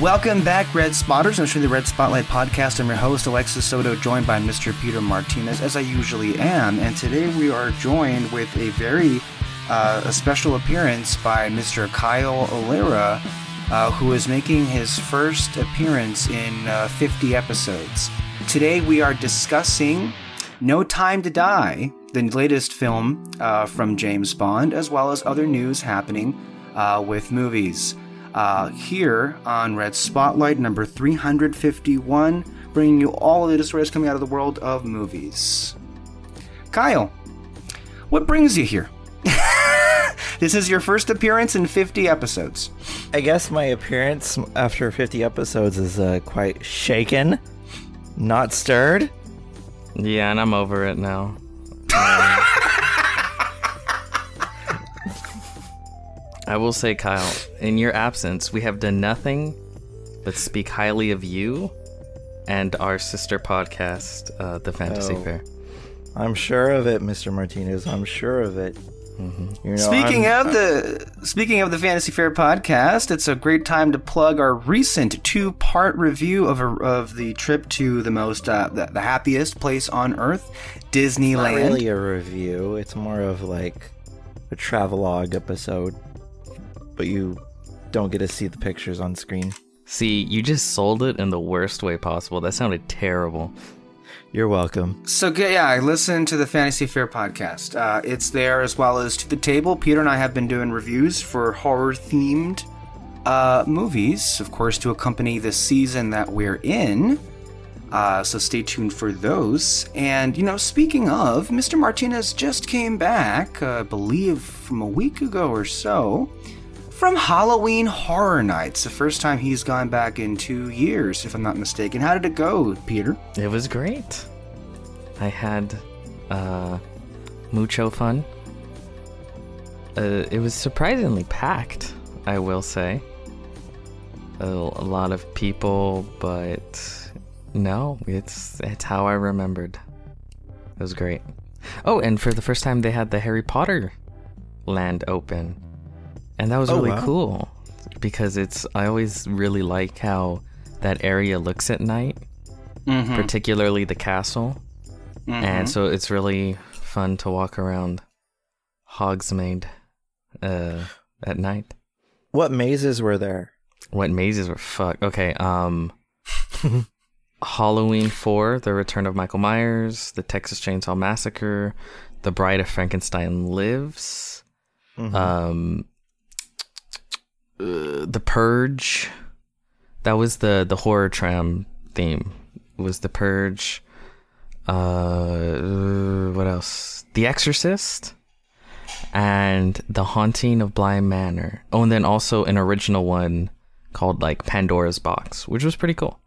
Welcome back, Red Spotters. I'm sure the Red Spotlight podcast. I'm your host, Alexis Soto, joined by Mr. Peter Martinez, as I usually am. And today we are joined with a very uh, a special appearance by Mr. Kyle Lira, uh, who is making his first appearance in uh, 50 episodes. Today we are discussing No Time to Die, the latest film uh, from James Bond, as well as other news happening uh, with movies. Uh, here on Red Spotlight number 351, bringing you all of the stories coming out of the world of movies. Kyle, what brings you here? this is your first appearance in 50 episodes. I guess my appearance after 50 episodes is uh, quite shaken, not stirred. Yeah, and I'm over it now. I will say, Kyle, in your absence, we have done nothing but speak highly of you and our sister podcast, uh, The Fantasy Oh. Fair. I'm sure of it, Mr. Martinez. I'm sure of it. You know, speaking I'm- of the speaking of the Fantasy Fair podcast, it's a great time to plug our recent two-part review of a, of the trip to the most uh, the, the happiest place on earth, Disneyland. not Disneyland. really a review. It's more of like a travelogue episode, but you don't get to see the pictures on screen. See, you just sold it in the worst way possible. That sounded terrible. You're welcome. So yeah, I listened to the Fantasy Fair podcast. Uh, it's there as well as to the table. Peter and I have been doing reviews for horror-themed uh, movies, of course, to accompany the season that we're in. Uh, so stay tuned for those. And you know, speaking of, Mr. Martinez just came back, uh, I believe, from a week ago or so, from Halloween Horror Nights. The first time he's gone back in two years, if I'm not mistaken. How did it go, Peter? It was great. I had uh, mucho fun. Uh, it was surprisingly packed, I will say. A, a lot of people, but no, it's it's how I remembered. It was great. Oh, and for the first time, they had the Harry Potter land open, and that was Oh, really wow. cool because it's. I always really like how that area looks at night Mm-hmm. particularly the castle. And so it's really fun to walk around Hogsmeade uh, at night. What mazes were there? What mazes were fuck? Okay, um, Halloween 4, The Return of Michael Myers, The Texas Chainsaw Massacre, The Bride of Frankenstein Lives, Mhm. um, uh, The Purge. That was the the horror tram theme. Was The Purge. Uh, what else? The Exorcist and The Haunting of Bly Manor. Oh, and then also an original one called like Pandora's Box, which was pretty cool.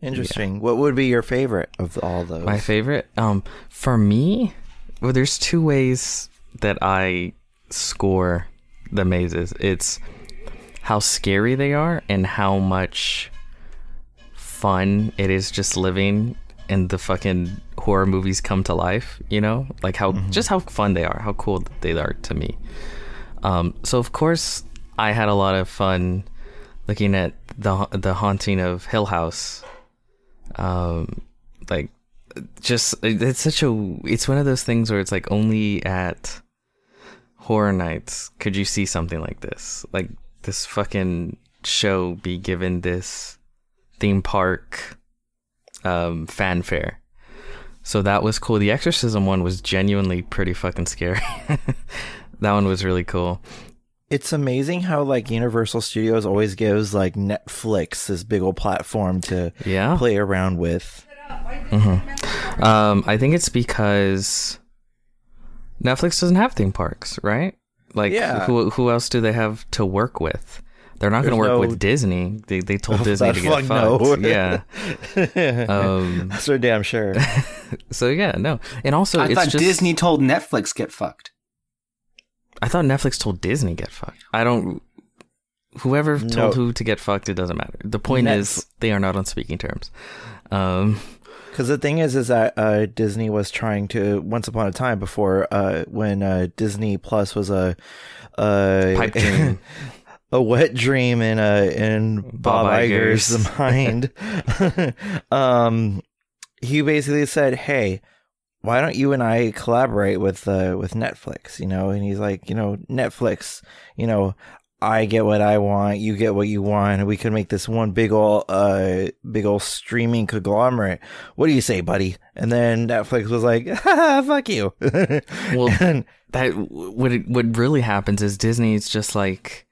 Interesting. What would be your favorite of all those? My favorite, um, for me, well, there's two ways that I score the mazes. It's how scary they are and how much fun it is just living and the fucking horror movies come to life, you know? Like how just how fun they are, how cool they are to me. Um, so of course I had a lot of fun looking at the the haunting of Hill House. Um, like just it's such a it's one of those things where it's like only at horror nights could you see something like this? Like this fucking show be given this theme park um fanfare. So that was cool. The exorcism one was genuinely pretty fucking scary. That one was really cool. It's amazing how like Universal Studios always gives like Netflix this big old platform to yeah. play around with. Um, I think it's because Netflix doesn't have theme parks, right? Like, Yeah. who who else do they have to work with? They're not going to work no- with Disney. They they told Disney to get fuck fucked. no. Yeah. Um. That's for damn sure. So yeah, no. And also, I it's thought just Disney told Netflix get fucked. I thought Netflix told Disney get fucked. I don't. Whoever told No. who to get fucked, it doesn't matter. The point Netf- is, they are not on speaking terms. Um. Because the thing is, is that uh, Disney was trying to once upon a time before uh, when uh, Disney Plus was a, a Pipe dream. a wet dream in a in Bob, Bob Iger's Iger's. mind. um, he basically said, "Hey, why don't you and I collaborate with uh, with Netflix?" You know, and he's like, "You know, Netflix. You know, I get what I want, you get what you want, and we can make this one big old uh big old streaming conglomerate. What do you say, buddy?" And then Netflix was like, "Fuck you." Well, And- that what it, what really happens is Disney's just like,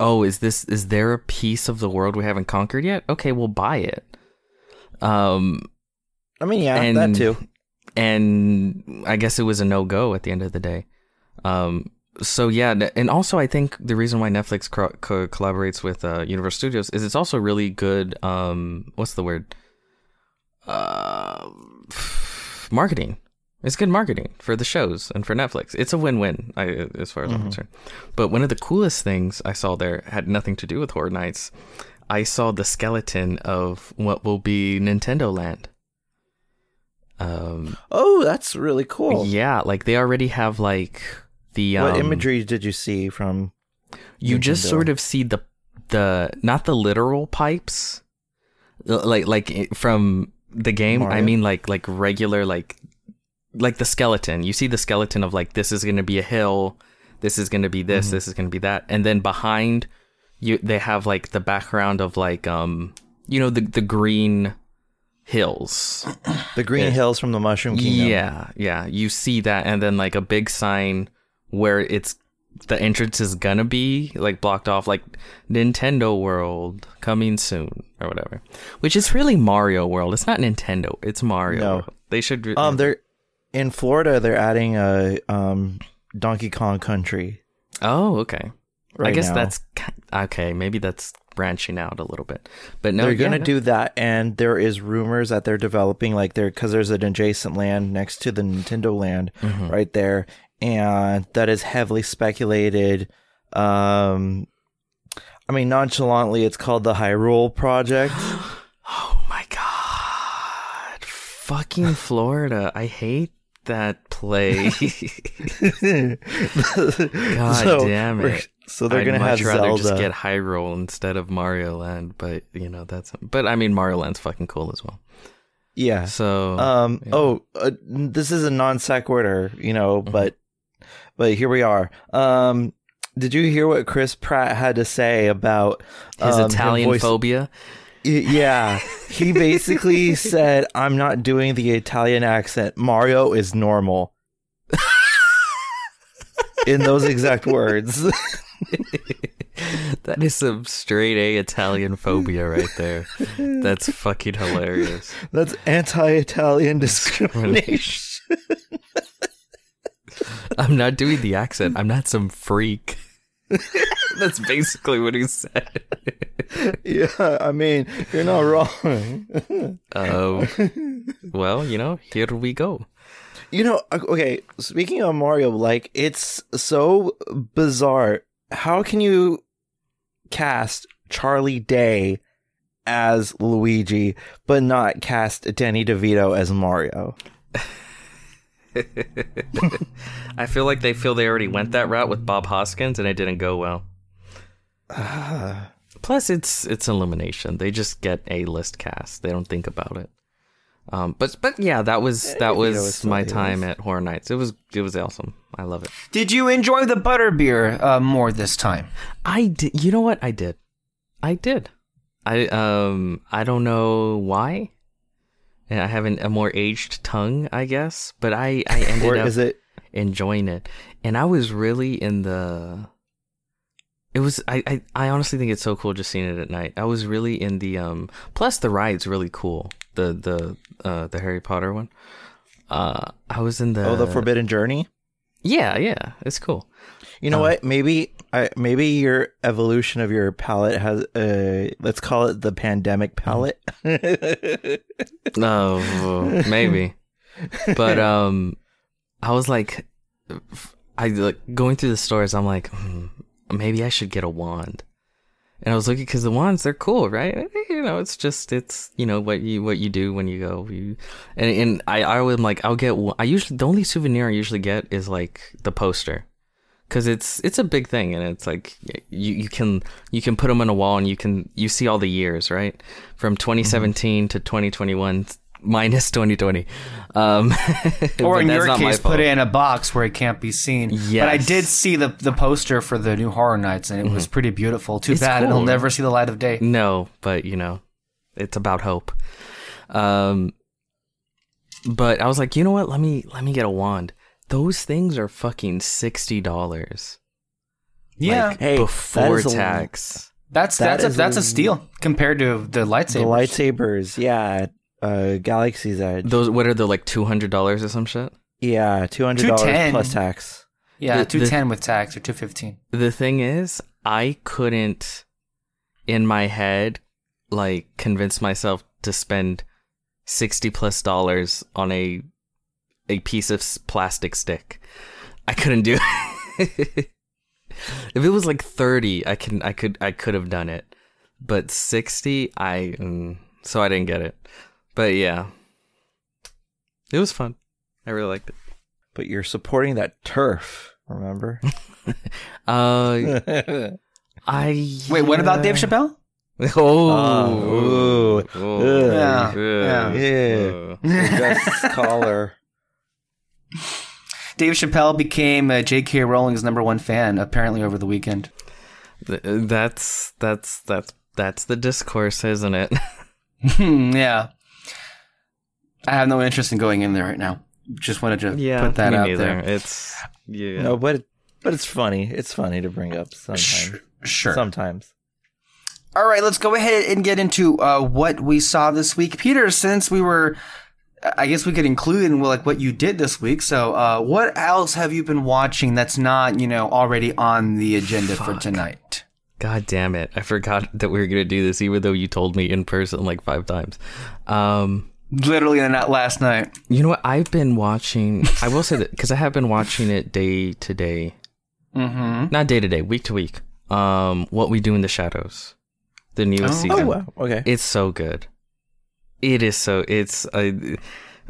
oh, is this is there a piece of the world we haven't conquered yet? Okay, we'll buy it. Um, I mean, yeah, And- that too. and I guess it was a no go at the end of the day. Um, so yeah, and also I think the reason why Netflix co- co- collaborates with uh, Universal Studios is it's also really good. Um, what's the word? Uh, marketing. It's good marketing for the shows and for Netflix. It's a win-win, I, as far as I'm concerned. But one of the coolest things I saw there had nothing to do with Horror Nights. I saw the skeleton of what will be Nintendo Land. Um, Oh, that's really cool. yeah, like they already have like the um, What imagery did you see from? You just sort of see the the not the literal pipes, like like from the game. I mean, like like regular like like the skeleton. You see the skeleton of like this is going to be a hill, this is going to be this, Mm-hmm. this is going to be that, and then behind you they have like the background of like um you know the the green hills. The Green. Hills from the Mushroom Kingdom. Yeah, yeah. You see that, and then like a big sign where it's the entrance is gonna be like blocked off, like Nintendo World coming soon or whatever. Which is really Mario World. It's not Nintendo. It's Mario. No. They should. re- Um, they're in Florida. They're adding a um Donkey Kong Country. oh, okay. Right I guess now. that's okay. Maybe that's branching out a little bit, but no, they're yeah, gonna no. do that, and there is rumors that they're developing like there because there's an adjacent land next to the Nintendo land Mhm. right there, and that is heavily speculated. Um, I mean, nonchalantly, it's called the Hyrule Project. Oh my god! Fucking Florida. I hate that place. God damn it. So they're I'd gonna much have rather Zelda. just get Hyrule instead of Mario Land, but you know that's. But I mean, Mario Land's fucking cool as well. yeah. So Um. yeah. Oh, uh, this is a non sequitur, you know, Mm-hmm. but but here we are. Um. Did you hear what Chris Pratt had to say about his um, Italian voice- phobia. Yeah, he basically said, "I'm not doing the Italian accent. Mario is normal." In those exact words. that is some straight A Italian phobia right there. That's fucking hilarious. That's anti-Italian discrimination. I'm not doing the accent. I'm not some freak. That's basically what he said. yeah, I mean, you're not wrong. Um, well, you know, here we go. You know, okay, speaking of Mario, like it's so bizarre. How can you cast Charlie Day as Luigi but not cast Danny DeVito as Mario? I feel like they feel they already went that route with Bob Hoskins and it didn't go well. Plus, it's it's elimination. They just get a list cast. They don't think about it. Um, but but yeah, that was that DeVito is was my time list. at Horror Nights. It was it was awesome. I love it. Did you enjoy the butterbeer uh, more this time? I did. You know what? I did. I did. I um I don't know why. And I have an, a more aged tongue, I guess. But I I ended Or up is it enjoying it, and I was really in the. It was I, I I honestly think it's so cool just seeing it at night. I was really in the um. Plus the ride's really cool. The the uh the Harry Potter one. Uh, I was in the Oh, the Forbidden Journey? Yeah, yeah, it's cool. You know Um, what? Maybe I maybe your evolution of your palate has uh let's call it the pandemic palate. No, maybe. But um, I was like, I like going through the stores. I'm like, hmm, maybe I should get a wand. And I was looking because the wands they're cool, right? You know, it's just it's you know what you what you do when you go. You, and and I I would like I'll get I usually the only souvenir I usually get is like the poster because it's it's a big thing, and it's like you you can you can put them on a wall, and you can you see all the years, right, from 2017 to 2021 minus 2020. Um, Or in your case, put it in a box where it can't be seen. But I did see the the poster for the new Horror Nights, and it was pretty beautiful. Too It's bad it'll never see the light of day. No, but you know, it's about hope. Um, but I was like, you know what? Let me let me get a wand. Those things are fucking sixty dollars. Yeah, like, Hey, that before a- tax. that's that that's a, that's a a- steal compared to the lightsabers. The lightsabers. lightsabers, yeah. Uh, Galaxy's Edge. Those what are they like two hundred dollars or some shit? yeah, two hundred dollars plus tax. yeah, the- two ten with tax or two fifteen. The thing is, I couldn't, in my head, like convince myself to spend sixty plus dollars on a a piece of plastic stick. I couldn't do it. if it was like thirty, I can I could I could have done it, but sixty, I mm, so I didn't get it. But yeah, it was fun. I really liked it. But you're supporting that TERF, remember? Uh, I Wait, what about Dave. Chappelle? Oh, Oh, ooh, oh, Yeah, yeah. yeah. Best caller. Dave Chappelle became uh, J.K. Rowling's number one fan apparently over the weekend. Th- That's that's that's that's the discourse, isn't it? yeah, I have no interest in going in there right now. Just wanted to put that me out neither. there. It's yeah. No, but but it's funny. It's funny to bring up sometimes. Sure. Sometimes. All right, let's go ahead and get into uh, what we saw this week, Peter. Since we were, I guess we could include in like what you did this week. So, uh, what else have you been watching that's not you know already on the agenda for tonight? God damn it! I forgot that we were gonna do this, even though you told me in person like five times. Um, Literally, not last night. you know what? I've been watching. I will say that because I have been watching it day to day, Mm-hmm. not day to day, week to week. Um, what we do in the shadows, the newest Oh. season. Oh wow. Okay. It's so good. It is so. It's uh,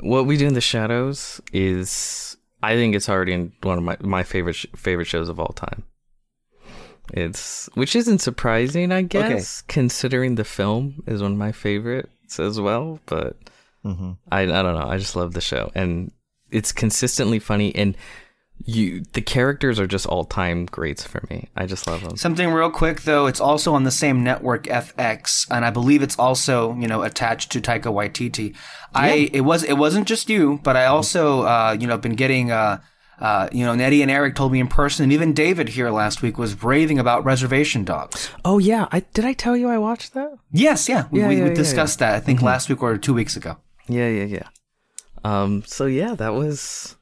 what we do in the shadows is. I think it's already in one of my my favorite sh- favorite shows of all time. It's which isn't surprising, I guess, considering the film is one of my favorites as well. But hmm I I don't know. I just love the show, and it's consistently funny, and you the characters are just all time greats for me. I just love them. Something real quick though, it's also on the same network FX, and I believe it's also you know attached to Taika Waititi. I it was it wasn't just you, but I also uh, you know been getting uh, uh, you know Nettie and Eric told me in person, and even David here last week was raving about Reservation Dogs. Oh yeah, I did I tell you I watched that? Yes, yeah, we, Yeah, we, yeah, we yeah, discussed that I think last week or two weeks ago. Yeah, yeah, yeah. Um, so yeah, that was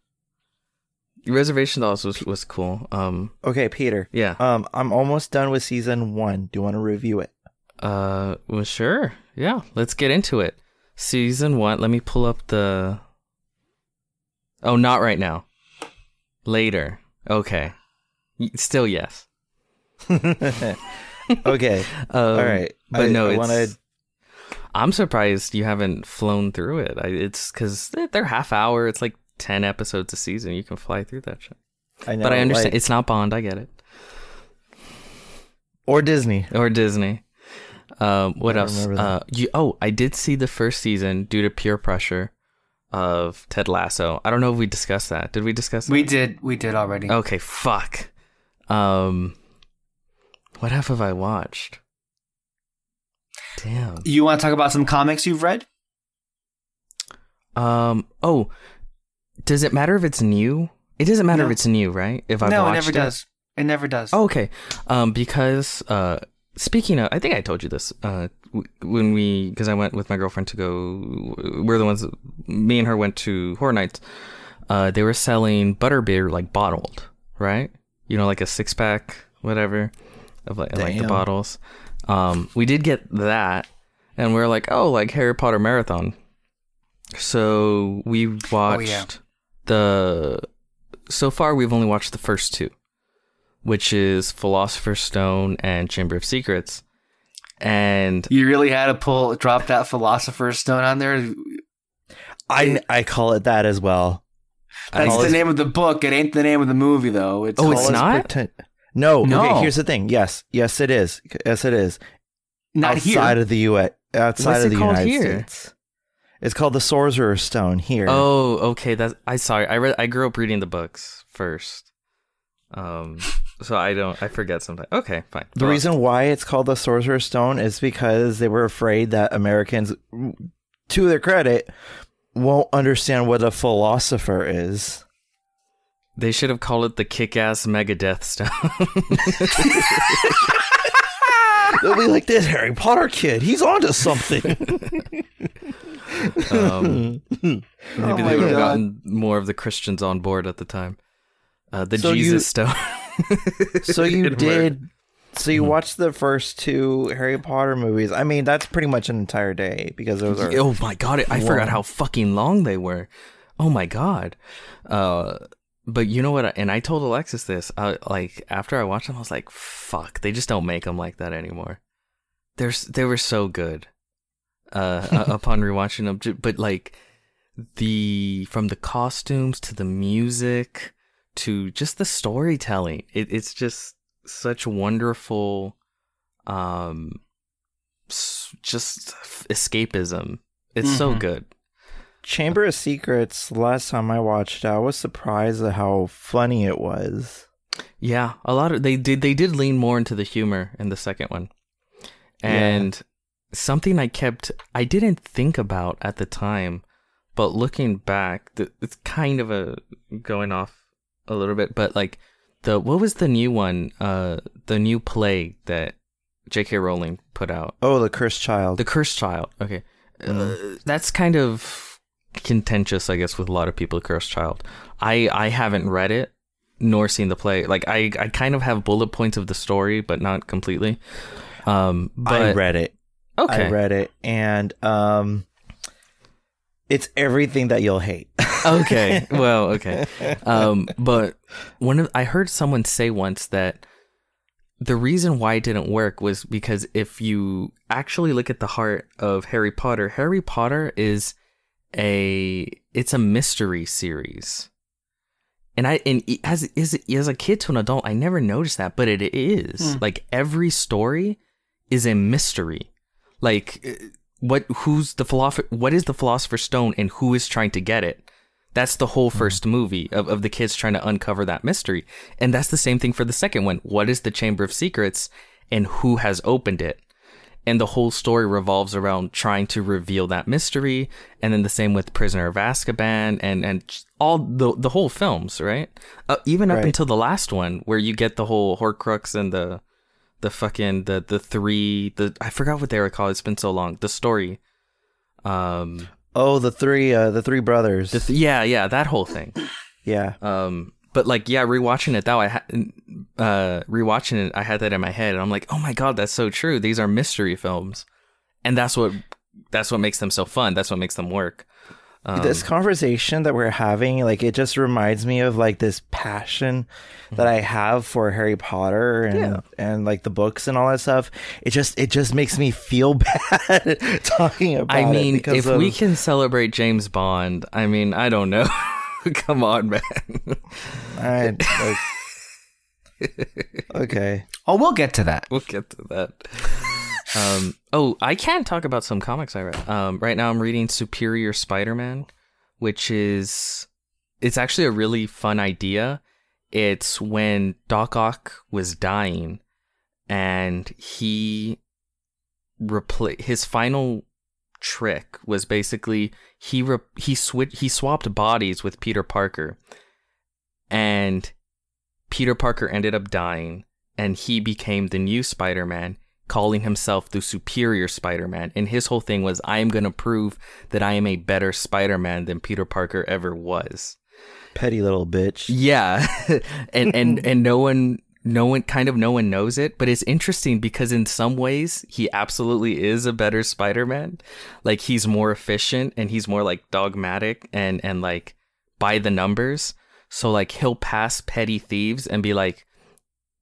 Reservation Dogs was was cool. Um, Okay, Peter. yeah. Um, I'm almost done with season one. Do you want to review it? Uh, well, sure. Yeah, let's get into it. Season one. Let me pull up the. Oh, not right now. Later. Okay. Still yes. okay. Um, All right. But I- no, I wanna- I'm surprised you haven't flown through it. I, it's because they're half hour. It's like ten episodes a season. You can fly through that shit. I know, but I understand like- it's not Bond. I get it. or Disney. or Disney. Um, what else? Uh, you, oh, I did see the first season due to peer pressure of Ted Lasso. I don't know if we discussed that. Did we discuss that? We did, we did already. Okay, fuck. Um, what have I watched? Damn. You want to talk about some comics you've read? Um. Oh, does it matter if it's new? It doesn't matter No. if it's new, right? If I no, it never does. It never does. Oh, okay. Um, because uh, speaking of, I think I told you this. Uh, when we, because I went with my girlfriend to go, we're the ones. Me and her went to Horror Nights. Uh, they were selling butterbeer like bottled, right? You know, like a six pack, whatever, of like, like the bottles. Um, we did get that, and we are like, oh, like Harry Potter marathon. So we watched yeah. The. So far, we've only watched the first two which is Philosopher's Stone and Chamber of Secrets. And You really had to pull, drop that Philosopher's Stone on there. I I call it that as well. That's the name of the book. It ain't the name of the movie, though. It's Oh, it's not? pretend- No, No. Okay, here's the thing. Yes, yes, it is. Yes, it is. not outside here. of the U.S. Outside What's of it the called United here? States. It's called the Sorcerer's Stone here. Oh, okay. That's I sorry. I read. I grew up reading the books first. Um, so I don't. I forget sometimes. Okay, fine. The reason why it's called the Sorcerer's Stone is because they were afraid that Americans, to their credit, won't understand what a philosopher is. they should have called it the Kick-Ass Megadeth Stone. They'll be like, this Harry Potter kid, he's onto something. um, maybe Oh they would have gotten more of the Christians on board at the time. Uh, the So you- Jesus Stone. so you It did. So you watched the first two Harry Potter movies. I mean, that's pretty much an entire day because those are. Oh my god! I forgot how fucking long they were. Oh my god. Uh, but you know what? And I told Alexis this. Uh, like after I watched them, I was like, "Fuck! They just don't make them like that anymore." They're they were so good. Uh, upon rewatching them, but like the from the costumes to the music to just the storytelling, it, it's just such wonderful. Um, s- just escapism. It's so Mhm. good. Chamber of Secrets. Last time I watched, it, I was surprised at how funny it was. Yeah, a lot of they did they did lean more into the humor in the second one. And something I kept I didn't think about at the time, but looking back, it's kind of a going off a little bit, but like the what was the new one? Uh the new play that J.K. Rowling put out. Oh, the Cursed Child. The Cursed Child. Okay. Uh, Mhm. that's kind of contentious, I guess, with a lot of people. Cursed Child. I I haven't read it nor seen the play. Like I I kind of have bullet points of the story, but not completely. Um, but I read it. okay, I read it, and um, it's everything that you'll hate. okay, well, okay. Um, but one of I heard someone say once that the reason why it didn't work was because if you actually look at the heart of Harry Potter, Harry Potter is a it's a mystery series. And I and as is as a kid to an adult, I never noticed that, but it is. Hmm. Like every story is a mystery. Like uh, what who's the philosopher what is the philosopher's stone and who is trying to get it? That's the whole first movie of, of the kids trying to uncover that mystery. And that's the same thing for the second one. What is the Chamber of Secrets and who has opened it? And the whole story revolves around trying to reveal that mystery. And then the same with Prisoner of Azkaban and, and all the, the whole films, right? Uh, even up Right. until the last one where you get the whole Horcrux and the, the fucking, the, the three, the, I forgot what they were called. It's been so long. The story. Um, oh, the three, uh, the three brothers. the th- yeah, yeah, that whole thing. yeah, Um, but like, yeah, rewatching it, though, I ha- uh, rewatching it, I had that in my head, and I'm like, oh my god, that's so true. These are mystery films, and that's what that's what makes them so fun. That's what makes them work. Um, this conversation that we're having, like, it just reminds me of like this passion that I have for Harry Potter and Yeah. and like the books and all that stuff. It just it just makes me feel bad talking about. it. I mean, because if we can celebrate James Bond, I mean, I don't know. Come on, man. All right. like, okay. Oh, we'll get to that. we'll get to that. Um, oh, I can talk about some comics I read. Um, right now I'm reading Superior Spider-Man, which is it's actually a really fun idea. It's when Doc Ock was dying, and he repla- his final trick was basically he re- he switch he swapped bodies with Peter Parker, and Peter Parker ended up dying, and he became the new Spider-Man, calling himself the Superior Spider-Man. And his whole thing was, I am going to prove that I am a better Spider-Man than Peter Parker ever was. Petty little bitch. Yeah, and and and no one, no one, kind of no one knows it. But it's interesting because in some ways he absolutely is a better Spider-Man. Like he's more efficient and he's more like dogmatic and and like by the numbers. So like he'll pass petty thieves and be like,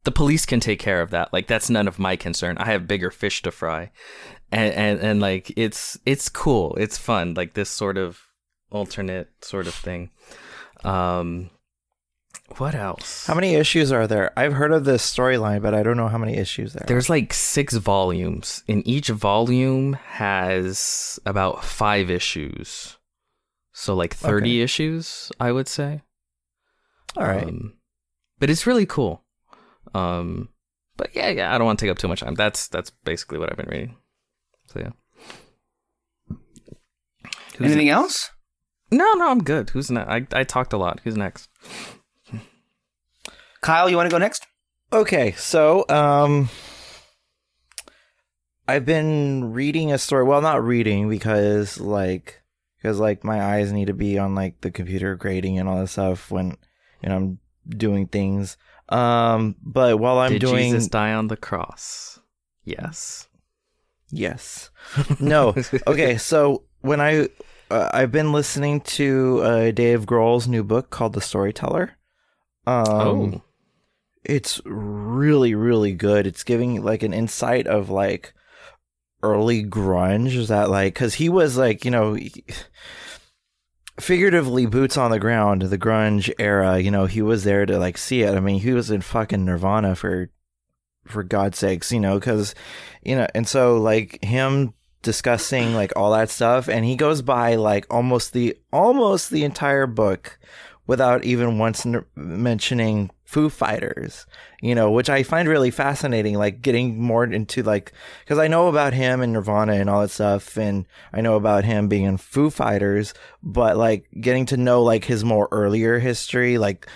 the police can take care of that. Like that's none of my concern. I have bigger fish to fry, and and and like it's it's cool. It's fun. Like this sort of alternate sort of thing. Um, what else? How many issues are there? I've heard of this storyline, but I don't know how many issues there. There's like six volumes, and each volume has about five issues. So like thirty Okay. issues, I would say. All right. Um, but it's really cool. Um, but yeah, yeah, I don't want to take up too much time. That's that's basically what I've been reading. So yeah. Who's Anything next? else? No, no, I'm good. Who's next? I I talked a lot. Who's next? Kyle, you want to go next? Okay, so um I've been reading a story. Well, not reading because like because like my eyes need to be on like the computer grading and all that stuff when you know I'm doing things. Um but while I'm Did doing Jesus die on the cross? Yes. yes. No. okay, so when I uh, I've been listening to uh, Dave Grohl's new book called The Storyteller. Um, oh. It's really really good. It's giving like an insight of like early grunge Is that like because he was like you know figuratively boots on the ground the grunge era you know he was there to like see it. I mean he was in fucking nirvana for for god's sakes you know because you know and so like him discussing like all that stuff and he goes by like almost the almost the entire book without even once n- mentioning Foo Fighters, you know, which I find really fascinating, like getting more into like, cause I know about him and Nirvana and all that stuff. And I know about him being in Foo Fighters, but like getting to know like his more earlier history, like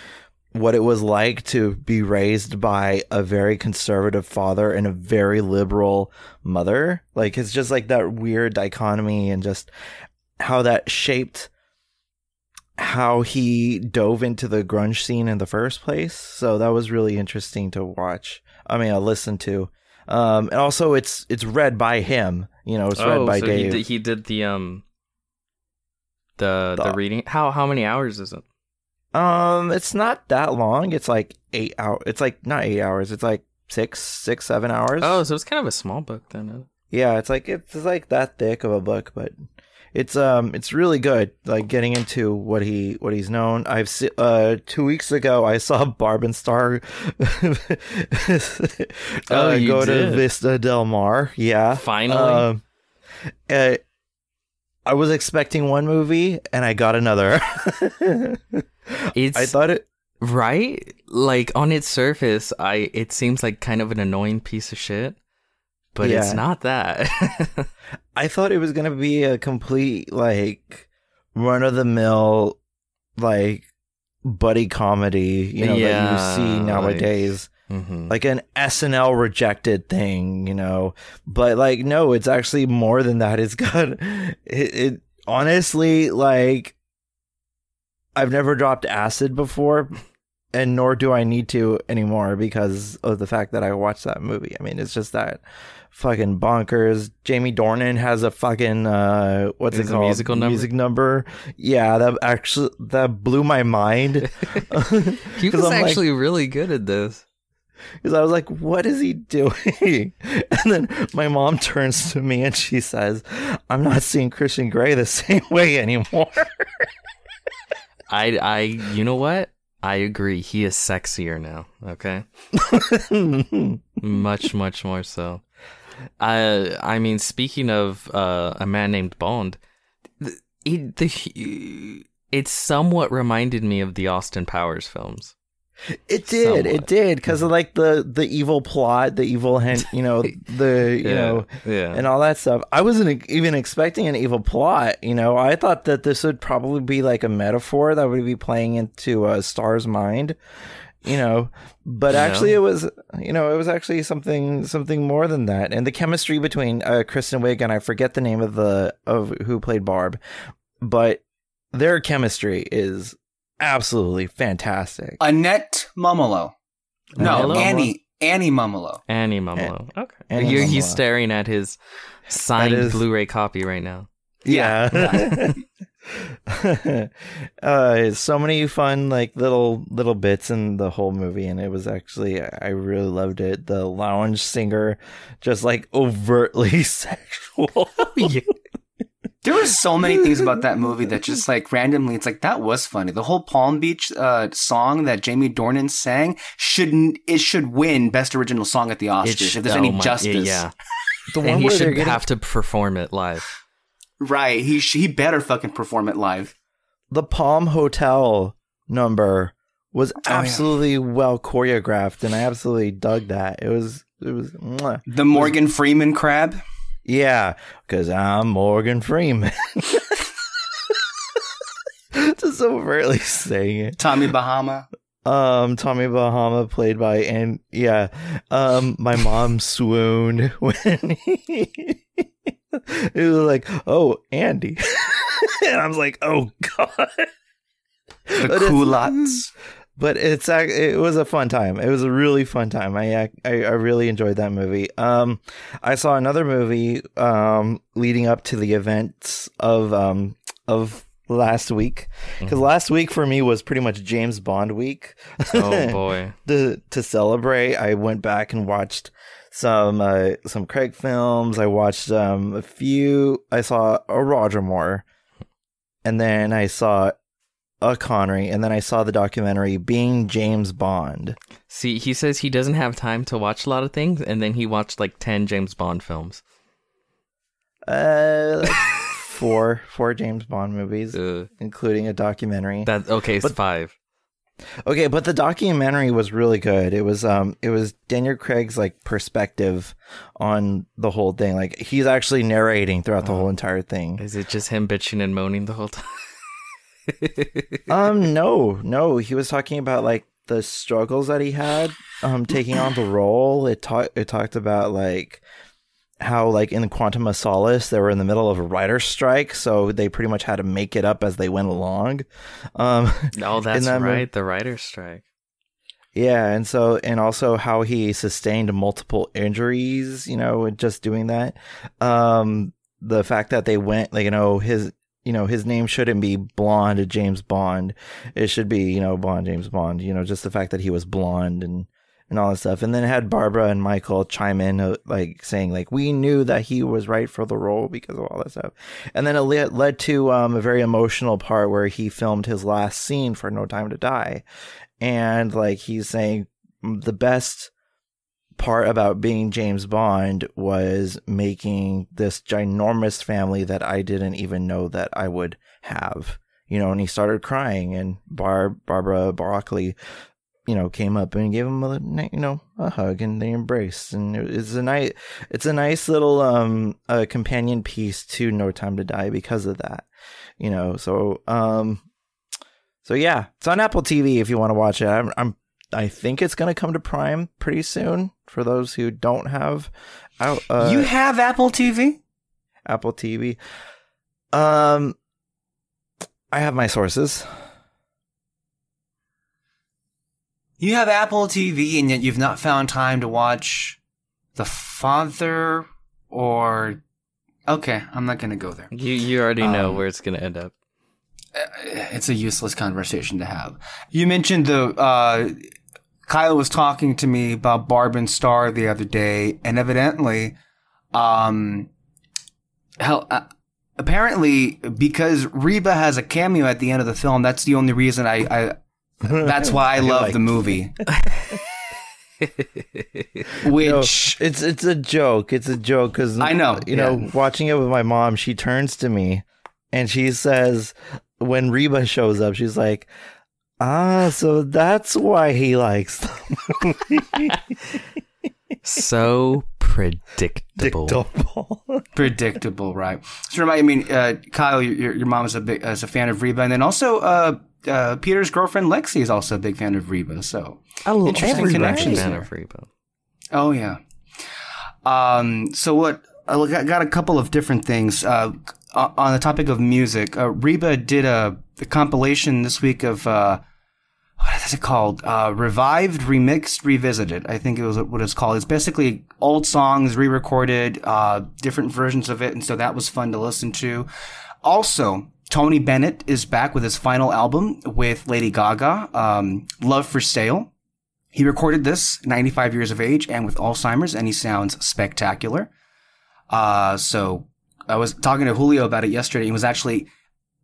what it was like to be raised by a very conservative father and a very liberal mother. Like it's just like that weird dichotomy and just how that shaped how he dove into the grunge scene in the first place. So that was really interesting to watch. I mean, I listened to. Um, and also it's it's read by him. You know, it's read oh, by so Dave. He did, he did the um the, the The- reading. How how many hours is it? Um, it's not that long. It's like eight hours. It's like not eight hours. It's like six, six, seven hours. Oh, so it's kind of a small book then. yeah. It's like it's like that thick of a book, but it's um it's really good. Like getting into what he what he's known. I've se- uh two weeks ago I saw Barb and Star. Oh, uh, you go did? to Vista Del Mar. Yeah, Finally? Um, uh, I was expecting one movie and I got another. It's I thought it. right. Like on its surface, I it seems like kind of an annoying piece of shit, but it's not that. I thought it was gonna be a complete like run of the mill like buddy comedy, you know, Yeah, that you see like- nowadays. hmm Like an SNL rejected thing, you know. But like no, it's actually more than that. It's got it, it honestly like I've never dropped acid before and nor do I need to anymore because of the fact that I watched that movie. I mean, it's just that fucking bonkers. Jamie Dornan has a fucking uh what's Is it called? musical number? Music number. Yeah, that actually that blew my mind. he was I'm like- actually really good at this. because I was like, "What is he doing?" And then my mom turns to me and she says, "I'm not seeing Christian Grey the same way anymore." I I you know what? I agree. He is sexier now. Okay. much much more so i i mean speaking of uh, a man named bond it, the, it somewhat reminded me of the austin powers films it did, it did, because of like the the evil plot, the evil hint, you know, the you yeah know, yeah and all that stuff. I wasn't even expecting an evil plot. You know, I thought that this would probably be like a metaphor that would be playing into a star's mind. You know, but Yeah. actually, it was you know it was actually something something more than that. And the chemistry between uh, Kristen Wiig and I forget the name of the of who played Barb, but their chemistry is absolutely fantastic. Annette Mumolo. No, Hello? Annie. Annie Mumolo. annie mumolo okay Annie You're- he's staring at his signed is- blu-ray copy right now Yeah. uh, so many fun like little little bits in the whole movie, and it was actually I really loved it. The lounge singer, just like overtly sexual. yeah. There were so many things about that movie that just like randomly, it's like that was funny. The whole Palm Beach uh, song that Jamie Dornan sang shouldn't it should win Best Original Song at the Oscars sh- if there's oh any my- justice. Yeah, The and one he where they're should getting have to perform it live. Right. He sh- he better fucking perform it live. the Palm Hotel number was Oh, yeah. absolutely well choreographed, and I absolutely dug that. It was it was mwah. The Morgan Freeman crab. yeah, because I'm Morgan Freeman. Just overtly saying it. Tommy Bahama. Um, Tommy Bahama played by and yeah, um, my mom swooned when he, it was like, oh, Andy, and I was like, oh god. The But it's- culottes. But it's it was a fun time. It was a really fun time. I I, I really enjoyed that movie. Um, I saw another movie um leading up to the events of um of last week because last week for me was pretty much James Bond week. Oh boy, to to celebrate, I went back and watched some uh, some Craig films. I watched um, a few. I saw a Roger Moore, and then I saw a Connery, and then I saw the documentary "Being James Bond." see, he says he doesn't have time to watch a lot of things, and then he watched like ten James Bond films. Uh, like four four James Bond movies, Uh, including a documentary. that okay, it's But- five. Okay, but the documentary was really good. It was um it was Daniel Craig's like perspective on the whole thing. Like he's actually narrating throughout the Oh. whole entire thing. Is it just him bitching and moaning the whole time? Um no, no, he was talking about like the struggles that he had um taking on the role. It talked it talked about like how like in Quantum of Solace they were in the middle of a writer's strike, so they pretty much had to make it up as they went along. Um oh, that's that movie- right, the writer's strike. Yeah, and so and also how he sustained multiple injuries, you know, just doing that. Um the fact that they went like you know his you know his name shouldn't be blonde James Bond. It should be, you know, Bond James Bond, you know, just the fact that he was blonde and and all that stuff. And then it had Barbara and Michael chime in uh, like saying like we knew that he was right for the role because of all that stuff. And then it led, to um a very emotional part where he filmed his last scene for No Time to Die and like he's saying the best part about being James Bond was making this ginormous family that I didn't even know that I would have. You know, and he started crying and Bar Barbara Broccoli, you know, came up and gave him a you know a hug and they embraced and it's a nice it's a nice little um uh, companion piece to No Time to Die because of that. You know, so um so yeah, it's on Apple TV if you want to watch it. I'm, I'm I think it's gonna come to Prime pretty soon for those who don't have uh, you have Apple TV? Apple TV. Um, I have my sources. You have Apple TV and yet you've not found time to watch The Father or Okay, I'm not going to go there. You you already know Um, where it's gonna end up. it's a useless conversation to have. You mentioned the uh, Kyle was talking to me about Barb and Star the other day, and evidently, um, hell, uh, apparently because Reba has a cameo at the end of the film, that's the only reason I. I that's why I love like- the movie. Which It's it's a joke. It's a joke because I know, You know, watching it with my mom, she turns to me and she says, when Reba shows up, she's like, "Ah, so that's why he likes the movie." so predictable. Predictable. predictable, right? So I mean, uh, Kyle, your your mom is a big is a fan of Reba, and then also uh, uh, Peter's girlfriend Lexi is also a big fan of Reba. So Oh, Interesting everybody's a connections fan there. of Reba. Oh yeah. Um. So what? I got a couple of different things. Uh, on the topic of music, uh, Reba did a, a compilation this week of uh, what is it called? Uh, revived, remixed, revisited. I think it was what it's called. It's basically old songs re-recorded, uh, different versions of it, and so that was fun to listen to. Also, Tony Bennett is back with his final album with Lady Gaga, um, "Love for Sale." He recorded this 95 years of age and with Alzheimer's, and he sounds spectacular. Uh, so I was talking to Julio about it yesterday. He was actually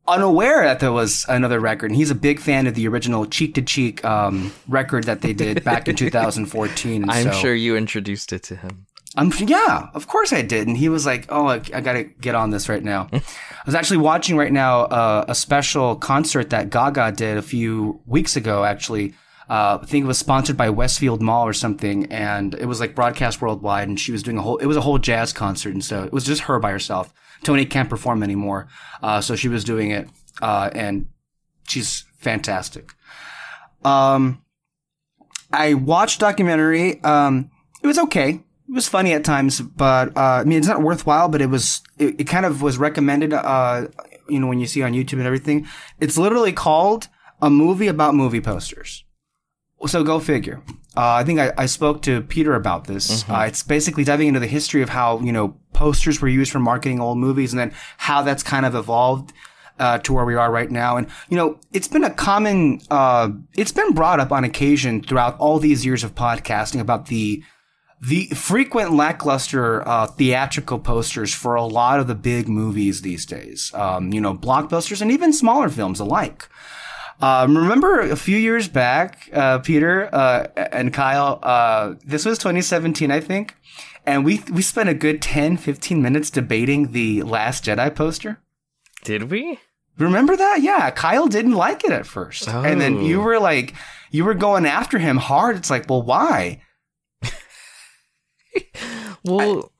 unaware that there was another record. And he's a big fan of the original Cheek to Cheek um, record that they did back in 2014. I'm so- sure you introduced it to him. I'm yeah, of course I did. And he was like, "Oh, I, I got to get on this right now." I was actually watching right now uh, a special concert that Gaga did a few weeks ago. Actually, uh, I think it was sponsored by Westfield Mall or something, and it was like broadcast worldwide. And she was doing a whole. It was a whole jazz concert, and so it was just her by herself. Tony can't perform anymore, uh, so she was doing it, uh, and she's fantastic. Um, I watched documentary. Um, it was okay. It was funny at times, but uh, I mean, it's not worthwhile. But it was. It, it kind of was recommended. Uh, you know, when you see on YouTube and everything, it's literally called a movie about movie posters. So go figure. Uh, I think I, I spoke to Peter about this. Uh, it's basically diving into the history of how you know posters were used for marketing old movies, and then how that's kind of evolved uh, to where we are right now. And you know, it's been a common. Uh, it's been brought up on occasion throughout all these years of podcasting about the the frequent lackluster uh, theatrical posters for a lot of the big movies these days. Um, you know, blockbusters and even smaller films alike. Um, remember a few years back, uh, Peter uh, and Kyle, uh, this was 2017, I think, and we we spent a good 10, 15 minutes debating the Last Jedi poster. Did we? Remember that? Yeah, Kyle didn't like it at first, and then Oh. you were like, you were going after him hard. It's like, well, why? Well,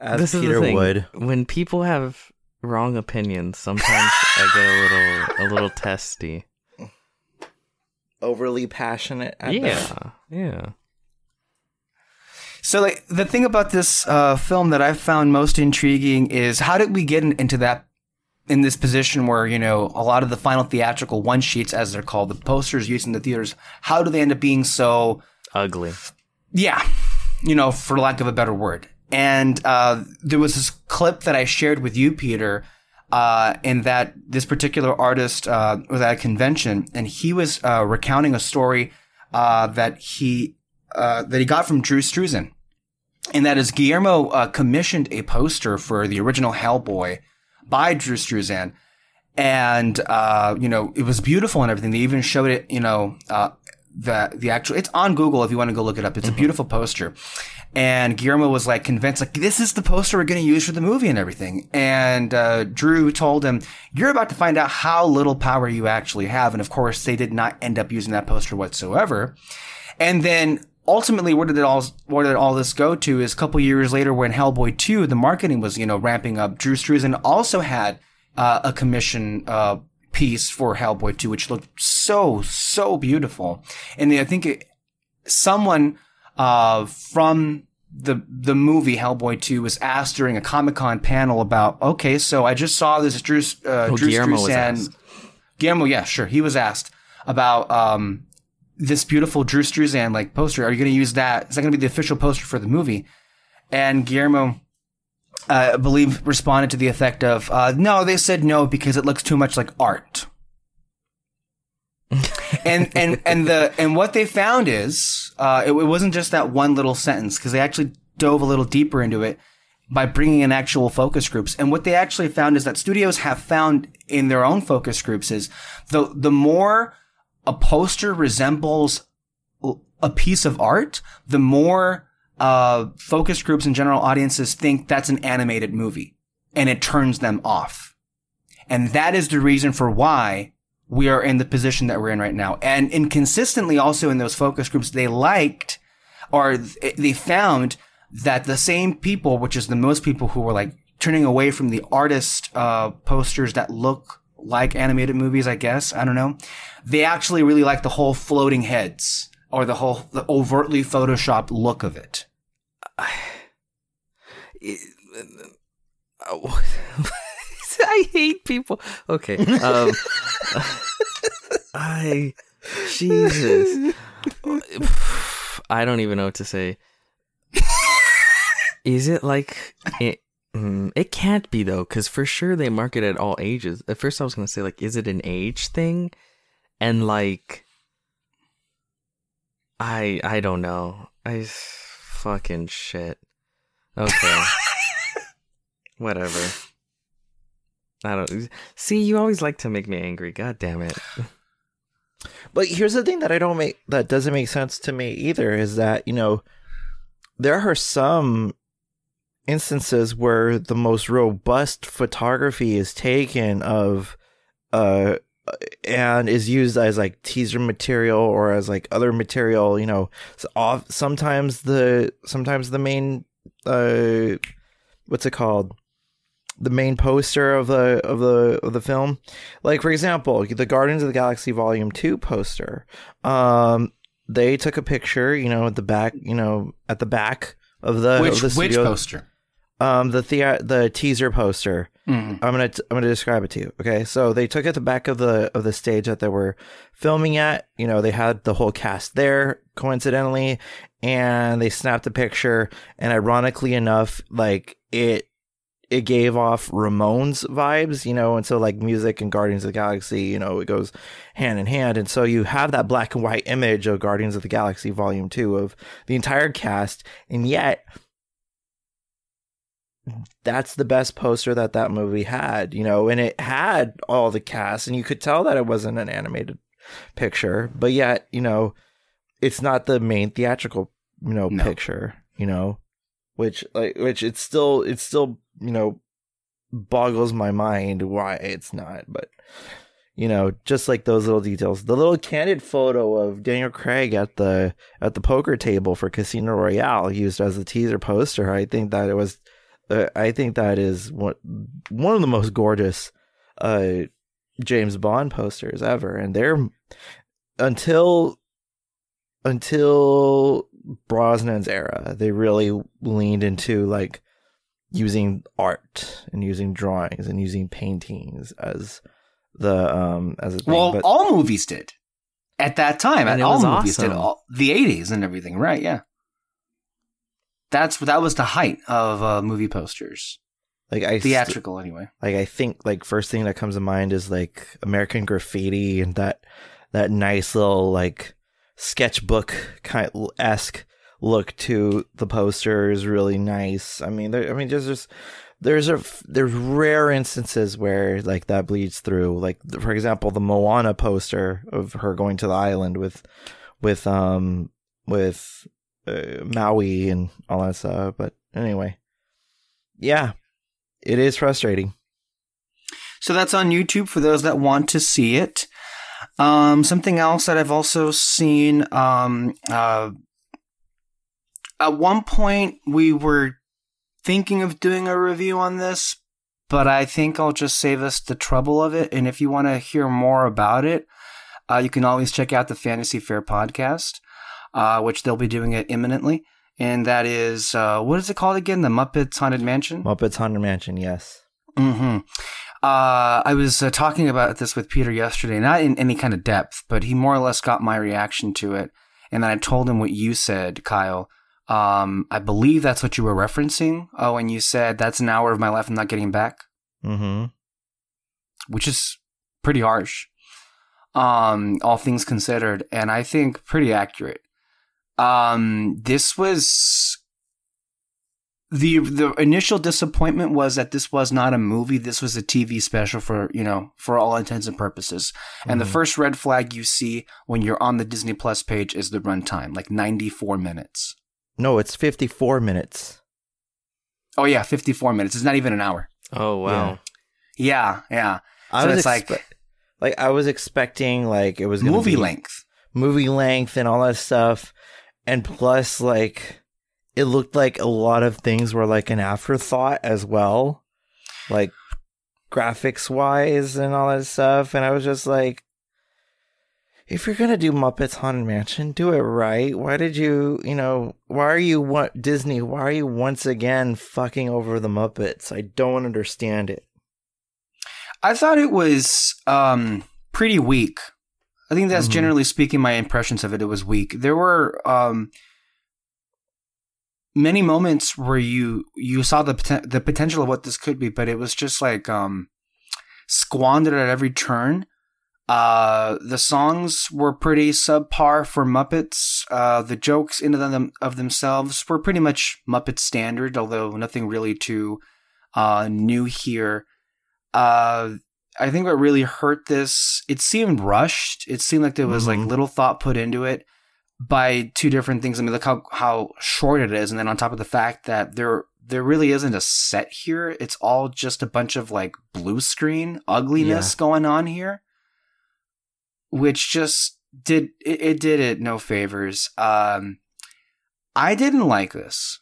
As this is Peter the thing. would. When people have wrong opinions, sometimes I get a little a little testy. Overly passionate. at Yeah, best. yeah. So, like, the thing about this uh, film that I found most intriguing is how did we get in, into that in this position where you know a lot of the final theatrical one sheets, as they're called, the posters used in the theaters, how do they end up being so Ugly. yeah, you know, for lack of a better word. And uh, there was this clip that I shared with you, Peter, uh, in that this particular artist uh, was at a convention, and he was uh, recounting a story uh, that he uh, that he got from Drew Struzan, and that is Guillermo commissioned a poster for the original Hellboy by Drew Struzan, and you know it was beautiful and everything. They even showed it, you know, the the actual. It's on Google if you want to go look it up. It's a beautiful poster, and Guillermo was like convinced, like this is the poster we're going to use for the movie and everything. And uh, Drew told him, "You're about to find out how little power you actually have." And of course, they did not end up using that poster whatsoever. And then ultimately, where did it all where did all this go to? Is a couple years later, when Hellboy two, the marketing was you know ramping up. Drew Struzan also had uh, a commission uh, piece for Hellboy two, which looked so so beautiful. And I think it, someone uh, from the the movie Hellboy two was asked during a Comic Con panel about, okay, so I just saw this Drew uh, Oh, Drew Guillermo was Struzan- asked. Guillermo, yeah, sure. He was asked about um, this beautiful Drew Struzan like poster. Are you going to use that? Is that going to be the official poster for the movie? And Guillermo, uh, I believe, responded to the effect of, uh, "No, they said no because it looks too much like art." and and and the and what they found is uh, it, it wasn't just that one little sentence because they actually dove a little deeper into it by bringing in actual focus groups. And what they actually found is that studios have found in their own focus groups is the the more a poster resembles a piece of art, the more uh, focus groups and general audiences think that's an animated movie, and it turns them off. And that is the reason for why we are in the position that we're in right now. And inconsistently, also in those focus groups, they liked or they found that the same people, which is the most people who were like turning away from the artist uh, posters that look like animated movies, I guess. I don't know. They actually really like the whole floating heads or the whole the overtly photoshopped look of it. I I hate people. Okay. Um, I Jesus. I don't even know what to say. Is it like it? mm, It can't be though, because for sure they market it at all ages. At first, I was gonna say like, is it an age thing? And like, I I don't know. I fucking shit. Okay. Whatever. I don't see. You always like to make me angry. God damn it. But here's the thing that I don't make that doesn't make sense to me either is that, you know, there are some instances where the most robust photography is taken of uh and is used as like teaser material or as like other material, you know. So off, sometimes the sometimes the main uh what's it called? the main poster of the of the of the film. Like for example, the Guardians of the Galaxy Volume Two poster. Um, they took a picture, you know, at the back, you know, at the back of the which of the which poster? Um, the the the teaser poster. Mm. I'm gonna t- I'm gonna describe it to you. Okay, so they took at the back of the of the stage that they were filming at. You know, they had the whole cast there coincidentally, and they snapped a picture. And ironically enough, like it it gave off Ramones vibes, you know, and so like music and Guardians of the Galaxy, you know, it goes hand in hand. And so you have that black and white image of Guardians of the Galaxy Volume 2 of the entire cast, and yet that's the best poster that that movie had, you know, and it had all the cast, and you could tell that it wasn't an animated picture, but yet, you know, it's not the main theatrical, you know, No. picture, you know, which like which it's still it's still you know boggles my mind why it's not, but you know, just like those little details. The little candid photo of Daniel Craig at the at the poker table for Casino Royale used as a teaser poster. I think that it was uh, I think that is one one of the most gorgeous uh James Bond posters ever and they're until until Brosnan's era, they really leaned into like using art and using drawings and using paintings as the um as a thing. Well, but all movies did at that time. And all movies did all, the '80s and everything, right? Yeah, that's that was the height of uh, movie posters, like I st- theatrical anyway. like I think like first thing that comes to mind is like American Graffiti and that that nice little like sketchbook kind esque look to the poster is really nice. I mean, there, I mean, there's just there's a there's rare instances where like that bleeds through. Like for example, the Moana poster of her going to the island with with um with uh, Maui and all that stuff. But anyway, yeah, it is frustrating. So that's on YouTube for those that want to see it. Um, something else that I've also seen. Um, uh, at one point, we were thinking of doing a review on this, but I think I'll just save us the trouble of it. And if you want to hear more about it, uh, you can always check out the Fantasy Fair podcast, uh, which they'll be doing it imminently. And that is, uh, what is it called again? The Muppets Haunted Mansion? Muppets Haunted Mansion, yes. hmm Uh, I was uh, talking about this with Peter yesterday, not in any kind of depth, but he more or less got my reaction to it. And then I told him what you said, Kyle. Um, I believe that's what you were referencing uh, when you said that's an hour of my life I'm not getting back, Mm-hmm. which is pretty harsh, um, all things considered, and I think pretty accurate. Um, this was the the initial disappointment was that this was not a movie. This was a TV special for you know for all intents and purposes. And the Mhm. first red flag you see when you're on the Disney Plus page is the runtime, like 94 minutes. No, it's 54 minutes. Oh yeah, 54 minutes. It's not even an hour. Oh wow. Yeah, yeah. I So was it's like- expe- like I was expecting like it was Movie be length. movie length and all that stuff, and plus like it looked like a lot of things were like an afterthought as well, like graphics wise and all that stuff, and I was just like. If you're gonna do Muppets Haunted Mansion, do it right. Why did you, you know, why are you what Disney? Why are you once again fucking over the Muppets? I don't understand it. I thought it was um, pretty weak. I think that's Mhm. generally speaking my impressions of it. It was weak. There were um, many moments where you you saw the poten- the potential of what this could be, but it was just like um, squandered at every turn. Uh, the songs were pretty subpar for Muppets. Uh, the jokes in them of themselves were pretty much Muppet standard, although nothing really too uh, new here. Uh, I think what really hurt this, it seemed rushed. It seemed like there was Mhm. like little thought put into it by two different things. I mean, look how how short it is, and then on top of the fact that there there really isn't a set here. It's all just a bunch of like blue screen ugliness going on here, which just did it, it did it no favors. Um, I didn't like this.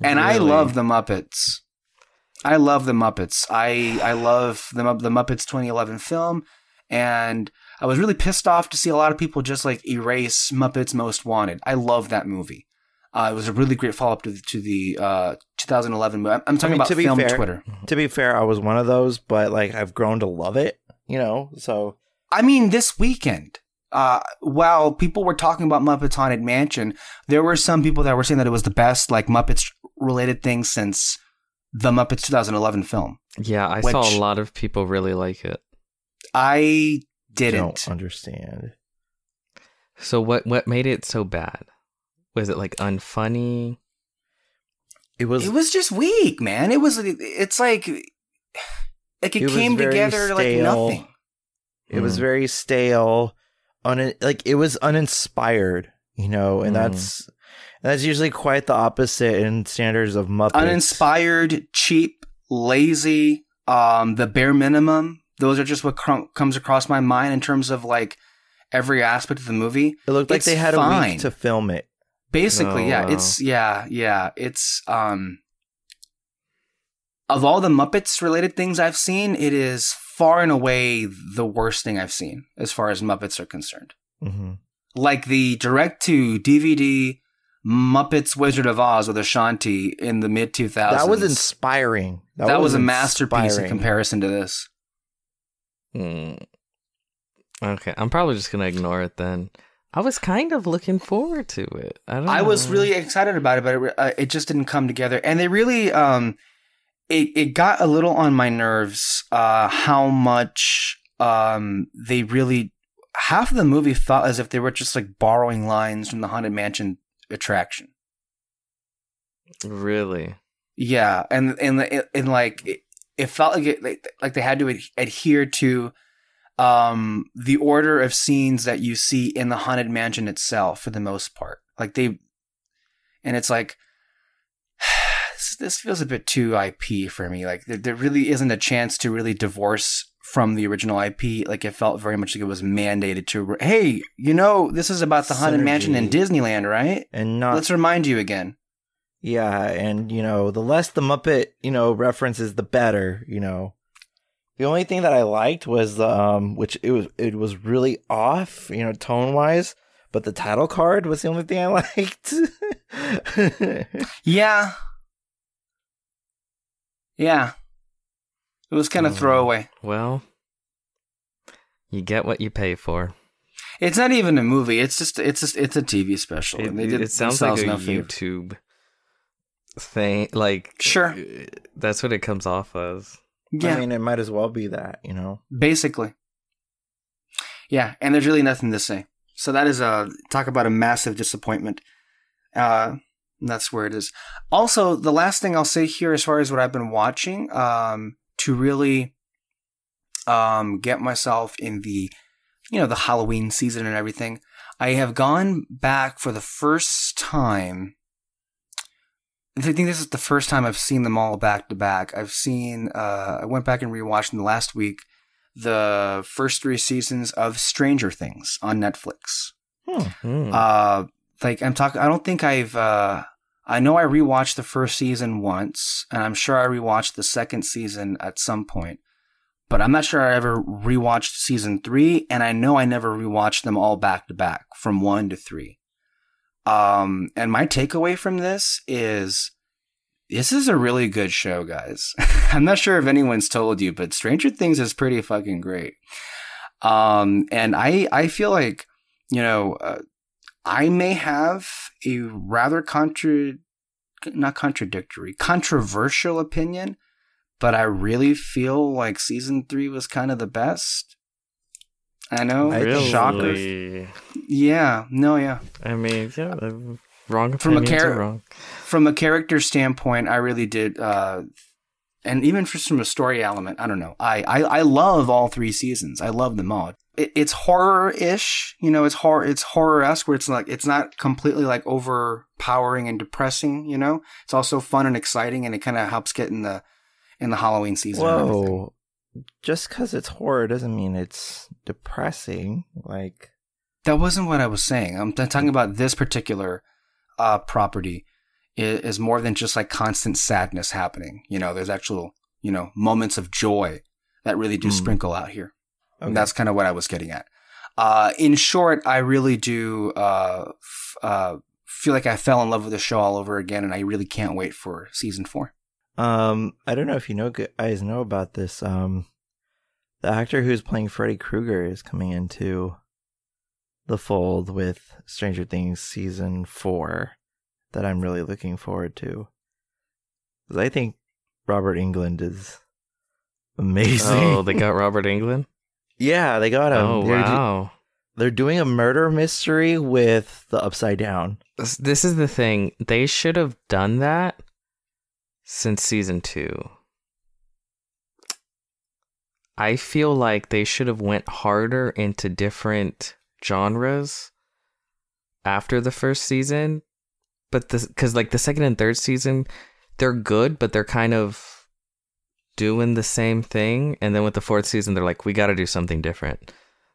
And I love the Muppets. I love the Muppets. I I love the the Muppets 2011 film, and I was really pissed off to see a lot of people just like erase Muppets Most Wanted. I love that movie. Uh, it was a really great follow up to the, to the uh, 2011 movie. I'm, I'm talking mean, about to be film fair- Twitter. To be fair, I was one of those, but like I've grown to love it. You know, so I mean, this weekend, uh, while people were talking about Muppets Haunted Mansion, there were some people that were saying that it was the best like Muppets related thing since the Muppets 2011 film. Yeah, I saw a lot of people really like it. I didn't. don't understand. So what what made it so bad? Was it like unfunny? It was. It was just weak, man. It was. It's like, like it, It came very together like nothing. It was Mm. very stale, un- like it was uninspired, you know, and Mm. that's that's usually quite the opposite in standards of Muppets. Uninspired, cheap, lazy. Um, the bare minimum. Those are just what cr- comes across my mind in terms of like every aspect of the movie. It looked like they had a week to film it. Basically, Oh, yeah, wow. it's yeah, yeah, it's um of all the Muppets related things I've seen, it is far and away the worst thing I've seen as far as Muppets are concerned. hmm Like the direct to DVD Muppets Wizard of Oz with Ashanti in the mid 2000s. That was inspiring. That, was, a masterpiece in comparison to this. Hmm. Okay, I'm probably just gonna ignore it then. I was kind of looking forward to it. I don't. I was really excited about it, but it, uh, it just didn't come together. And they really, um, it it got a little on my nerves. Uh, how much um they really half of the movie felt as if they were just like borrowing lines from the Haunted Mansion attraction. really. Yeah, and and and, like it, it felt like it like, they had to ad- adhere to um the order of scenes that you see in the haunted mansion itself for the most part. Like they and it's like this, this feels a bit too IP for me. Like there, there really isn't a chance to really divorce from the original IP. Like it felt very much like it was mandated to. Hey, you know, this is about the haunted mansion in Disneyland, right? and not Let's remind you again. yeah, and you know, the less the Muppet you know references, the better. You know, the only thing that I liked was the um, which it was it was really off, you know, tone wise. But the title card was the only thing I liked. Yeah. Yeah. It was kind of Oh. throwaway. Well, you get what you pay for. It's not even a movie. It's just it's just it's a TV special. It, and they did it sounds like a no favor. YouTube thing. Like Sure. uh, that's what it comes off as. Yeah, I mean, it might as well be that, you know. basically. Yeah, and there's really nothing to say. So that is a talk about a massive disappointment. Uh, that's where it is. Also, the last thing I'll say here, as far as what I've been watching, um, to really um, get myself in the, you know, the Halloween season and everything, I have gone back for the first time. I think this is the first time I've seen them all back to back. I've seen. Uh, I went back and rewatched them last week the first three seasons of Stranger Things on Netflix. Hmm. Hmm. Uh, like I'm talking, I don't think I've. Uh, I know I rewatched the first season once, and I'm sure I rewatched the second season at some point. But I'm not sure I ever rewatched season three, and I know I never rewatched them all back to back from one to three. Um, and my takeaway from this is this is a really good show, guys. I'm not sure if anyone's told you, but Stranger Things is pretty fucking great. Um, and I I feel like you know uh, I may have a rather contra not contradictory controversial opinion, but I really feel like season three was kind of the best. I know, I really? shocker. Yeah, no, yeah. I mean, yeah, wrong From a opinions are char- wrong. from a character standpoint, I really did uh, and even just from a story element, I don't know. I, I, I love all three seasons. I love them all. It, it's horror-ish, you know, it's horror, it's horror-esque where it's like, it's not completely like overpowering and depressing, you know? It's also fun and exciting and it kind of helps get in the, in the Halloween season. Whoa. Just because it's horror doesn't mean it's depressing. Like, That wasn't what I was saying. I'm t- talking about this particular uh, property is, is more than just like constant sadness happening. You know, there's actual, you know, moments of joy that really do Hmm. sprinkle out here. Okay. And that's kind of what I was getting at. Uh, in short, I really do uh, f- uh, feel like I fell in love with the show all over again, and I really can't wait for season four. Um, I don't know if you know guys know about this. Um, the actor who's playing Freddy Krueger is coming into the fold with Stranger Things season four, that I'm really looking forward to. 'Cause I think Robert Englund is amazing. Oh, they got Robert Englund. Yeah, they got him. Oh they're, do- wow. they're doing a murder mystery with the Upside Down. This, this is the thing. They should have done that since season two. I feel like they should have went harder into different genres after the first season, but the because like the second and third season, they're good, but they're kind of doing the same thing, and then with the fourth season, they're like, we got to do something different.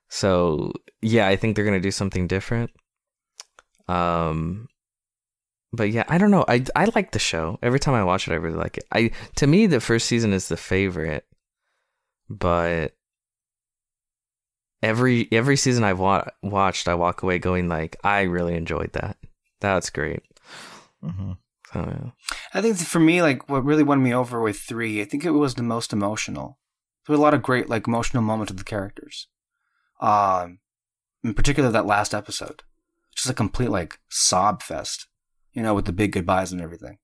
So yeah, I think they're gonna do something different. Um, but yeah, I don't know. I I like the show. Every time I watch it, I really like it. I to me, the first season is the favorite, but every every season I've wa- watched, I walk away going like, I really enjoyed that. That's great. Mm-hmm. So yeah. I think for me, like what really won me over with three, I think it was the most emotional. There were a lot of great, like, emotional moments with the characters. Um, in particular, that last episode, just a complete like sob fest, you know, with the big goodbyes and everything.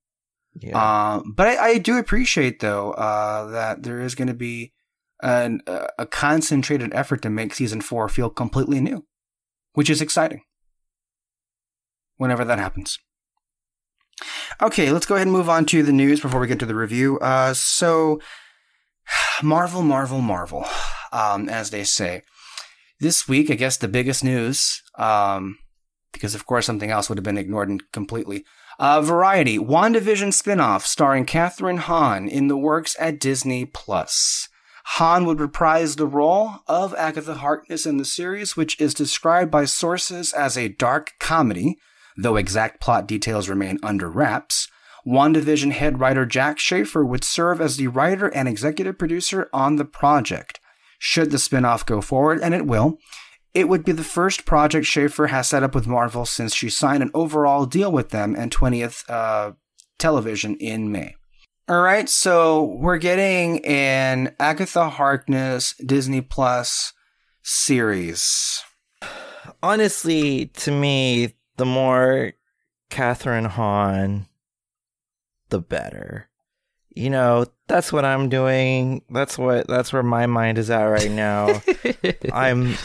Yeah. Uh, but I, I do appreciate though uh, that there is going to be an, a a concentrated effort to make season four feel completely new, which is exciting. Whenever that happens. Okay, let's go ahead and move on to the news before we get to the review. Uh, so, Marvel, Marvel, Marvel, um, as they say. This week, I guess the biggest news, um, because of course something else would have been ignored completely. Uh, Variety, WandaVision spin-off starring Kathryn Hahn in the works at Disney Plus. Hahn would reprise the role of Agatha Harkness in the series, which is described by sources as a dark comedy, though exact plot details remain under wraps. WandaVision head writer Jac Schaeffer would serve as the writer and executive producer on the project. Should the spin-off go forward, and it will, it would be the first project Schaefer has set up with Marvel since she signed an overall deal with them and 20th uh, Television in May. All right, so we're getting an Agatha Harkness Disney Plus series. honestly, to me, the more Kathryn Hahn, the better. You know, that's what I'm doing. That's what that's where my mind is at right now. I'm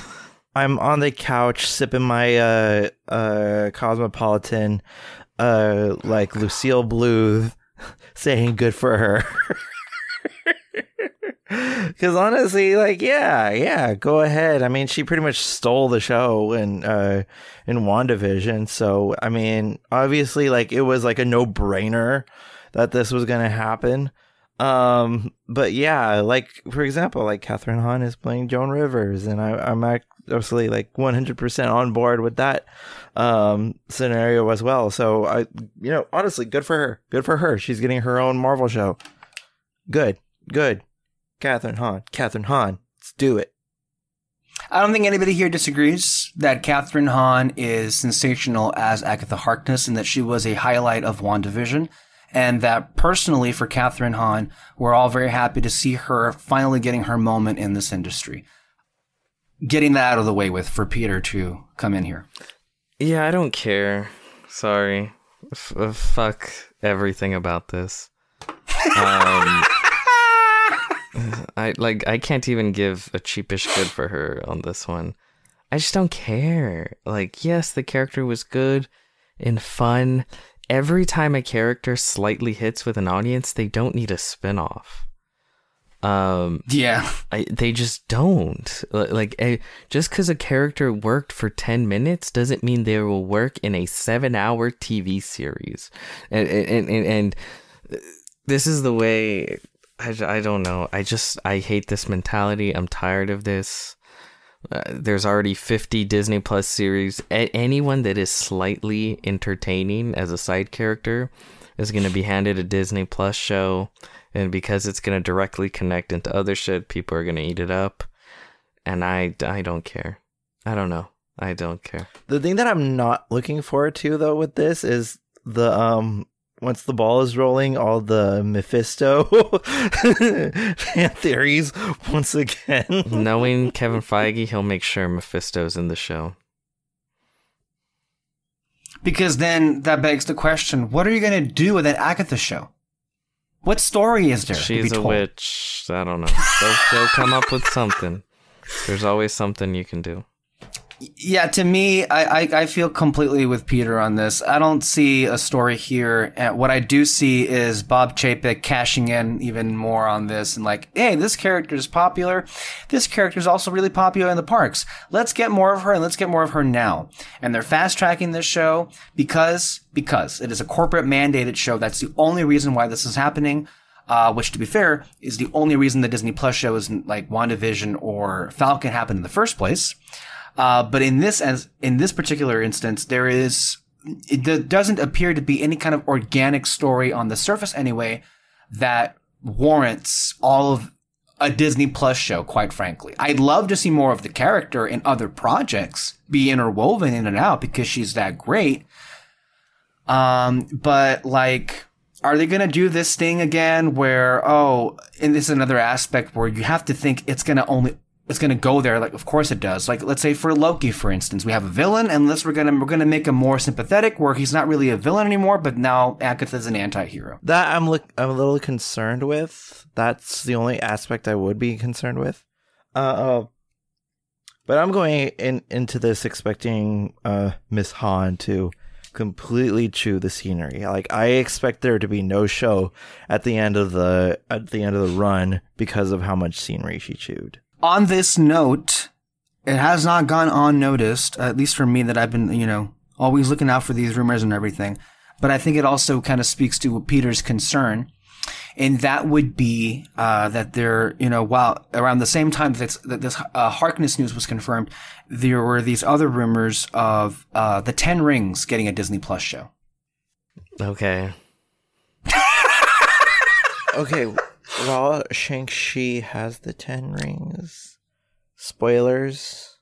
I'm on the couch sipping my uh uh cosmopolitan uh like Lucille Bluth saying good for her. Cause honestly, like, yeah, yeah, go ahead. I mean, she pretty much stole the show in uh in WandaVision. So I mean, obviously like it was like a no brainer that this was gonna happen. Um, but yeah, like for example, like Kathryn Hahn is playing Joan Rivers, and I, I'm absolutely like 100% on board with that um scenario as well. So I, you know, honestly, good for her. Good for her. She's getting her own Marvel show. Good, good. Kathryn Hahn, Kathryn Hahn, let's do it. I don't think anybody here disagrees that Kathryn Hahn is sensational as Agatha Harkness and that she was a highlight of WandaVision. And that personally, for Kathryn Hahn, we're all very happy to see her finally getting her moment in this industry. Getting that out of the way with for Peter to come in here. Yeah, I don't care. Sorry. F- uh, fuck everything about this. Um, I like. I can't even give a cheapish good for her on this one. I just don't care. Like, yes, the character was good and fun. Every time a character slightly hits with an audience, they don't need a spin-off. Um, Yeah. I, they just don't like eh, just because a character worked for 10 minutes doesn't mean they will work in a seven hour tv series and and, and, and this is the way I, I don't know. I just i hate this mentality. I'm tired of this. Uh, there's already 50 disney plus series. A- anyone that is slightly entertaining as a side character is going to be handed a disney plus show and because it's going to directly connect into other shit people are going to eat it up. And i i don't care. I don't know. I don't care. The thing that I'm not looking forward to though with this is the um once the ball is rolling, all the Mephisto fan theories once again. knowing kevin feige he'll make sure mephisto's in the show Because then that begs the question: What are you going to do with that Agatha show? What story is there? to she's be a told? witch i don't know they'll, they'll come up with something there's always something you can do Yeah, to me, I, I, I feel completely with Peter on this. I don't see a story here. What I do see is Bob Chapek cashing in even more on this and like, hey, this character is popular. This character is also really popular in the parks. Let's get more of her and let's get more of her now. And they're fast tracking this show because, because it is a corporate mandated show. That's the only reason why this is happening. Uh, which to be fair is the only reason the Disney Plus show isn't like WandaVision or Falcon happened in the first place. Uh, but in this as in this particular instance, there is it doesn't appear to be any kind of organic story on the surface anyway that warrants all of a Disney Plus show. Quite frankly, I'd love to see more of the character in other projects be interwoven in and out because she's that great. Um, but like, are they going to do this thing again where, oh, and this is another aspect where you have to think it's going to only, it's going to go there. Like, of course it does. Like, let's say for Loki, for instance, we have a villain, and unless we're going to, we're going to make him more sympathetic where he's not really a villain anymore, but now Agatha's an anti-hero. That I'm look I'm a little concerned with. That's the only aspect I would be concerned with. Uh, uh but I'm going in into this expecting uh Miss Hahn to completely chew the scenery. Like I expect there to be no show at the end of the at the end of the run because of how much scenery she chewed. On this note, it has not gone unnoticed, at least for me, that I've been, you know, always looking out for these rumors and everything. But I think it also kind of speaks to Peter's concern. And that would be uh, that there, you know, while around the same time that, that this uh, Harkness news was confirmed, there were these other rumors of uh, the Ten Rings getting a Disney Plus show. okay Okay, well, Shang-Chi has the 10 rings. Spoilers.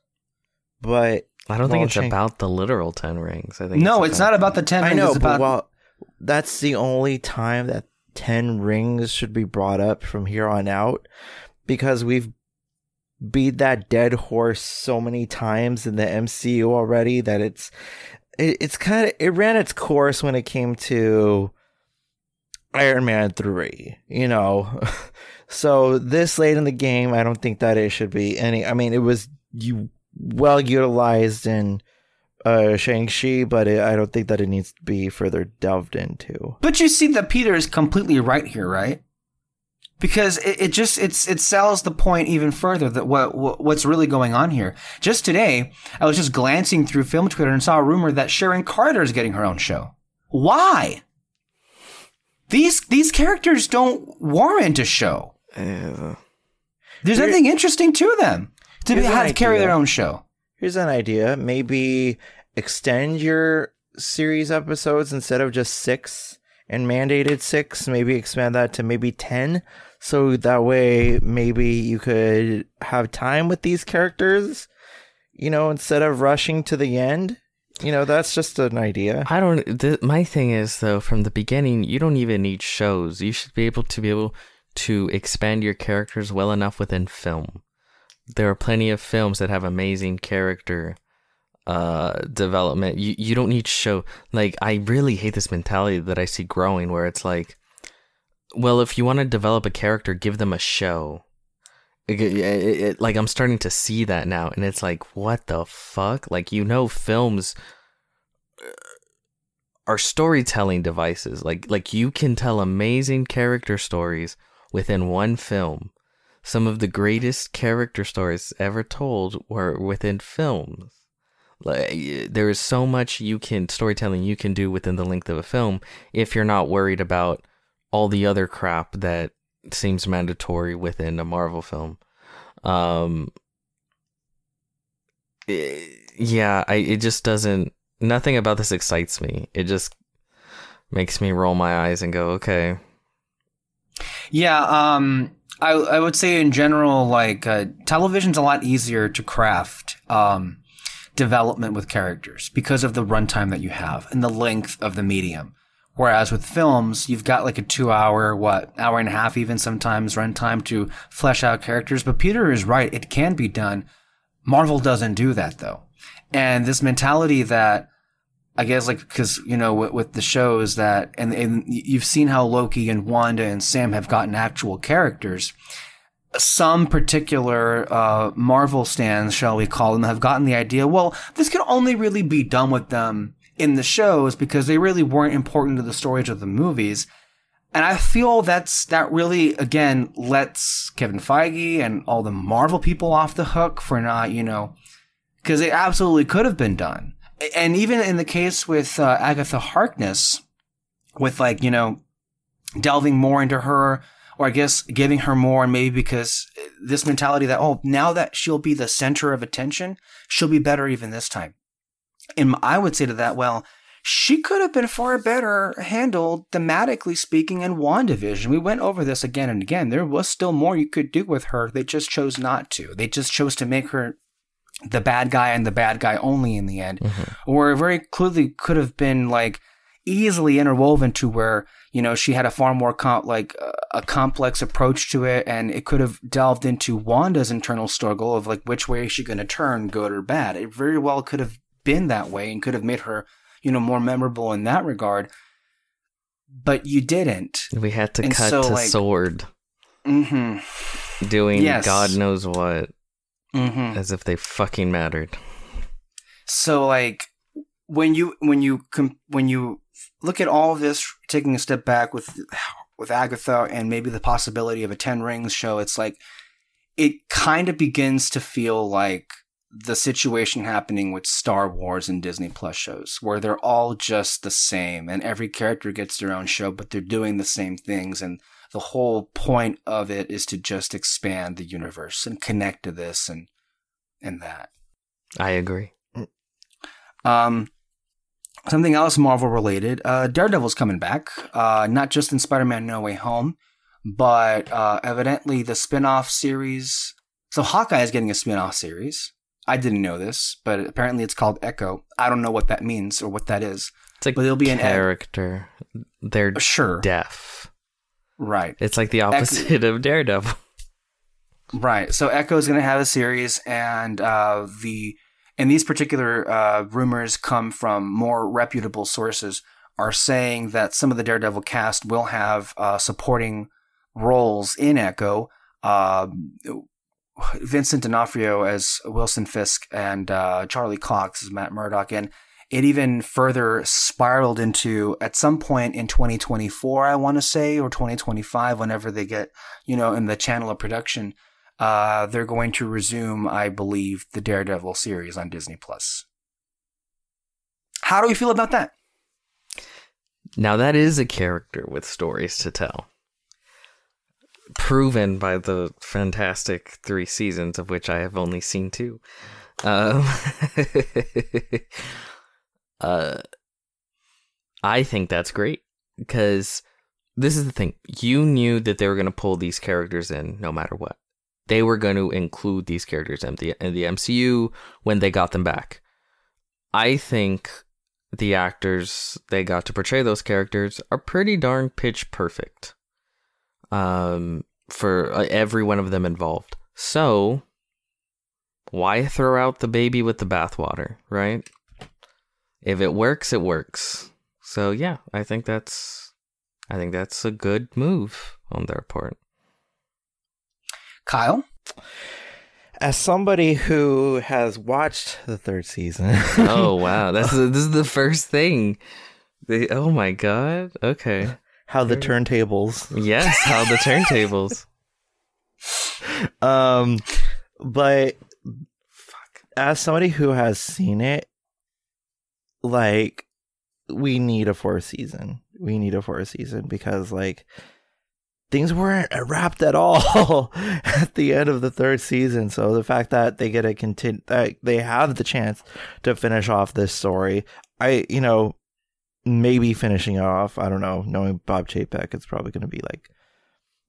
But i don't think it's Shang- about the literal 10 rings i think No, it's not about the Ten I know, it's but about well, that's the only time that 10 rings should be brought up from here on out because we've beat that dead horse so many times in the MCU already that it's it, it's kind of it ran its course when it came to Iron Man 3, you know. so this late in the game, I don't think that it should be any I mean, it was you well utilized in uh Shang-Chi, but it, I don't think that it needs to be further delved into. But you see that Peter is completely right here, right? Because it, it just it's it sells the point even further that what, what what's really going on here. Just today, I was just glancing through film Twitter and saw a rumor that Sharon Carter is getting her own show. Why? These these characters don't warrant a show. Uh, There's nothing interesting to them to be, have to carry their own show. Here's an idea. Maybe extend your series episodes instead of just six and mandated six, maybe expand that to maybe 10. So that way, maybe you could have time with these characters, you know, instead of rushing to the end. You know, that's just an idea. I don't. Th- my thing is though, from the beginning, you don't even need shows. You should be able to be able to expand your characters well enough within film. There are plenty of films that have amazing character uh development. You you don't need show. Like I really hate this mentality that I see growing, where it's like, well, if you want to develop a character, give them a show. It- it- it- like I'm starting to see that now, and it's like, what the fuck? Like you know, films uh, are storytelling devices. Like like you can tell amazing character stories within one film. some of the greatest character stories ever told were within films. Like, there is so much you can storytelling you can do within the length of a film if you're not worried about all the other crap that seems mandatory within a Marvel film. Um, eh, yeah, I it just doesn't. Nothing about this excites me. It just makes me roll my eyes and go, okay. Yeah, um, I I would say in general, like uh, television's a lot easier to craft um, development with characters because of the runtime that you have and the length of the medium. Whereas with films, you've got like a two hour, what, hour and a half even sometimes runtime to flesh out characters. But Peter is right. It can be done. Marvel doesn't do that though. And this mentality that I guess like because you know with, with, the shows that and, and you've seen how Loki and Wanda and Sam have gotten actual characters. Some particular uh, Marvel stands, shall we call them, have gotten the idea. Well, this can only really be done with them in the shows because they really weren't important to the stories of the movies. And I feel that's that really again lets Kevin Feige and all the Marvel people off the hook for not, you know, because it absolutely could have been done and even in the case with uh, Agatha Harkness, with like you know, delving more into her, or I guess giving her more, and maybe because this mentality that oh, now that she'll be the center of attention, she'll be better even this time. And I would say to that, well, she could have been far better handled thematically speaking in WandaVision. We went over this again and again. There was still more you could do with her. They just chose not to. They just chose to make her the bad guy and the bad guy only in the end, mm-hmm. or very clearly could have been like easily interwoven to where you know she had a far more com- like uh, a complex approach to it, and it could have delved into Wanda's internal struggle of like which way is she going to turn, good or bad. It very well could have been that way and could have made her you know more memorable in that regard. But you didn't. We had to and cut so, to like, sword. Mm-hmm. Doing yes. God knows what mm-hmm. as if they fucking mattered. So like when you when you when you look at all this, taking a step back with with Agatha and maybe the possibility of a Ten Rings show, it's like it kind of begins to feel like the situation happening with Star Wars and Disney Plus shows, where they're all just the same and every character gets their own show, but they're doing the same things and the whole point of it is to just expand the universe and connect to this and and that. I agree. Um, something else Marvel related. Uh, Daredevil's coming back. Uh, not just in Spider-Man: No Way Home, but uh, evidently the spin-off series. So Hawkeye is getting a spin-off series. I didn't know this, but apparently it's called Echo. I don't know what that means or what that is. It's like but it'll be character. An ed- They're sure deaf. Right. It's like the opposite Echo- of Daredevil. Right. So Echo is going to have a series, and uh, the and these particular uh, rumors come from more reputable sources. Are saying that some of the Daredevil cast will have uh, supporting roles in Echo. Uh, Vincent D'Onofrio as Wilson Fisk and uh, Charlie Cox as Matt Murdock, and it even further spiraled into at some point in 2024, I want to say, or 2025, whenever they get, you know, in the channel of production, uh, they're going to resume, I believe, the Daredevil series on Disney Plus. How do we feel about that? Now that is a character with stories to tell. Proven by the fantastic three seasons of which I have only seen two. Um, Uh, I think that's great because this is the thing. You knew that they were going to pull these characters in no matter what. They were going to include these characters in the, in the MCU when they got them back. I think the actors they got to portray those characters are pretty darn pitch perfect um, for uh, every one of them involved. So, why throw out the baby with the bathwater, right? if it works, it works. So yeah, I think that's I think that's a good move on their part. Kyle, as somebody who has watched the third season. oh wow, that's this is the first thing. The, oh my god. Okay. How the turntables. Yes, how the turntables. um, but fuck. as somebody who has seen it, like we need a fourth season. We need a fourth season because like things weren't wrapped at all at the end of the third season. So the fact that they get a continue that they have the chance to finish off this story, I you know maybe finishing it off. I don't know. Knowing Bob Chapek, it's probably going to be like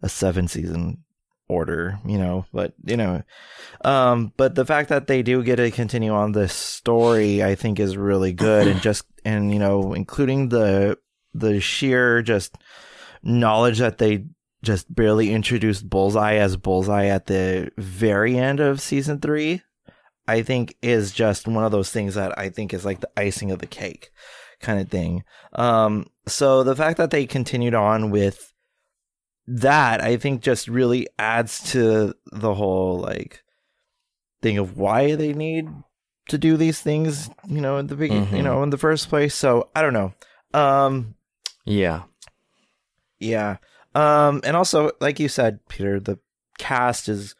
a seven season order, you know, but you know, um, but the fact that they do get to continue on this story, I think is really good. and just, and, you know, including the, the sheer just knowledge that they just barely introduced Bullseye as Bullseye at the very end of season three, I think is just one of those things that I think is like the icing of the cake kind of thing. Um, so the fact that they continued on with that, I think just really adds to the whole like thing of why they need to do these things, you know, in the beginning, Mhm. you know, in the first place. So I don't know. Um, Yeah. yeah. Um, and also, like you said, Peter, the cast is,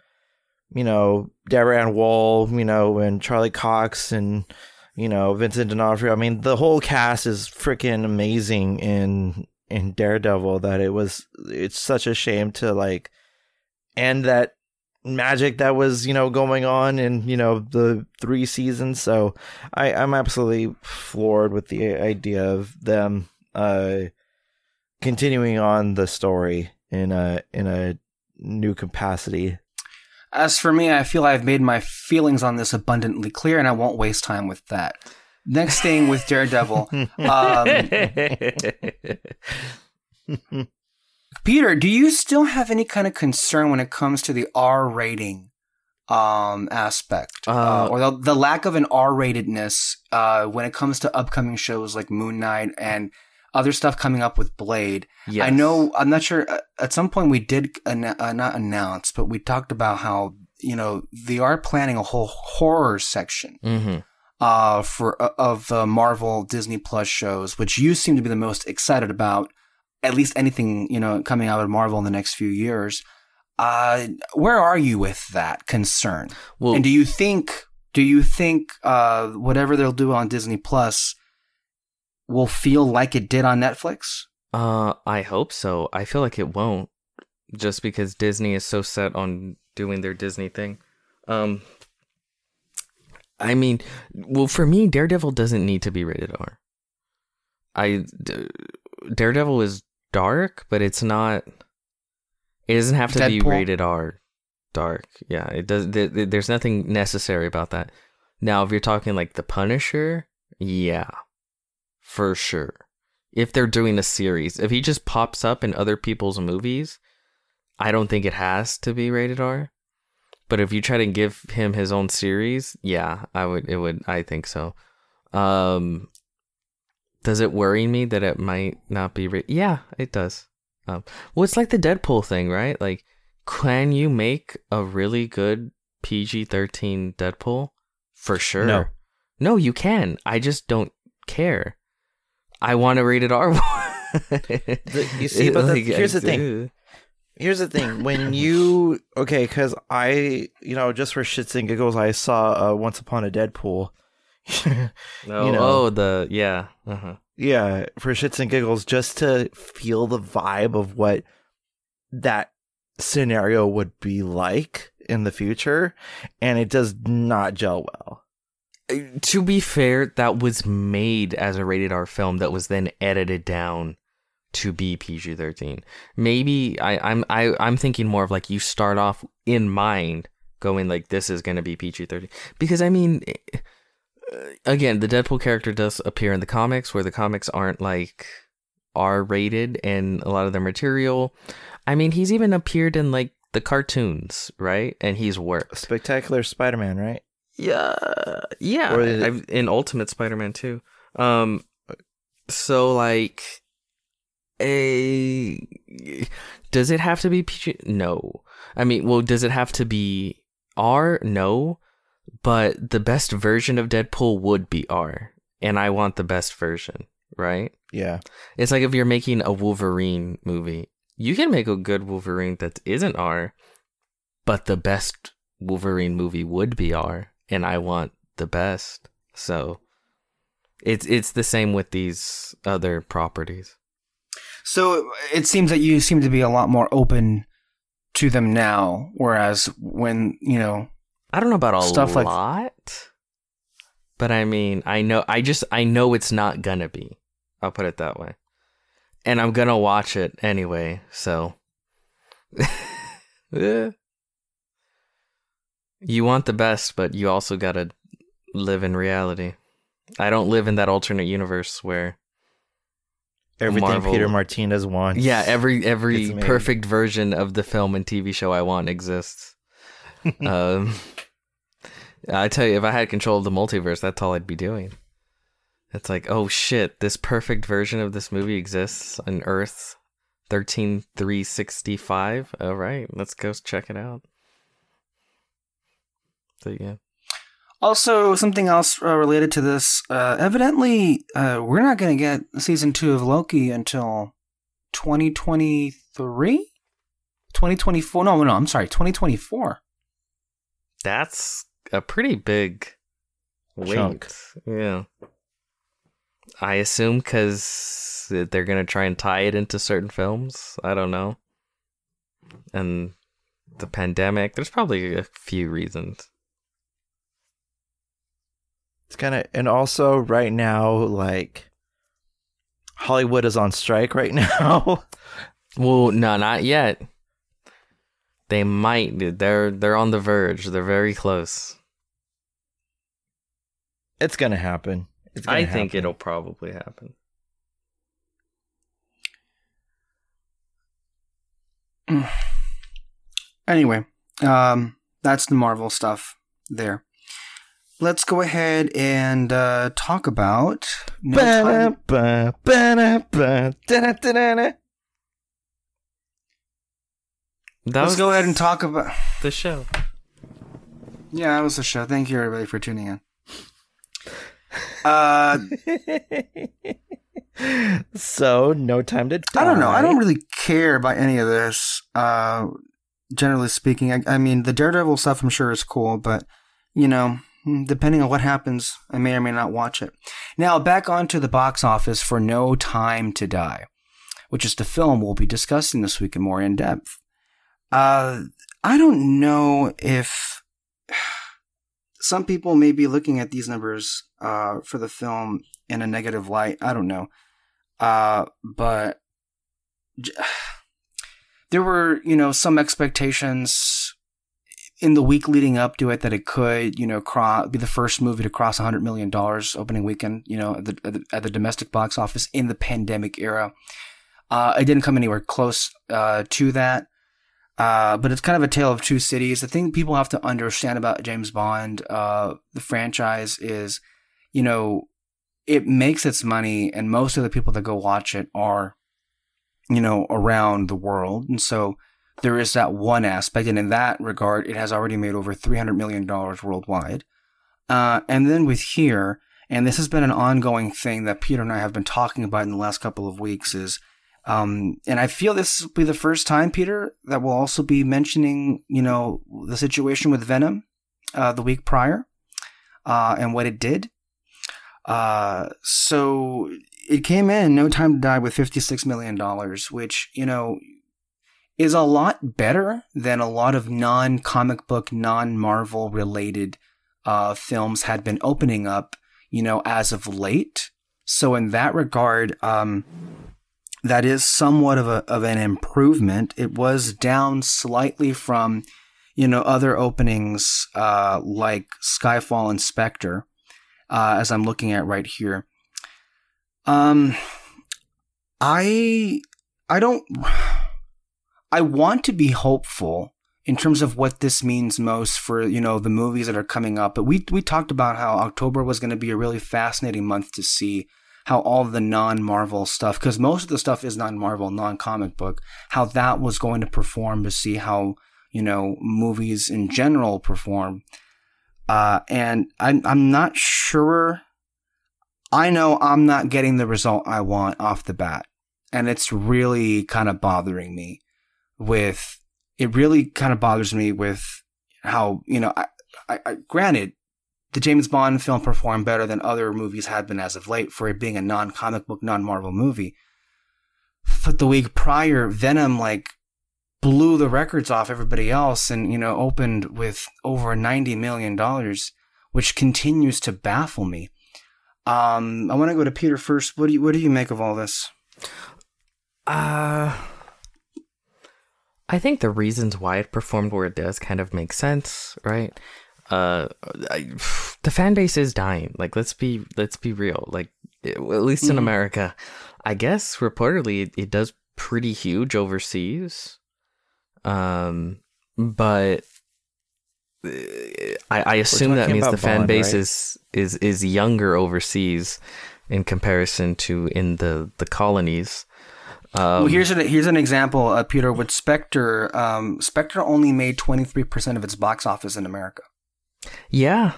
you know, Deborah Ann Woll, you know, and Charlie Cox and, you know, Vincent D'Onofrio. I mean, the whole cast is freaking amazing in in Daredevil that it was it's such a shame to like end that magic that was, you know, going on in, you know, the three seasons. So I, I'm absolutely floored with the idea of them uh continuing on the story in a in a new capacity. As for me, I feel I've made my feelings on this abundantly clear, and I won't waste time with that. Next thing with Daredevil, um, Peter, do you still have any kind of concern when it comes to the R rating um, aspect, uh, Uh, or the, the lack of an R ratedness uh, when it comes to upcoming shows like Moon Knight and other stuff coming up with Blade? yes. I know. I'm not sure. uh, At some point, we did anno- uh, not announce, but we talked about how you know they are planning a whole horror section Mm-hmm. uh, for uh, of uh, Marvel Disney Plus shows, which you seem to be the most excited about. At least anything you know coming out of Marvel in the next few years. Uh, where are you with that concern? Well, and do you think do you think uh, whatever they'll do on Disney Plus will feel like it did on Netflix? Uh, I hope so. I feel like it won't, just because Disney is so set on doing their Disney thing. Um, I mean, well, for me, Daredevil doesn't need to be rated R. I D- Daredevil is dark, but it's not. It doesn't have to be rated R. Dark, yeah. It does. Th- th- there's nothing necessary about that. Now, if you're talking like the Punisher, yeah, for sure if they're doing a series. If he just pops up in other people's movies, I don't think it has to be rated R. But if you try to give him his own series, yeah, I would it would I think so. Um does it worry me that it might not be rated? Yeah, it does. Um well it's like the Deadpool thing, right? Like can you make a really good PG-13 Deadpool? For sure. No. No, you can. I just don't care. I want a rated R one. The- you see, but the- here's the thing. Here's the thing: when you okay, because I, you know, just for shits and giggles, I saw uh, Once Upon a Deadpool. Oh, you know. oh, the yeah. Uh-huh. yeah, for shits and giggles, just to feel the vibe of what that scenario would be like in the future, and it does not gel well. To be fair, that was made as a rated R film that was then edited down to be PG thirteen. Maybe I, I'm I, I'm thinking more of like you start off in mind going like this is gonna be PG thirteen because I mean. eh, Again, the Deadpool character does appear in the comics, where the comics aren't like R rated, and a lot of their material. I mean, he's even appeared in like the cartoons, right? And he's worked. Spectacular Spider-Man, right? Yeah, yeah. Or is it- I've, in Ultimate Spider-Man too. Um, so like, a does it have to be PG? No. I mean, well, does it have to be R? No. But the best version of Deadpool would be R, and I want the best version, right? Yeah, It's like if you're making a Wolverine movie, you can make a good Wolverine that isn't R, but the best Wolverine movie would be R, and I want the best. So it's it's the same with these other properties. So it seems that you seem to be a lot more open to them now, whereas when you know I don't know about a Stuff like- lot, but I mean, I know, I just, I know it's not gonna be. I'll put it that way, and I'm gonna watch it anyway. So, Eh. You want the best, but you also gotta live in reality. I don't live in that alternate universe where, Everything Marvel- Peter Martinez wants. yeah, every every perfect version of the film and TV show I want exists. um, I tell you, if I had control of the multiverse, that's all I'd be doing. It's like, oh shit, this perfect version of this movie exists on Earth thirteen three sixty five. All right, let's go check it out. So yeah, Also, something else uh, related to this. Uh, evidently, uh, we're not going to get season two of Loki until 2023? 2024? No, no, I'm sorry, 2024. that's a pretty big wait. Chunk. Yeah, I assume because they're gonna try and tie it into certain films. I don't know, and the pandemic. There's probably a few reasons. It's kind of, and also right now, like Hollywood is on strike right now. Well, no, not yet. They might. They're they're on the verge. They're very close. it's gonna happen. It's gonna I think it'll probably happen. Anyway, um, that's the Marvel stuff there. Let's go ahead and uh, talk about. No. Let's go ahead and talk about. the show. Yeah, that was the show. Thank you, everybody, for tuning in. Uh, so no time to. Die. I don't know. I don't really care about any of this. Uh, generally speaking, I, I mean, the Daredevil stuff I'm sure is cool, but you know, depending on what happens, I may or may not watch it. Now, back onto the box office for No Time to Die, which is the film we'll be discussing this week in more in depth. Uh, I don't know if some people may be looking at these numbers uh, for the film in a negative light. I don't know. Uh, but there were, you know, some expectations in the week leading up to it that it could, you know, cro- be the first movie to cross $100 million opening weekend, you know, at the, at the, at the domestic box office in the pandemic era. Uh, it didn't come anywhere close uh, to that. Uh, but it's kind of a tale of two cities. The thing people have to understand about James Bond, uh, the franchise, is, you know, it makes its money, and most of the people that go watch it are, you know, around the world. And so there is that one aspect. And in that regard, it has already made over $300 million worldwide. Uh, and then with here, and this has been an ongoing thing that Peter and I have been talking about in the last couple of weeks, is um, and I feel this will be the first time, Peter, that we'll also be mentioning, you know, the situation with Venom uh, the week prior uh, and what it did. Uh, so it came in No Time to Die with $56 million, which, you know, is a lot better than a lot of non comic book, non Marvel related uh, films had been opening up, you know, as of late. So in that regard, um, that is somewhat of a of an improvement. It was down slightly from, you know, other openings uh, like Skyfall and Spectre, uh, as I'm looking at right here. Um, I I don't. I want to be hopeful in terms of what this means most for you know the movies that are coming up. But we we talked about how October was going to be a really fascinating month to see how all the non-Marvel stuff, because most of the stuff is non-Marvel, non-comic book, how that was going to perform to see how you know movies in general perform. Uh, and I'm I'm not sure. I know I'm not getting the result I want off the bat, and it's really kind of bothering me with it really kind of bothers me with how you know. I, I, I granted, the James Bond film performed better than other movies had been as of late for it being a non-comic book, non-Marvel movie. But the week prior, Venom like blew the records off everybody else, and you know opened with over ninety million dollars, which continues to baffle me. Um, I want to go to Peter first. What do you what do you make of all this? Uh I think the reasons why it performed where it does kind of make sense, right? Uh, I, the fan base is dying. Like, let's be let's be real. Like, at least in Mhm. America, I guess reportedly it, it does pretty huge overseas. Um, but uh, I, I assume that means the about fan base right? is is is younger overseas in comparison to in the the colonies. Um, well, here's an here's an example, uh, Peter. With Spectre, um, Spectre only made twenty three percent of its box office in America. Yeah.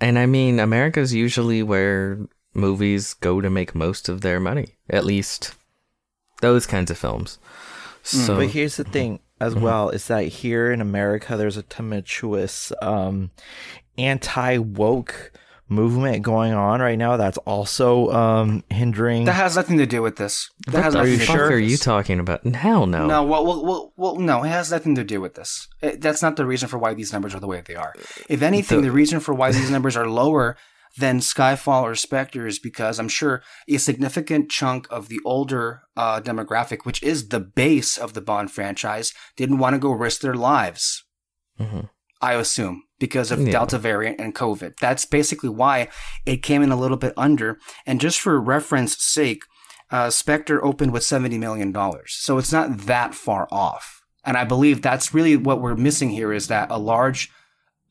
And I mean, America's usually where movies go to make most of their money, at least those kinds of films. So, But here's the thing as well is that here in America there's a tumultuous um anti woke movement going on right now that's also um hindering That has nothing to do with this. That what has the nothing fuck to do are you talking about? Hell no. No, well, well, well, well, no, it has nothing to do with this. It, that's not the reason for why these numbers are the way they are. If anything, The- the reason for why these numbers are lower than Skyfall or Spectre is because I'm sure a significant chunk of the older uh, demographic, which is the base of the Bond franchise, didn't want to go risk their lives. Mhm. I assume because of Yeah. Delta variant and COVID. That's basically why it came in a little bit under. And just for reference sake, uh, Spectre opened with $70 million. So it's not that far off. And I believe that's really what we're missing here is that a large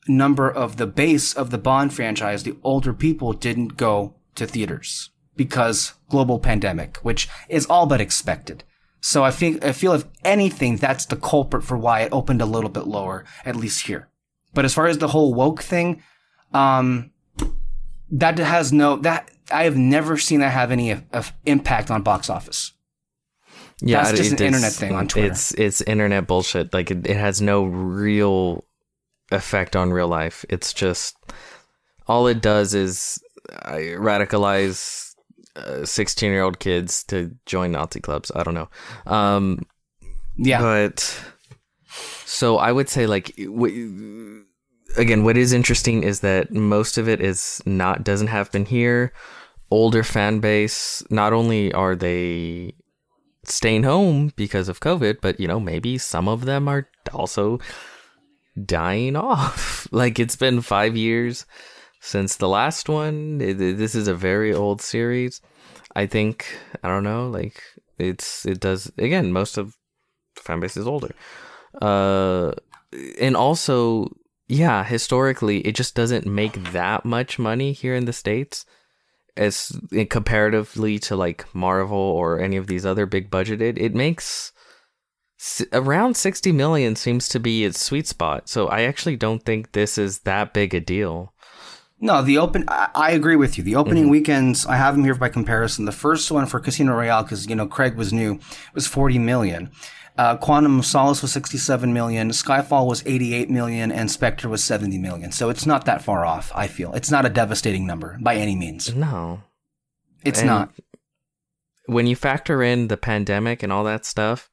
number of the base of the Bond franchise, the older people didn't go to theaters because global pandemic, which is all but expected. So I think, I feel if anything, that's the culprit for why it opened a little bit lower, at least here. But as far as the whole woke thing, um, that has no, that, I have never seen that have any of, of impact on box office. yeah, that's just it an internet thing on Twitter. It's it's internet bullshit. Like it, it has no real effect on real life. It's just all it does is uh, radicalize sixteen year old kids to join Nazi clubs. I don't know. Um, Yeah. But so I would say like w- again, what is interesting is that most of it is not doesn't happen here. Older fan base. Not only are they staying home because of COVID, but you know maybe some of them are also dying off. like it's been five years since the last one. This is a very old series. I think I don't know. Like it's it does again. Most of the fan base is older, uh, and also yeah, historically it just doesn't make that much money here in the states as comparatively to like Marvel or any of these other big budgeted. It makes around 60 million seems to be its sweet spot. So I actually don't think this is that big a deal. No, the open. I, I agree with you. The opening Mm-hmm. weekends, I have them here by comparison. The first one for Casino Royale, because you know Craig was new, was forty million. Uh, Quantum of Solace was sixty-seven million. Skyfall was eighty-eight million, and Spectre was seventy million. So it's not that far off. I feel it's not a devastating number by any means. No. It's And not. When you factor in the pandemic and all that stuff,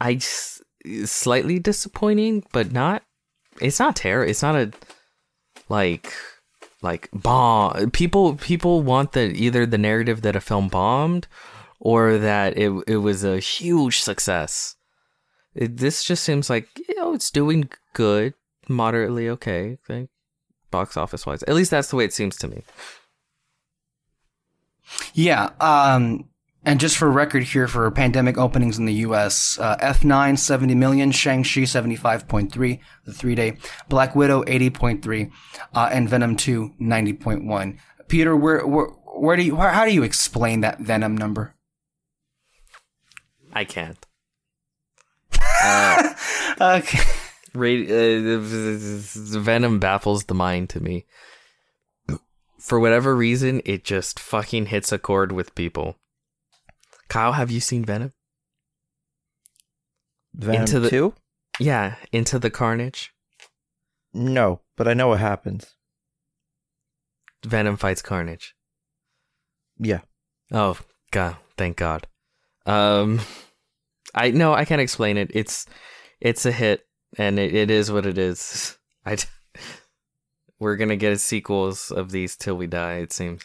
I s- slightly disappointing, but not. It's not terror. It's not a like like bomb. People people want the either the narrative that a film bombed or that it it was a huge success. It, this just seems like you know it's doing good, moderately okay, like box office wise. At least that's the way it seems to me. Yeah. Um, and just for record here for pandemic openings in the U.S., uh, F9 70 million, Shang-Chi 75.3, the three day, Black Widow 80.3, uh, and Venom 2 90.1. Peter, where, where, where do you, how do you explain that Venom number? I can't. Okay. Radi- uh, Venom baffles the mind to me. For whatever reason, it just fucking hits a chord with people. Kyle, have you seen Venom? Venom Into the- 2? Yeah, Into the Carnage. No, but I know what happens. Venom fights Carnage. Yeah. Oh god, thank God. Um, I no, I can't explain it. It's it's a hit, and it, it is what it is. I we're gonna get sequels of these till we die. It seems.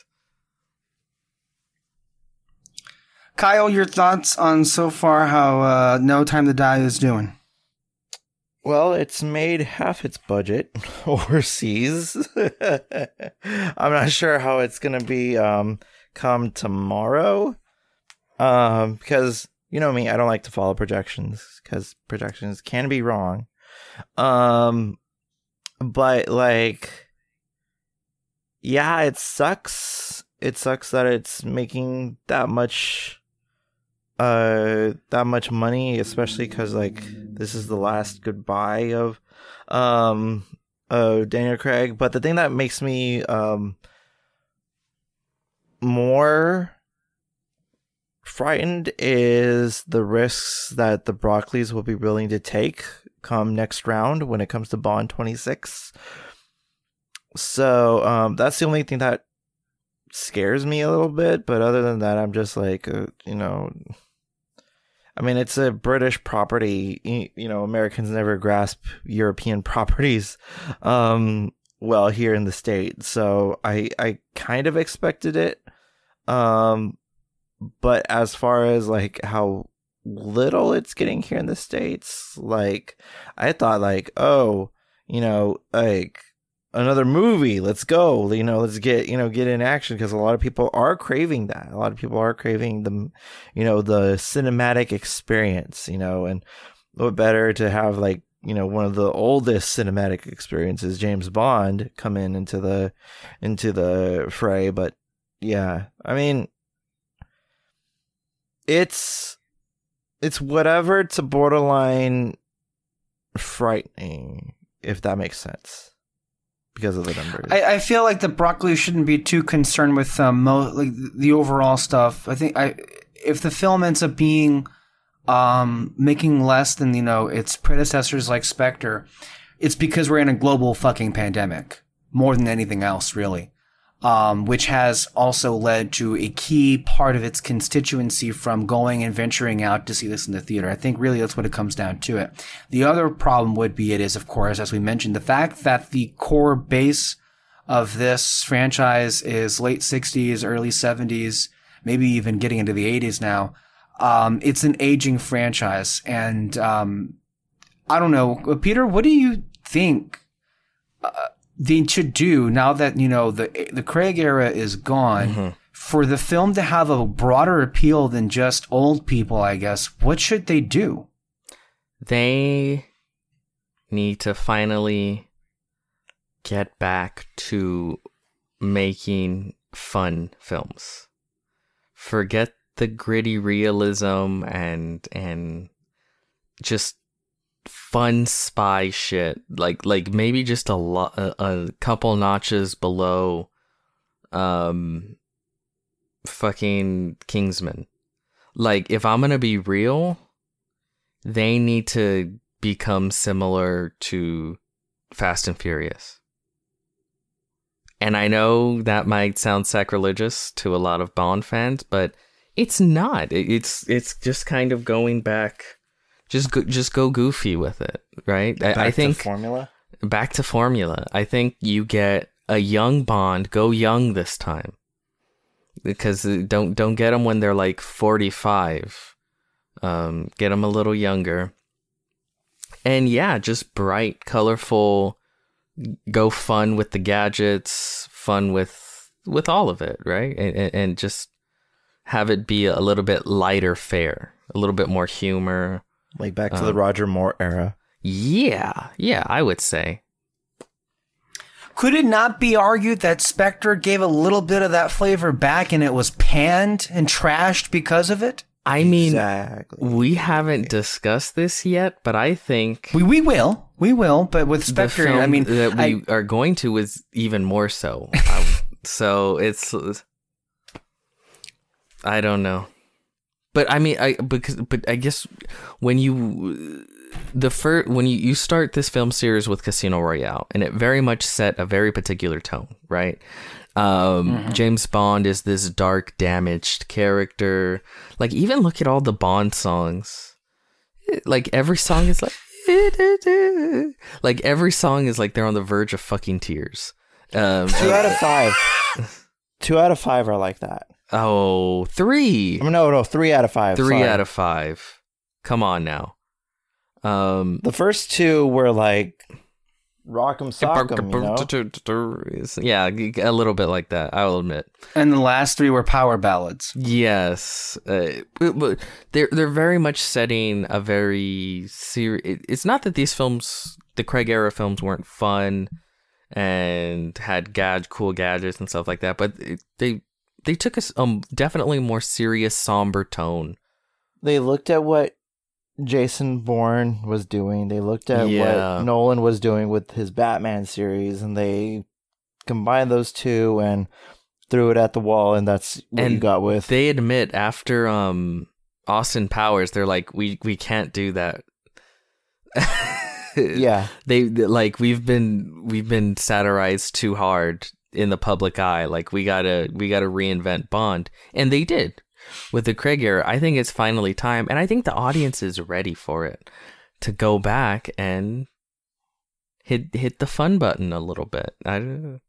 Kyle, your thoughts on so far how uh, No Time to Die is doing? Well, it's made half its budget overseas. I'm not sure how it's gonna be um come tomorrow. Um because you know me, I don't like to follow projections because projections can be wrong. Um but like yeah, it sucks. It sucks that it's making that much uh that much money especially cuz like this is the last goodbye of um uh Daniel Craig but the thing that makes me um more frightened is the risks that the Broccoli's will be willing to take come next round when it comes to Bond 26 so um that's the only thing that scares me a little bit but other than that I'm just like uh, you know I mean, it's a British property. You know, Americans never grasp European properties um, well here in the state. So I, I kind of expected it. Um, but as far as like how little it's getting here in the States, like I thought like, oh, you know, like another movie let's go you know let's get you know get in action because a lot of people are craving that. A lot of people are craving the you know the cinematic experience you know and what better to have like you know one of the oldest cinematic experiences james bond come in into the into the fray. But yeah i mean it's it's whatever to borderline frightening if that makes sense because of the numbers. I, I feel like the broccoli shouldn't be too concerned with um, mo- like the overall stuff. I think I if the film ends up being um, making less than you know its predecessors like Spectre, it's because we're in a global fucking pandemic more than anything else, really. Um, which has also led to a key part of its constituency from going and venturing out to see this in the theater. I think really that's what it comes down to it. The other problem would be it is, of course, as we mentioned, the fact that the core base of this franchise is late 60s, early 70s, maybe even getting into the 80s now. Um, it's an aging franchise. And, um, I don't know. Peter, what do you think? Uh, they should do now that you know the the Craig era is gone Mm-hmm. for the film to have a broader appeal than just old people. I guess what should they do? They need to finally get back to making fun films. Forget the gritty realism and and just fun spy shit. Like like maybe just a lot a, a couple notches below um fucking Kingsman. Like if I'm going to be real, they need to become similar to Fast and Furious. And I know that might sound sacrilegious to a lot of Bond fans, but it's not. It's it's just kind of going back. Just go, just go goofy with it, right? I, I Back to think formula. back to formula. I think you get a young Bond, go young this time, because uh, don't don't get them when they're like forty five. Um, get them a little younger, and yeah, just bright, colorful. Go fun with the gadgets, fun with with all of it, right? And and, and just have it be a little bit lighter fare, a little bit more humor. Like back to Um, the Roger Moore era. Yeah, yeah, I would say. Could it not be argued that Spectre gave a little bit of that flavor back and it was panned and trashed because of it? I mean, exactly. We haven't discussed this yet, but I think We we will we will, but with Spectre, I mean, that we I, are going to is even more so. Um, so it's, I don't know, but I mean, I because but I guess when you the first when you, you start this film series with Casino Royale, and it very much set a very particular tone, right? Um, James Bond is this dark, damaged character. Like, even look at all the Bond songs. Like every song is like, like every song is like they're on the verge of fucking tears. Um, Two out of five. Two out of five are like that. Oh, three, no, no, three out of five. three sorry. out of five. Come on now. Um, The first two were like rock'em sock'em, you know? yeah, a little bit like that. I will admit. And the last three were power ballads. Yes, uh, but, but they're they're very much setting a very serious. It's not that these films, the Craig era films, weren't fun and had gad cool gadgets and stuff like that, but it, they they took a um definitely more serious, somber tone. They looked at what Jason Bourne was doing. They looked at Yeah. what Nolan was doing with his Batman series, and they combined those two and threw it at the wall, and that's what you got with. They admit after um Austin Powers, they're like, we we can't do that. yeah, they like we've been we've been satirized too hard in the public eye like we gotta we gotta reinvent bond and they did with the craig era i think it's finally time and i think the audience is ready for it to go back and hit hit the fun button a little bit I, don't- know.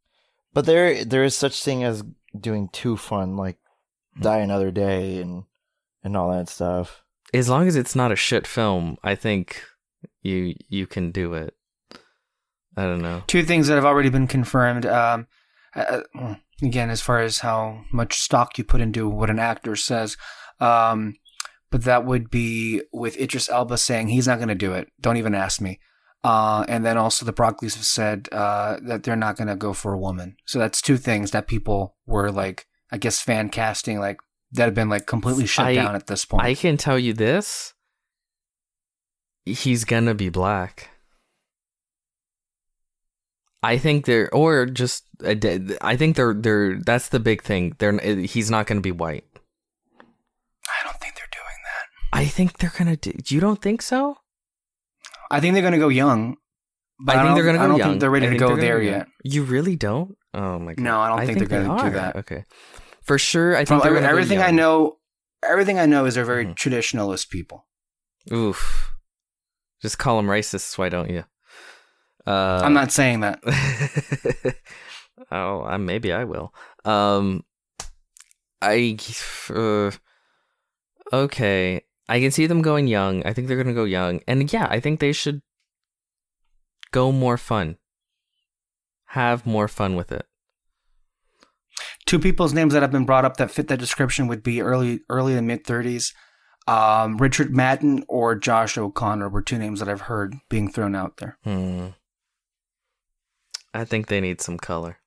but there there is such thing as doing too fun, like Die Another Day and and all that stuff. as long as it's not a shit film i think you you can do it i don't know Two things that have already been confirmed. Um, uh, uh, again, as far as how much stock you put into what an actor says, um, but that would be with Idris Elba saying he's not going to do it. Don't even ask me. Uh, and then also the Broccoli's have said uh, that they're not going to go for a woman. So that's two things that people were like, I guess, fan casting like that have been like completely shut I- down at this point. I can tell you this. He's gonna be black. I think they're, or just, I think they're, they're. That's the big thing. They're, he's not gonna be white. I don't think they're doing that. I think they're gonna do. You don't think so? I think they're going to go young. But I think they're gonna go I don't young. think they're ready I to go there yet. You really don't? Oh my god. No, I don't think they're gonna they do that. Okay. For sure, I think From they're every- go everything I know, everything I know is they're very Mhm. traditionalist people. Oof. Just call them racists. Why don't you? Uh, I'm not saying that. oh, I, maybe I will. Um, I uh, okay. I can see them going young. I think they're gonna go young, and yeah, I think they should go more fun. Have more fun with it. Two people's names that have been brought up that fit that description would be early, early to mid 30s. Um, Richard Madden or Josh O'Connor were two names that I've heard being thrown out there. Hmm. I think they need some color.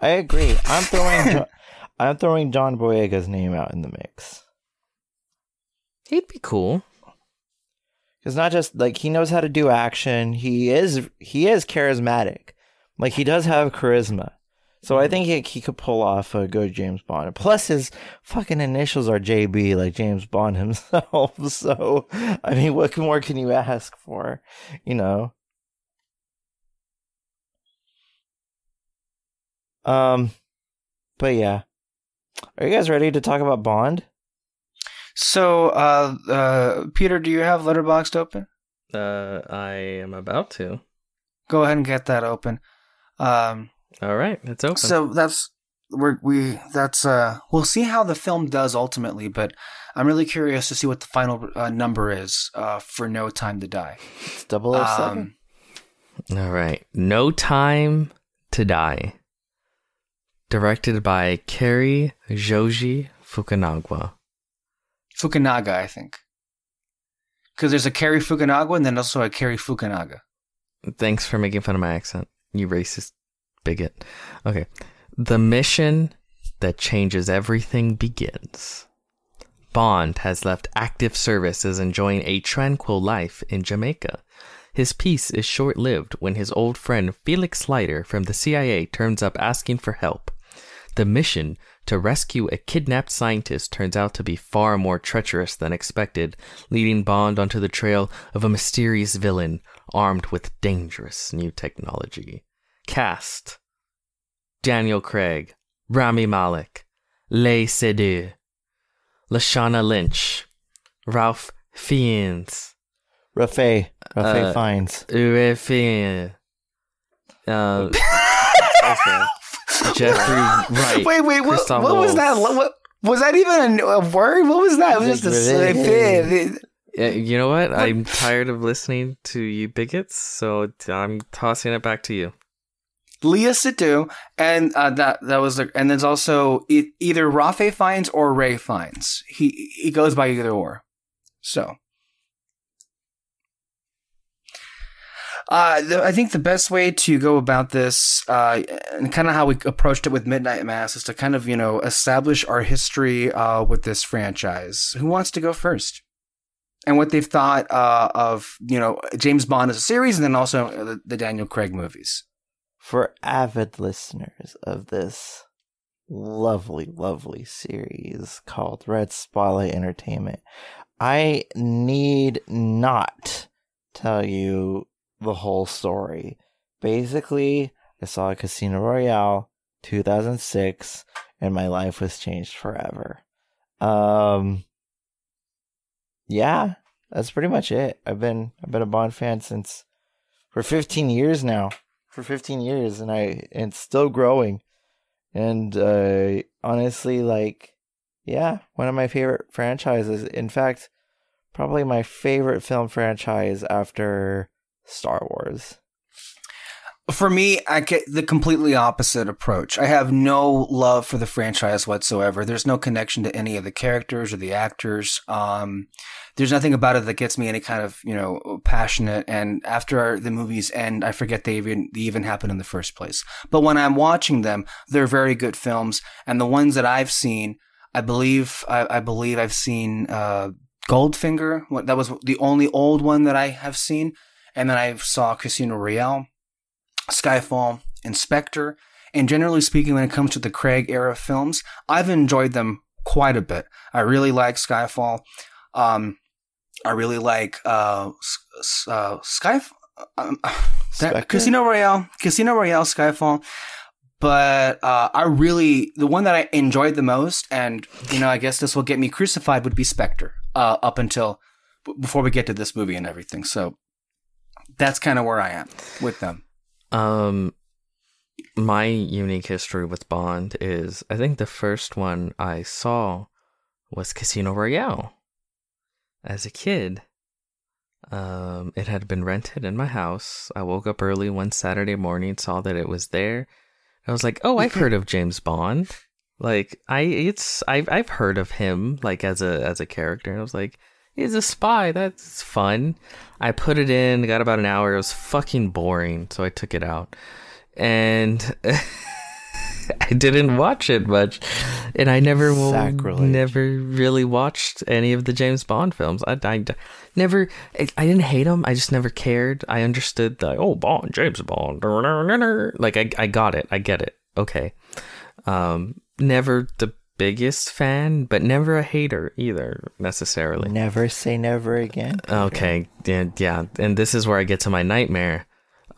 I agree. I'm throwing jo- I'm throwing John Boyega's name out in the mix. He'd be cool. It's not just like he knows how to do action. He is he is charismatic. Like he does have charisma. So I hmm. think he, he could pull off a good James Bond. Plus his fucking initials are JB, like James Bond himself. So I mean, what more can you ask for? You know. Um, but yeah, are you guys ready to talk about Bond? So, uh, uh, Peter, do you have Letterboxd open? Uh, I am about to. Go ahead and get that open. Um, All right, it's open. So that's we're we that's uh we'll see how the film does ultimately, but I'm really curious to see what the final uh, number is uh for No Time to Die. It's 007. Um, All right. No Time to Die. Directed by Cary Joji Fukunaga. Fukunaga, I think. Because there's a Kerry Fukunaga and then also a Kerry Fukunaga. Thanks for making fun of my accent, you racist bigot. Okay. The mission that changes everything begins. Bond has left active service is enjoying a tranquil life in Jamaica. His peace is short lived when his old friend Felix Leiter from the CIA turns up asking for help. The mission to rescue a kidnapped scientist turns out to be far more treacherous than expected, leading Bond onto the trail of a mysterious villain armed with dangerous new technology. Cast Daniel Craig, Rami Malek, Leigh Seydoux, Lashana Lynch, Ralph Fiennes, Rafe, Rafe Uh, Fiennes. Fiennes, uh, okay. Jeffrey Wright. Wait, wait, what, what was that? What, was that even a, a word? What was that? It was just a. Yeah, you know what? I'm tired of listening to you bigots, so I'm tossing it back to you. Leah Seydoux, and uh, that that was the, and there's also e- either Rafe Fiennes or Ray Fiennes. He he goes by either or. So, uh, the, I think the best way to go about this, uh, and kind of how we approached it with Midnight Mass, is to kind of you know establish our history uh, with this franchise. Who wants to go first? And what they've thought uh, of you know James Bond as a series, and then also the, the Daniel Craig movies. For avid listeners of this lovely, lovely series called Red Spotlight Entertainment, I need not tell you the whole story. Basically, I saw Casino Royale 2006 and my life was changed forever. Um yeah, that's pretty much it. I've been I've been a Bond fan since for 15 years now. For 15 years and I and it's still growing. And uh honestly like yeah, one of my favorite franchises. In fact, probably my favorite film franchise after Star Wars. For me, I get the completely opposite approach. I have no love for the franchise whatsoever. There's no connection to any of the characters or the actors. Um, there's nothing about it that gets me any kind of you know passionate. And after the movies end, I forget they even they even happened in the first place. But when I'm watching them, they're very good films. And the ones that I've seen, I believe I, I believe I've seen uh, Goldfinger. That was the only old one that I have seen. And then I saw Casino Royale. Skyfall, Inspector, and generally speaking, when it comes to the Craig era films, I've enjoyed them quite a bit. I really like Skyfall. Um, I really like uh, uh, Skyfall. Um, that- Casino Royale, Casino Royale, Skyfall. But uh, I really, the one that I enjoyed the most, and you know, I guess this will get me crucified, would be Spectre. Uh, up until before we get to this movie and everything. So that's kind of where I am with them. Um, my unique history with Bond is I think the first one I saw was Casino Royale. As a kid, um, it had been rented in my house. I woke up early one Saturday morning, saw that it was there. I was like, "Oh, I've heard of James Bond. Like, I it's I've I've heard of him like as a as a character." And I was like, "He's a spy. That's fun." I put it in, got about an hour. It was fucking boring, so I took it out. And I didn't watch it much. And I never will, Sacrilege. never really watched any of the James Bond films. I, I d- never I, I didn't hate them. I just never cared. I understood the oh Bond, James Bond. Like I I got it. I get it. Okay. Um never the biggest fan, but never a hater either necessarily. Never say never again. Okay, yeah, yeah, and this is where I get to my nightmare.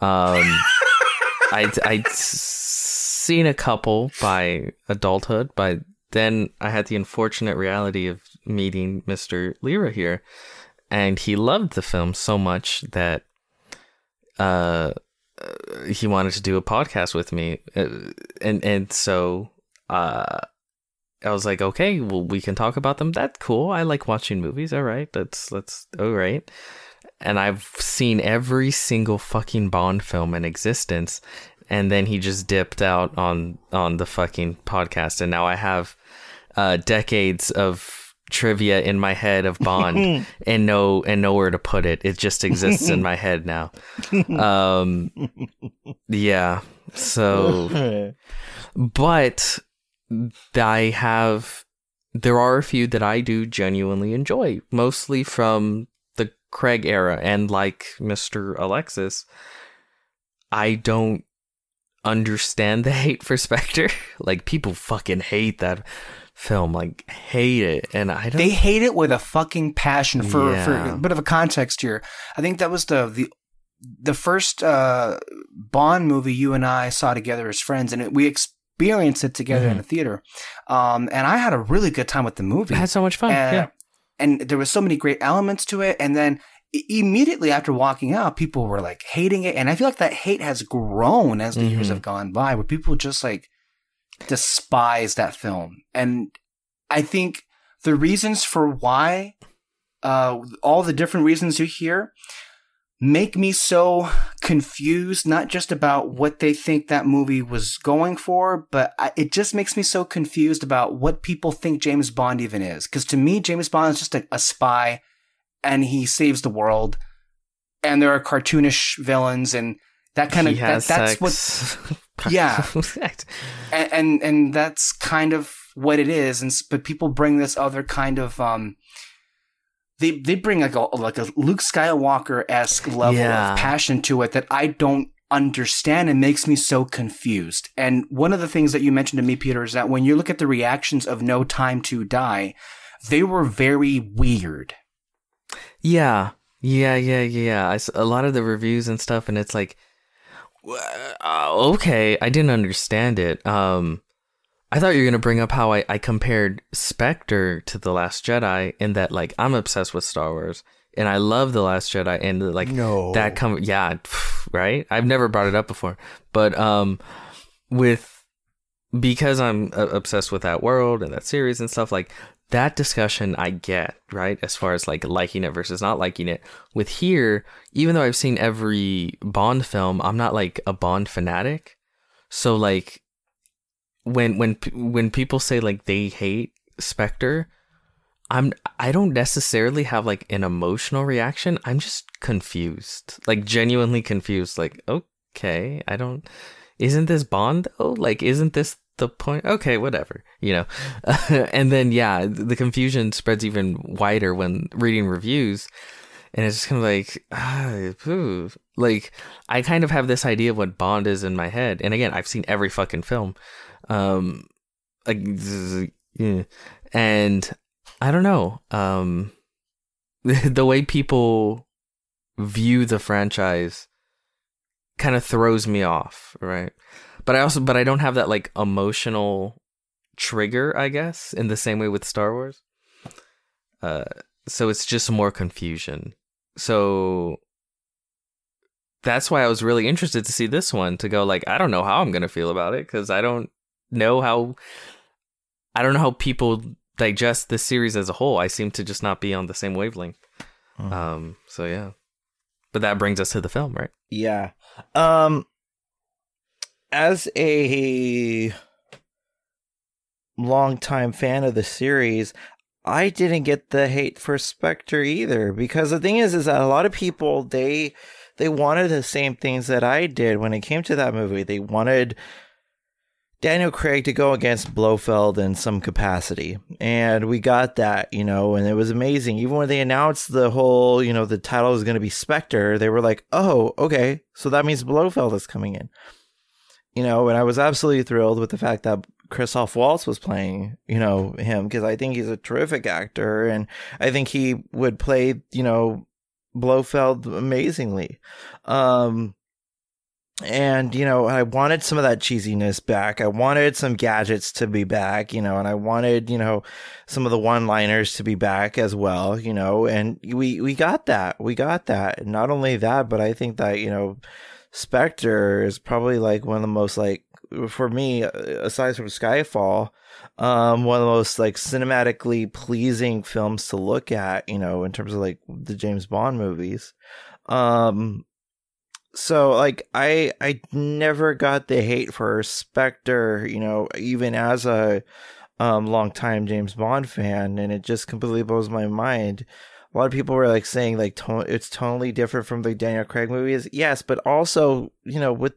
Um, I I'd seen a couple by adulthood, but then I had the unfortunate reality of meeting Mister Lira here, and he loved the film so much that uh he wanted to do a podcast with me, uh, and and so uh. I was like, okay, well, we can talk about them. That's cool. I like watching movies. All right, let's let's. All right, and I've seen every single fucking Bond film in existence, and then he just dipped out on on the fucking podcast, and now I have uh, decades of trivia in my head of Bond, and no and nowhere to put it. It just exists in my head now. Um, yeah. So but I have there are a few that I do genuinely enjoy, mostly from the Craig era, and like Mr. Alexis, I don't understand the hate for Spectre. like people fucking hate that film, like hate it, and I don't. They hate it with a fucking passion. For for a bit of a context here, I think that was the the the first uh, Bond movie you and I saw together as friends, and it, we experienced it together in Mhm. the theater. Um, and I had a really good time with the movie. I had so much fun. and, yeah. and there was so many great elements to it. And then immediately after walking out, people were like hating it, and I feel like that hate has grown as the years Mhm. have gone by, where people just like despise that film. And I think the reasons for why, uh, all the different reasons you hear, make me so confused. Not just about what they think that movie was going for, but I, it just makes me so confused about what people think James Bond even is. Because to me, James Bond is just a, a spy, and he saves the world. And there are cartoonish villains, and that kind of that, that's what. Yeah. and, and and that's kind of what it is. And but people bring this other kind of um, they they bring like a like a Luke Skywalker esque level Yeah. of passion to it that I don't understand and makes me so confused. And one of the things that you mentioned to me, Peter, is that when you look at the reactions of No Time to Die, they were very weird. Yeah, yeah, yeah, yeah. I a lot of the reviews and stuff, and it's like, uh, okay, I didn't understand it. Um, I thought you were gonna bring up how I, I compared Spectre to The Last Jedi, in that like I'm obsessed with Star Wars, and I love The Last Jedi, and like No. that come yeah, right. I've never brought it up before, but um, with because I'm uh, obsessed with that world and that series and stuff like that discussion I get, right? As far as like liking it versus not liking it. With here, even though I've seen every Bond film, I'm not like a Bond fanatic. So like when when when people say like they hate Spectre, I'm I don't necessarily have like an emotional reaction. I'm just confused. Like genuinely confused like okay, I don't isn't this Bond though? Like, isn't this the point? Okay, whatever, you know. and then yeah, the confusion spreads even wider when reading reviews, and it's just kind of like, ah, like I kind of have this idea of what Bond is in my head, and again, I've seen every fucking film, um, like, and I don't know, um, the way people view the franchise kind of throws me off, right? But I also but I don't have that like emotional trigger, I guess, in the same way with Star Wars. Uh so it's just more confusion. So that's why I was really interested to see this one to go like I don't know how I'm going to feel about it cuz I don't know how I don't know how people digest this series as a whole. I seem to just not be on the same wavelength. Mhm. Um so yeah. But that brings us to the film, right? Yeah. Um as a longtime fan of the series, I didn't get the hate for Spectre either because the thing is is that a lot of people they they wanted the same things that I did when it came to that movie. They wanted Daniel Craig to go against Blofeld in some capacity. And we got that, you know, and it was amazing. Even when they announced the whole, you know, the title is going to be Spectre, they were like, oh, okay, so that means Blofeld is coming in. You know, and I was absolutely thrilled with the fact that Christoph Waltz was playing, you know, him because I think he's a terrific actor and I think he would play, you know, Blofeld amazingly. Um, and you know i wanted some of that cheesiness back. I wanted some gadgets to be back you know and i wanted you know some of the one liners to be back as well you know and we we got that. We got that. And not only that but i think that you know spectre is probably like one of the most like for me aside from skyfall um one of the most like cinematically pleasing films to look at you know in terms of like the james bond movies. Um so like i i never got the hate for spectre you know even as a um longtime james bond fan and it just completely blows my mind. A lot of people were like saying like to- it's totally different from the daniel craig movies. Yes but also you know with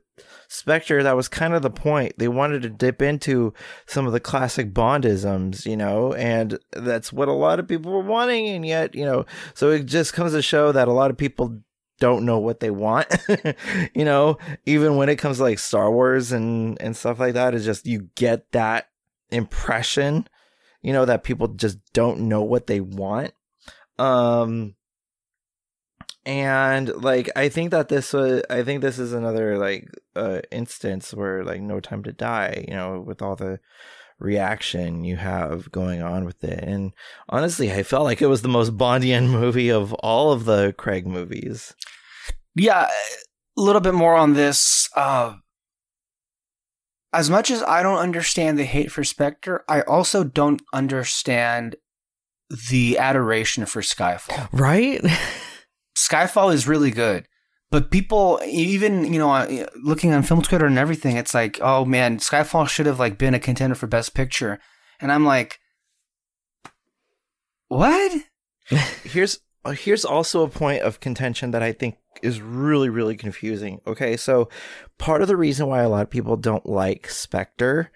spectre that was kind of the point. They wanted to dip into some of the classic bondisms you know and that's what a lot of people were wanting and yet you know so it just comes to show that a lot of people don't know what they want. you know, even when it comes to like Star Wars and and stuff like that, it's just you get that impression, you know, that people just don't know what they want. Um and like I think that this was I think this is another like uh instance where like No Time to Die, you know, with all the reaction you have going on with it. And honestly, I felt like it was the most Bondian movie of all of the Craig movies. Yeah, a little bit more on this. Uh, as much as I don't understand the hate for Spectre, I also don't understand the adoration for Skyfall. Right? Skyfall is really good. But people, even you know, uh, looking on film Twitter and everything, it's like, oh man, Skyfall should have like been a contender for Best Picture, and I'm like, what? here's Uh, here's also a point of contention that I think is really really confusing. Okay, so part of the reason why a lot of people don't like Spectre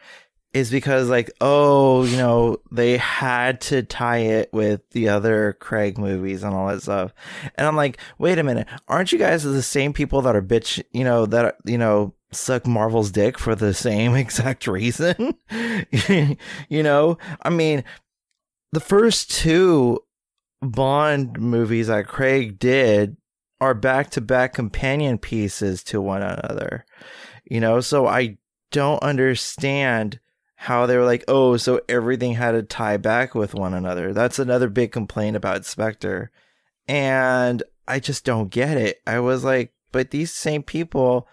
is because like oh you know they had to tie it with the other Craig movies and all that stuff. And I'm like wait a minute aren't you guys the same people that are bitch you know that you know suck Marvel's dick for the same exact reason? You know? I mean the first two Bond movies that Craig did are back to back companion pieces to one another you know so I don't understand how they were like, oh, so everything had to tie back with one another. That's another big complaint about Spectre. And I just don't get it. I was like, but these same people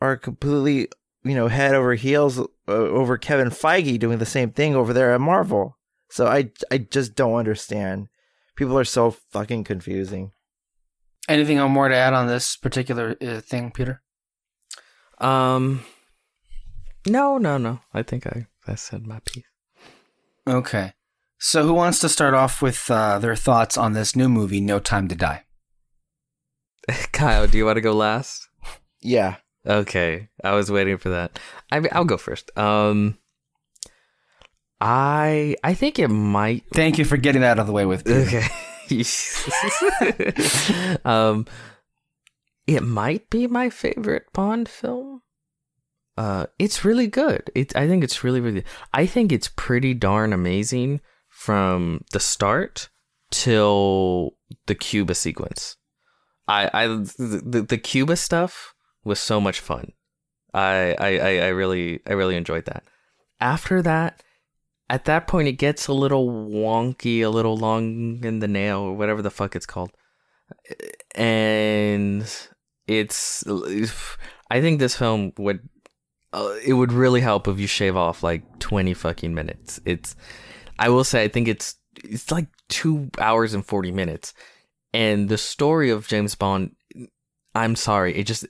are completely, you know, head over heels uh, over Kevin Feige doing the same thing over there at Marvel. So I, I just don't understand. People are so fucking confusing. Anything more to add on this particular uh, thing, Peter? Um, no, no, no. I think I, I said my piece. Okay. So who wants to start off with uh, their thoughts on this new movie, No Time to Die? Kyle, do you want to go last? Yeah. Okay. I was waiting for that. I I'll go first. Um I I think it might Thank you for getting that out of the way with me. Okay. um it might be my favorite Bond film uh, it's really good. It, I think it's really, really. I think it's pretty darn amazing from the start till the Cuba sequence. I, I, the, the Cuba stuff was so much fun. I, I, I really, I really enjoyed that. After that, at that point, it gets a little wonky, a little long in the nail, or whatever the fuck it's called, and it's. I think this film would uh, it would really help if you shave off like 20 fucking minutes. It's I will say I think it's it's like 2 hours and 40 minutes. And the story of James Bond I'm sorry, it just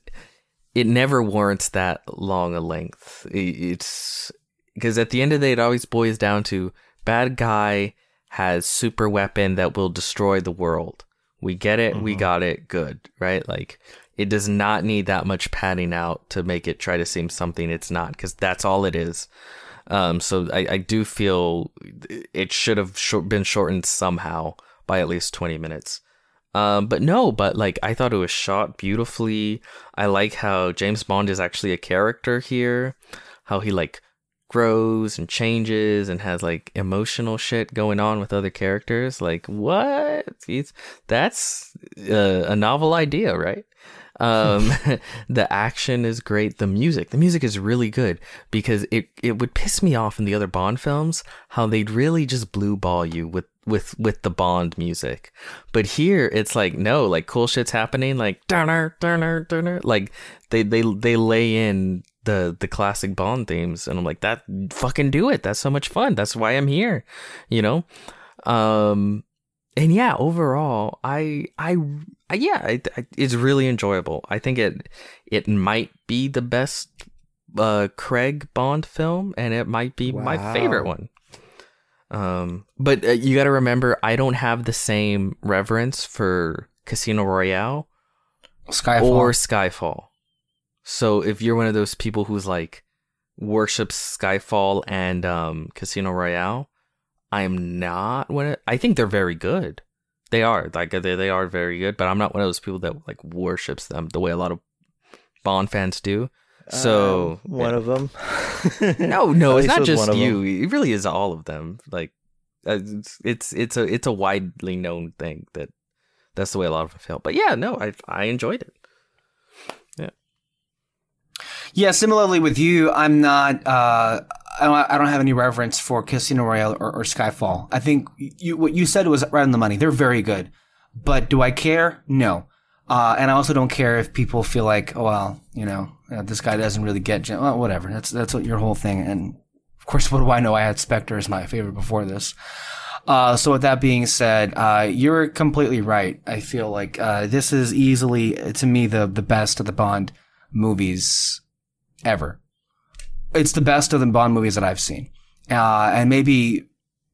it never warrants that long a length. It's because at the end of the day it always boils down to bad guy has super weapon that will destroy the world. We get it, mm-hmm. we got it, good, right? Like it does not need that much padding out to make it try to seem something it's not, because that's all it is. Um, so I, I do feel it should have short, been shortened somehow by at least 20 minutes. Um, but no, but like I thought it was shot beautifully. I like how James Bond is actually a character here, how he like grows and changes and has like emotional shit going on with other characters. Like what? It's, that's uh, a novel idea, right? Um, the action is great. The music, the music is really good because it it would piss me off in the other Bond films how they'd really just blue ball you with with with the Bond music. But here it's like no, like cool shit's happening, like durner durner durner, like they they they lay in the the classic Bond themes, and I'm like that fucking do it. That's so much fun. That's why I'm here, you know. Um, and yeah, overall, I, I, I yeah, it, it's really enjoyable. I think it, it might be the best uh, Craig Bond film, and it might be wow. my favorite one. Um, but uh, you got to remember, I don't have the same reverence for Casino Royale, Skyfall, or Skyfall. So if you're one of those people who's like worships Skyfall and um, Casino Royale, I'm not one. I think they're very good. They are like they they are very good, but I'm not one of those people that like worships them the way a lot of Bond fans do. So Um, one of them. no, no, it's not just you. It really is all of them. Like uh, it's it's it's a it's a widely known thing that that's the way a lot of them feel. But yeah, no, I I enjoyed it. Yeah, similarly with you, I'm not. Uh, I don't. I don't have any reverence for Casino Royale or, or Skyfall. I think you what you said was right on the money. They're very good, but do I care? No. Uh, and I also don't care if people feel like, oh well, you know, uh, this guy doesn't really get. Gen- well, whatever. That's that's what your whole thing. And of course, what do I know? I had Spectre as my favorite before this. Uh, so with that being said, uh, you're completely right. I feel like uh, this is easily, to me, the the best of the Bond movies ever. It's the best of the Bond movies that I've seen, uh, and maybe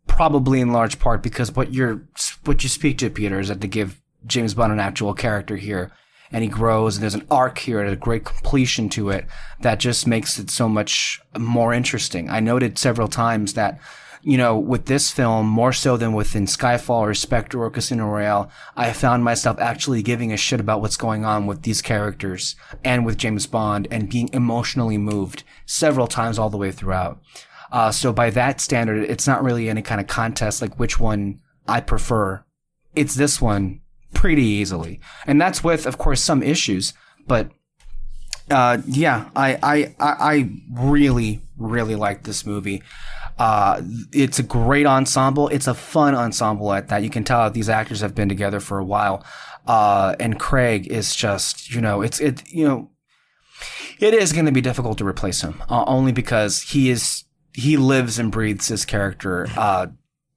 probably in large part because what you're what you speak to, Peter, is that they give James Bond an actual character here, and he grows, and there's an arc here, and a great completion to it that just makes it so much more interesting. I noted several times that. You know, with this film, more so than within Skyfall or Spectre or Casino Royale, I found myself actually giving a shit about what's going on with these characters and with James Bond and being emotionally moved several times all the way throughout. Uh, so by that standard, it's not really any kind of contest like which one I prefer. It's this one pretty easily. And that's with, of course, some issues, but uh, yeah, I, I, I really, really like this movie. Uh, it's a great ensemble. It's a fun ensemble at that. You can tell that these actors have been together for a while. Uh, and Craig is just, you know, it's, it, you know, it is going to be difficult to replace him, uh, only because he is, he lives and breathes his character. Uh,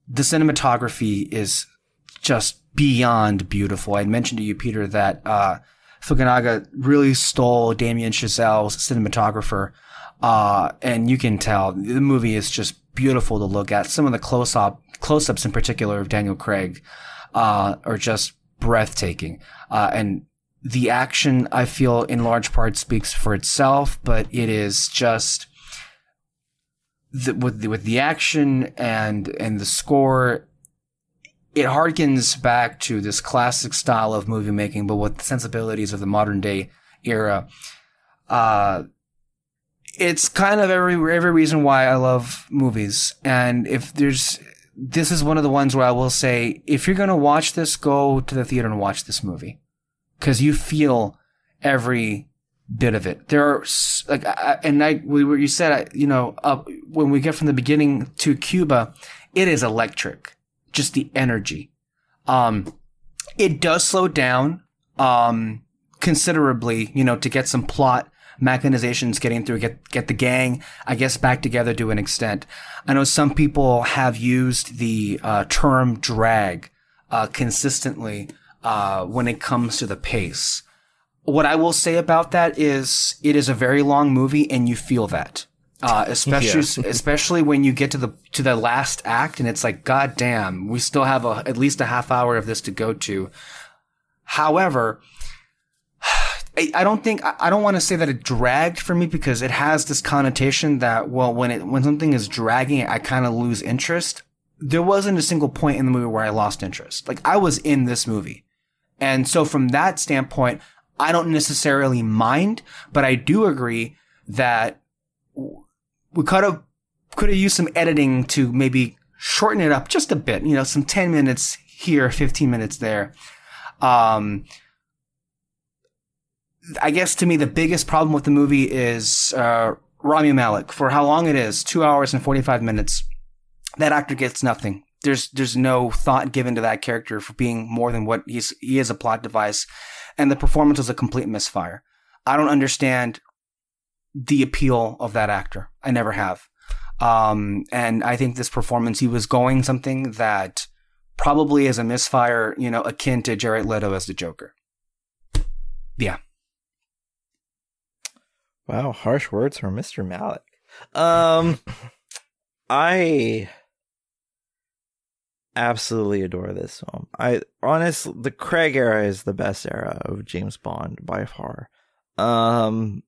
the cinematography is just beyond beautiful. I mentioned to you, Peter, that, uh, Fukunaga really stole Damien Chazelle's cinematographer. Uh, and you can tell the movie is just beautiful to look at. Some of the close up, close ups in particular of Daniel Craig, uh, are just breathtaking. Uh, and the action, I feel in large part speaks for itself, but it is just, the, with the, with the action and and the score, it harkens back to this classic style of movie making, but with the sensibilities of the modern day era. Uh, it's kind of every every reason why I love movies, and if there's this is one of the ones where I will say if you're gonna watch this, go to the theater and watch this movie, because you feel every bit of it. There are like, I, and I, we you said, you know, uh, when we get from the beginning to Cuba, it is electric. Just the energy. Um, it does slow down, um, considerably, you know, to get some plot mechanizations getting through, get, get the gang, I guess, back together to an extent. I know some people have used the, uh, term drag, uh, consistently, uh, when it comes to the pace what I will say about that is it is a very long movie and you feel that. Uh, especially, especially when you get to the, to the last act and it's like, God damn, we still have a, at least a half hour of this to go to. However, I, I don't think, I, I don't want to say that it dragged for me because it has this connotation that, well, when it, when something is dragging, I kind of lose interest. There wasn't a single point in the movie where I lost interest. Like I was in this movie. And so from that standpoint, I don't necessarily mind, but I do agree that we could have could have used some editing to maybe shorten it up just a bit. You know, some ten minutes here, fifteen minutes there. Um, I guess to me the biggest problem with the movie is uh, Rami Malek for how long it is, two hours and forty five minutes. That actor gets nothing. There's there's no thought given to that character for being more than what he's he is a plot device and the performance was a complete misfire. I don't understand the appeal of that actor. I never have. Um, and I think this performance, he was going something that probably is a misfire, you know, akin to Jared Leto as the Joker. Yeah. Wow, harsh words from Mr. Malek. Um, I absolutely adore this film. I honestly, the Craig era is the best era of James Bond by far. Um,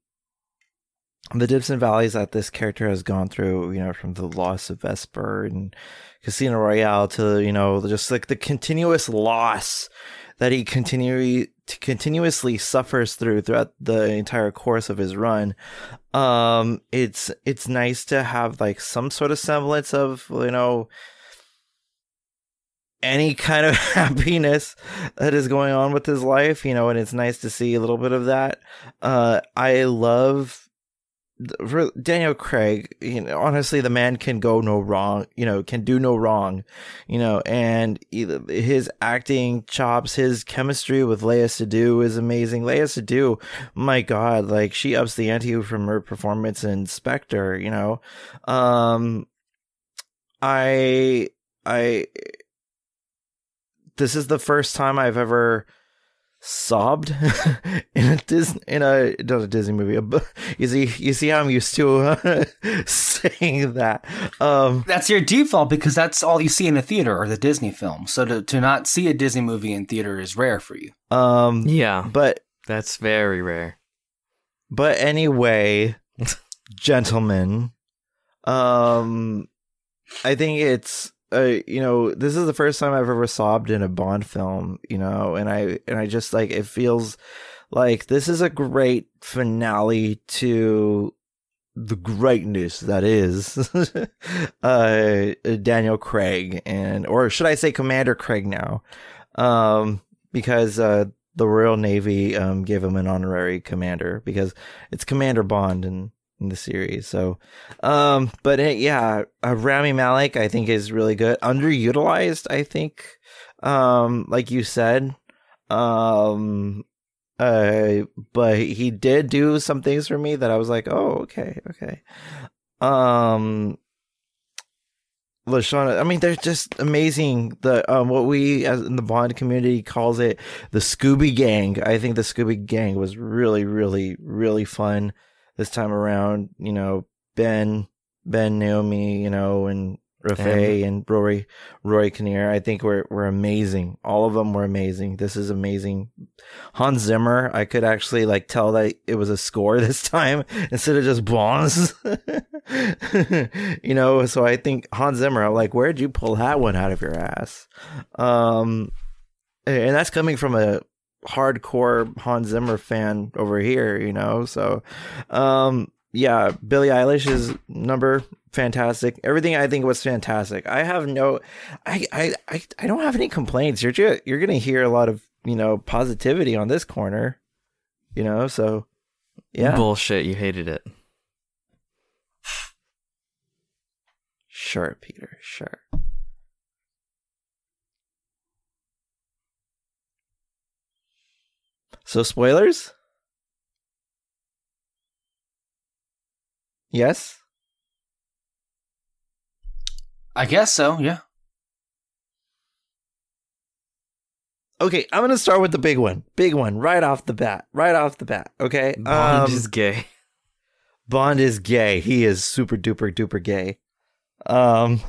the dips and valleys that this character has gone through, you know, from the loss of Vesper and Casino Royale to, you know, just like the continuous loss that he continually continuously suffers through throughout the entire course of his run. Um, it's it's nice to have like some sort of semblance of, you know, any kind of happiness that is going on with his life, you know, and it's nice to see a little bit of that. Uh, I love Daniel Craig, you know, honestly, the man can go no wrong, you know, can do no wrong, you know, and his acting chops, his chemistry with Léa Seydoux is amazing. Léa Seydoux, my God, like she ups the ante from her performance in Spectre, you know. Um, I, I, this is the first time I've ever sobbed in a Disney in a not a Disney movie. You see, you see how I'm used to uh, saying that. Um, that's your default because that's all you see in a theater or the Disney film. So to to not see a Disney movie in theater is rare for you. Um, yeah, but that's very rare. But anyway, gentlemen, um, I think it's uh, you know, this is the first time I've ever sobbed in a Bond film, you know, and I and I just like it feels like this is a great finale to the greatness that is uh, Daniel Craig and or should I say Commander Craig now? Um, because uh, the Royal Navy um, gave him an honorary commander because it's Commander Bond and in the series. So, um, but yeah, uh, Rami Malek I think is really good. Underutilized, I think. Um, like you said, um, uh, but he did do some things for me that I was like, oh, okay, okay. Um, Lashana, I mean, they're just amazing. The um, what we as in the Bond community calls it the Scooby Gang. I think the Scooby Gang was really, really, really fun this time around. You know, Ben, Ben, Naomi, you know, and Rafay and Rory, Roy Kinnear. I think we're we're amazing. All of them were amazing. This is amazing. Hans Zimmer, I could actually like tell that it was a score this time instead of just bonds. you know, so I think Hans Zimmer. I'm like, where'd you pull that one out of your ass? Um, and that's coming from a hardcore Hans Zimmer fan over here, you know. So, um, yeah, Billie Eilish is number fantastic. Everything I think was fantastic. I have no, I, I, I, I don't have any complaints. You're just, you're gonna hear a lot of you know positivity on this corner, you know. So, yeah, bullshit. You hated it. Sure, Peter. Sure. So spoilers? Yes. I guess so, yeah. Okay, I'm gonna start with the big one. Big one, right off the bat. Right off the bat. Okay. Bond um, is gay. Bond is gay. He is super duper duper gay. Um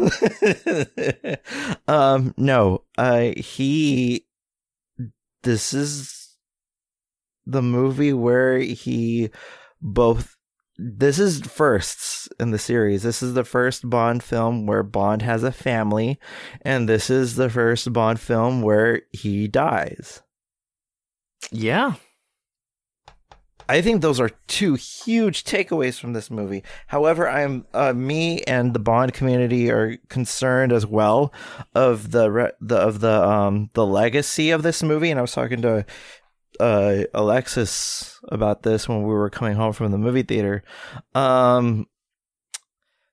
Um no. Uh he this is the movie where he both this is firsts in the series. This is the first Bond film where Bond has a family, and this is the first Bond film where he dies. Yeah. I think those are two huge takeaways from this movie. However, I'm uh, me and the Bond community are concerned as well of the, the of the um the legacy of this movie. And I was talking to uh, Alexis about this when we were coming home from the movie theater. Um,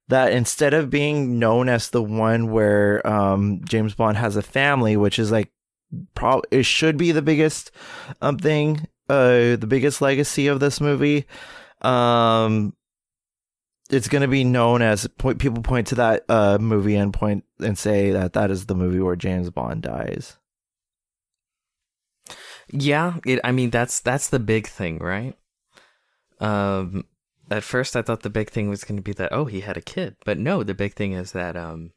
that instead of being known as the one where um, James Bond has a family, which is like probably it should be the biggest um, thing, uh, the biggest legacy of this movie. Um, it's going to be known as point, people point to that uh, movie and point and say that that is the movie where James Bond dies. Yeah, it, I mean that's that's the big thing, right? Um, at first I thought the big thing was going to be that oh he had a kid, but no, the big thing is that um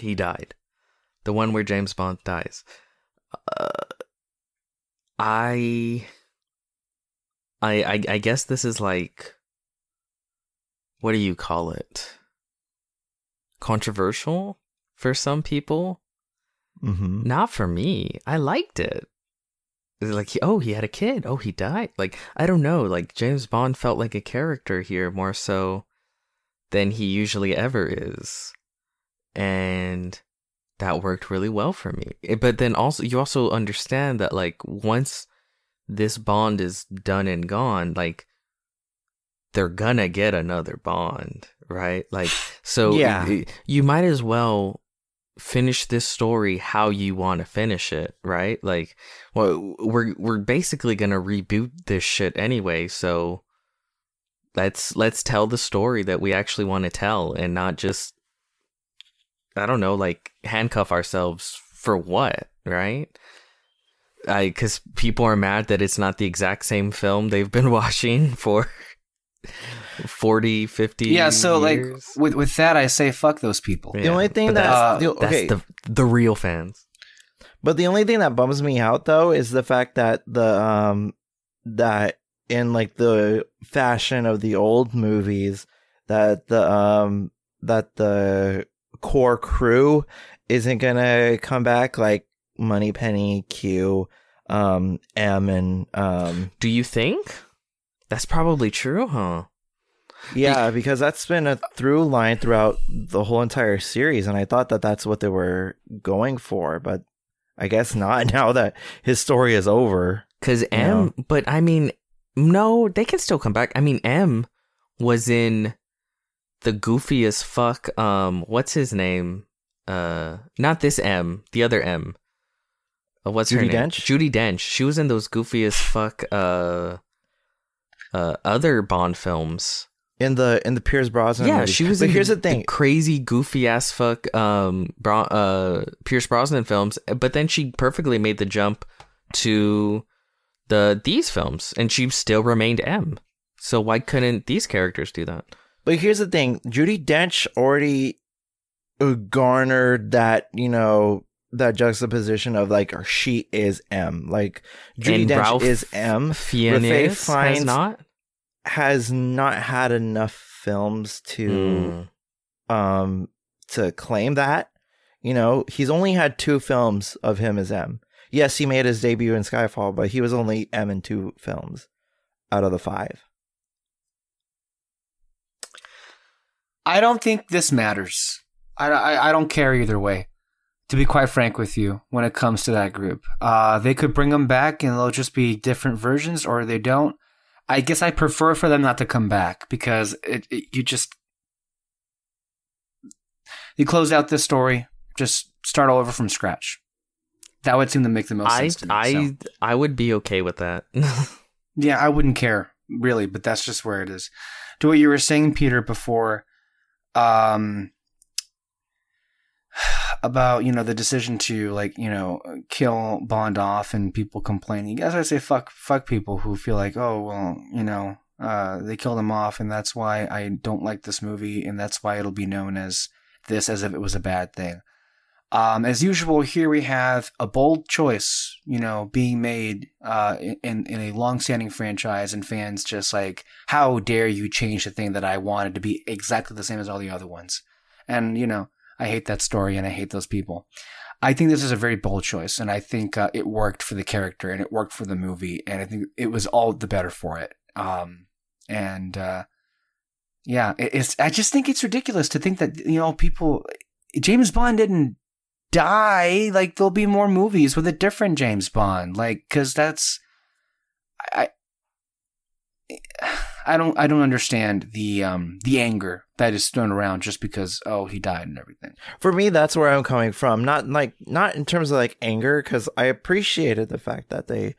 he died, the one where James Bond dies. Uh, I, I, I, I guess this is like what do you call it? Controversial for some people. Mm-hmm. Not for me. I liked it. Like, he- oh, he had a kid. Oh, he died. Like, I don't know. Like, James Bond felt like a character here more so than he usually ever is. And that worked really well for me. Eh, But then also, you also understand that, like, once this Bond is done and gone, like, they're gonna get another Bond, right? Like, so Yeah. y- you might as well finish this story how you want to finish it, right? Like, well, we're we're basically gonna reboot this shit anyway, so let's let's tell the story that we actually want to tell, and not just I don't know, like handcuff ourselves for what, right? I because people are mad that it's not the exact same film they've been watching for 40, 50 Yeah, so like with with that, I say fuck those people. Yeah, The only thing but that- that's, uh, the- that's okay. the the real fans. But the only thing that bums me out though is the fact that the um that in like the fashion of the old movies that the um that the core crew isn't gonna come back like Moneypenny, Q, um, M, and um Do you think? That's probably true, huh? Yeah, because that's been a through line throughout the whole entire series, and I thought that that's what they were going for, but I guess not. Now that his story is over. Because M, but I mean, no, they can still come back. I mean, M was in the goofiest fuck. Um, what's his name? Uh, not this M, the other M. Uh, what's her Judi name? Dench? Judi Dench. She was in those goofy as fuck. Uh, uh, other Bond films. In the in the Pierce Brosnan. yeah, movie. she was. But in here's the, the thing: crazy goofy ass fuck. Um, Bro- uh, Pierce Brosnan films, but then she perfectly made the jump to the these films, and she still remained M. So why couldn't these characters do that? but here's the thing: Judi Dench already uh, garnered that you know that juxtaposition of like she is M. Like Judi And Dench Ralph is M. Fiennes Fiennes not. Has not had enough films to Hmm. um to claim that. You know, he's only had two films of him as M. Yes, he made his debut in Skyfall, but he was only M in two films out of the five. I don't think this matters. I, I, I don't care either way. To be quite frank with you, when it comes to that group, uh, they could bring them back and they'll just be different versions, or they don't. I guess I prefer for them not to come back because it, it you just you close out this story, just start all over from scratch. That would seem to make the most I sense. Me, I so. I would be okay with that. Yeah, I wouldn't care really, but that's just where it is. To what you were saying, Peter, before, um, about you know the decision to like you know kill Bond off and people complaining. As I say, fuck, fuck people who feel like, oh well, you know, uh, they killed him off, and that's why I don't like this movie, and that's why it'll be known as this, as if it was a bad thing. Um, as usual, here we have a bold choice, you know, being made uh, in in a long-standing franchise, and fans just like, how dare you change the thing that I wanted to be exactly the same as all the other ones? And you know, I hate that story, and I hate those people. I think this is a very bold choice, and I think uh, it worked for the character, and it worked for the movie, and I think it was all the better for it. Um, and uh, yeah, it, it's. I just think it's ridiculous to think that you know people. James Bond didn't die, like there'll be more movies with a different James Bond, like because that's I I don't I don't understand the um the anger that is thrown around just because oh he died and everything. For me, that's where I'm coming from. Not like not in terms of like anger, because I appreciated the fact that they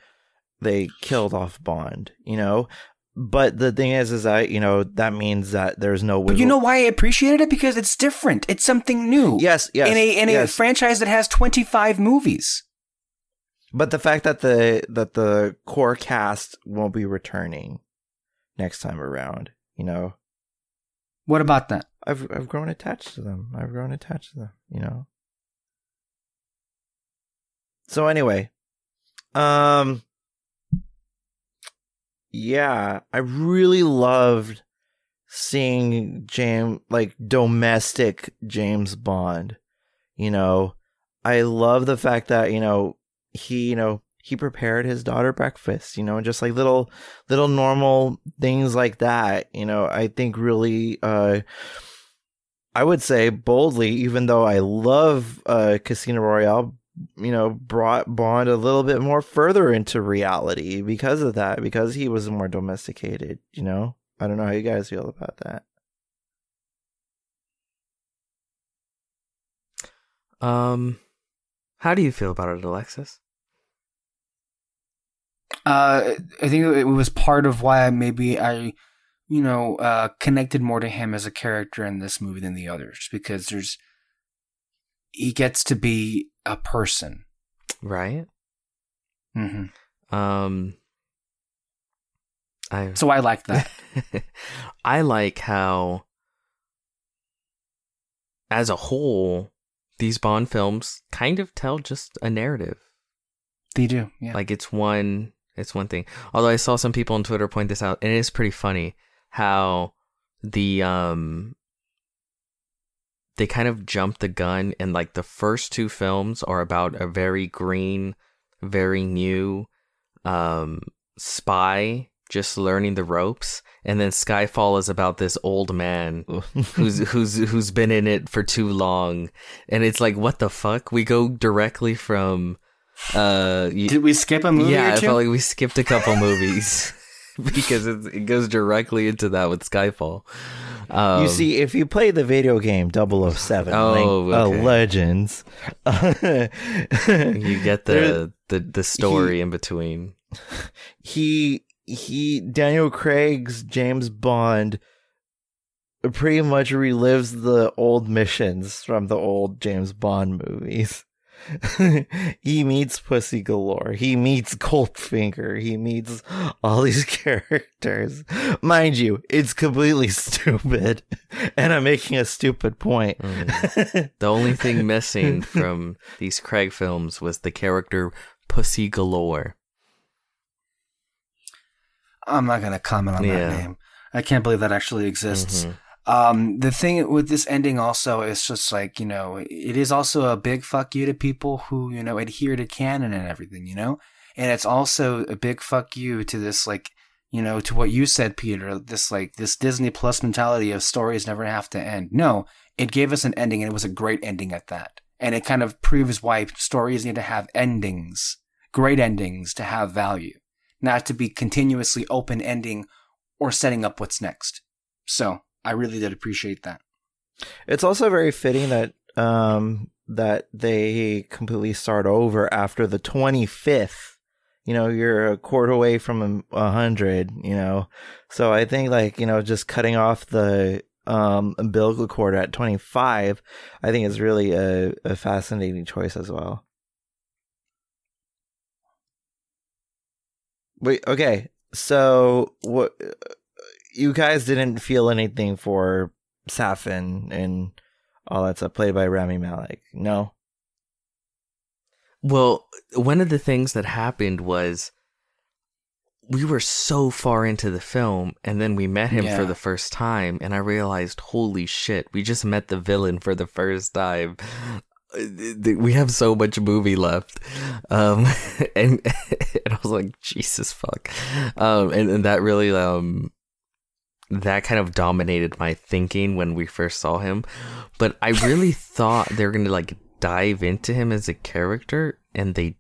they killed off Bond. You know. But the thing is, is that you know that means that there's no. But you know why I appreciated it because it's different. It's something new. yes, yes, in a in a franchise that has twenty five movies. But the fact that the that the core cast won't be returning next time around, you know, What about that? I've I've grown attached to them. I've grown attached to them, you know. So anyway, um yeah, I really loved seeing James like domestic James Bond. You know, I love the fact that, you know, he, you know, he prepared his daughter breakfast, you know, just like little little normal things like that, you know, I think really uh I would say boldly, even though I love uh Casino Royale, you know, brought Bond a little bit more further into reality because of that, because he was more domesticated, you know? I don't know how you guys feel about that. Um, how do you feel about it, Alexis? Uh, I think it was part of why maybe I, you know, uh, connected more to him as a character in this movie than the others because there's he gets to be a person, right? Mm-hmm. Um, I so I like that. I like how, as a whole, these Bond films kind of tell just a narrative. They do, yeah. Like it's one it's one thing. Although I saw some people on Twitter point this out, and it is pretty funny how the um they kind of jumped the gun and like the first two films are about a very green, very new um spy just learning the ropes and then Skyfall is about this old man who's who's who's been in it for too long and it's like what the fuck we go directly from uh, Did we skip a movie? Yeah, I felt like we skipped a couple movies because it, it, goes directly into that with Skyfall. Um, you see, if you play the video game 007 oh, Link, okay. uh, Legends, you get the the, the story he, in between. He he Daniel Craig's James Bond pretty much relives the old missions from the old James Bond movies. he meets Pussy Galore. He meets Goldfinger. He meets all these characters. Mind you, it's completely stupid. And I'm making a stupid point. Mm. The only thing missing from these Craig films was the character Pussy Galore. I'm not going to comment on yeah. that name. I can't believe that actually exists. Mm-hmm. Um, the thing with this ending also is just like, you know, it is also a big fuck you to people who, you know, adhere to canon and everything, you know? And it's also a big fuck you to this, like, you know, to what you said, Peter, this, like, this Disney Plus mentality of stories never have to end. No, it gave us an ending and it was a great ending at that. And it kind of proves why stories need to have endings, great endings to have value, not to be continuously open ending or setting up what's next. So I really did appreciate that. It's also very fitting that um, that they completely start over after the 25th. You know, you're a quarter away from a hundred. You know, so I think like you know just cutting off the um, umbilical cord at 25, I think is really a, a fascinating choice as well. Wait, okay. So what you guys didn't feel anything for Safin and all that stuff played by Rami Malek, no? Well, one of the things that happened was we were so far into the film and then we met him yeah. for the first time and I realized, holy shit, we just met the villain for the first time. We have so much movie left. Um, and, and I was like, Jesus fuck. Um, and, and that really, um, that kind of dominated my thinking when we first saw him. But I really thought they were going to like dive into him as a character, and they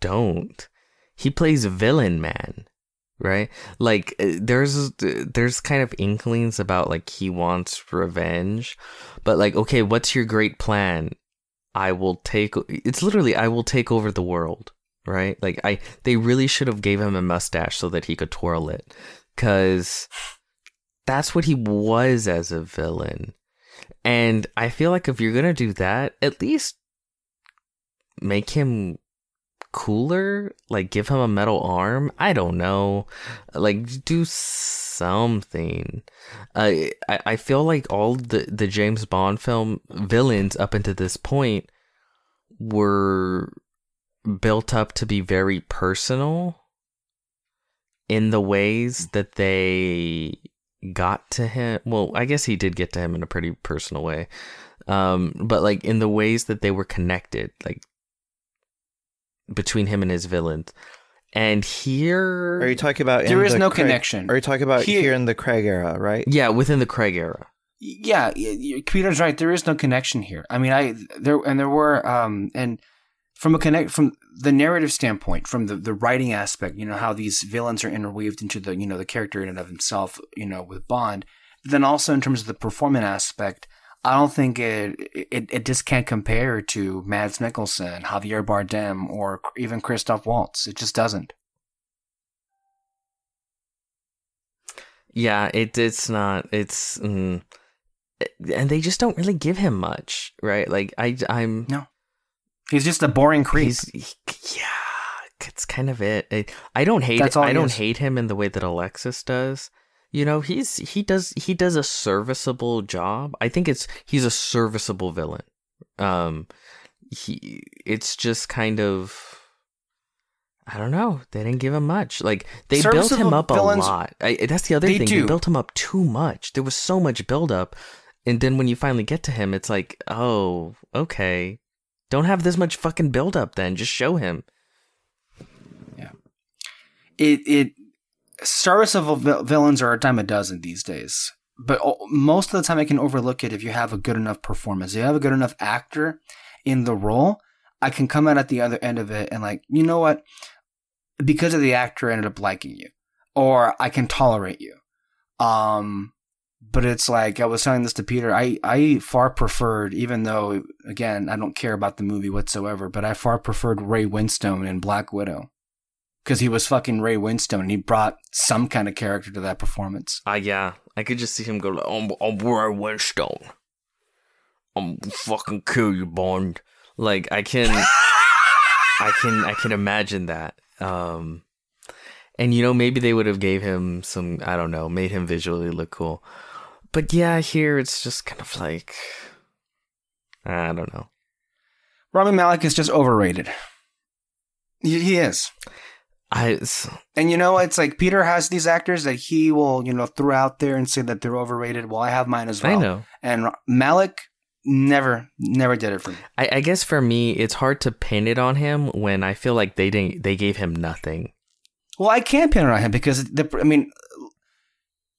don't. He plays villain man, right? Like uh, there's there's kind of inklings about like he wants revenge, but like okay, what's your great plan? I will take. It's literally I will take over the world, right? Like I they really should have gave him a mustache so that he could twirl it, because that's what he was as a villain. And I feel like if you're going to do that, at least make him cooler, like give him a metal arm. I don't know. Like do something. I I feel like all the the James Bond film villains up until this point were built up to be very personal in the ways that they got to him. Well, I guess he did get to him in a pretty personal way. Um, but like in the ways that they were connected, like between him and his villains. And here, Are you talking about? There in is the no Craig- connection. Are you talking about Here- here, in the Craig era, right? yeah, within the Craig era. yeah, y- y- Peter's right. There is no connection here. I mean, I there and there were um and from a connect from the narrative standpoint, from the the writing aspect, you know how these villains are interweaved into the you know the character in and of himself, you know, with Bond. Then also in terms of the performance aspect, I don't think it it, it just can't compare to Mads Mikkelsen, Javier Bardem, or even Christoph Waltz. It just doesn't. Yeah, it it's not. It's mm, and they just don't really give him much, right? Like I I'm He's just a boring creep. he- yeah, it's kind of it. I, I don't hate That's all I don't is. hate him in the way that Alexis does. You know, he's he does he does a serviceable job. I think it's he's a serviceable villain. Um he it's just kind of I don't know. They didn't give him much. Like they built him up a lot. I, that's the other They thing. do. They built him up too much. There was so much build up, and then when you finally get to him, it's like, oh, okay. Don't have this much fucking build up. Then just show him. Yeah. It it serviceable vil- villains are a dime a dozen these days. But most of the time, I can overlook it if you have a good enough performance. If you have a good enough actor in the role, I can come out at the other end of it and like, you know what? Because of the actor, I ended up liking you, or I can tolerate you. Um, but it's like I was telling this to Peter. I I far preferred, even though again I don't care about the movie whatsoever, but I far preferred Ray Winstone in Black Widow because he was fucking Ray Winstone and he brought some kind of character to that performance. Ah, yeah. I could just see him go. Like, I'm, I'm Ray Winstone. I'm fucking kill you, Bond. Like I can, I can, I can imagine that. Um, and you know, maybe they would have gave him some. I don't know, made him visually look cool. But yeah, here it's just kind of like, I don't know. Rami Malek is just overrated. He, he is. I And you know, it's like Peter has these actors that he will, you know, throw out there and say that they're overrated. Well, I have mine as well. I know. And Malek never, never did it for me. I, I guess for me, it's hard to pin it on him when I feel like they didn't. They gave him nothing. Well, I can't pin it on him because the, I mean,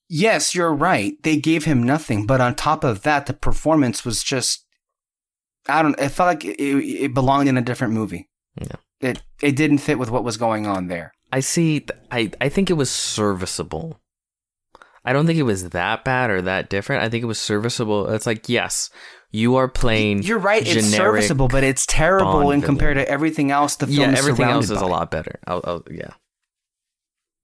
yes, you're right. They gave him nothing, but on top of that, the performance was just, I don't. It felt like it, it belonged in a different movie. Yeah. It it didn't fit with what was going on there. I see. I I think it was serviceable. I don't think it was that bad or that different. I think it was serviceable. It's like yes, you are playing. You're right. It's serviceable, but it's terrible Bond in compared to everything else. The film yeah, everything else is a lot better. I'll, I'll, yeah,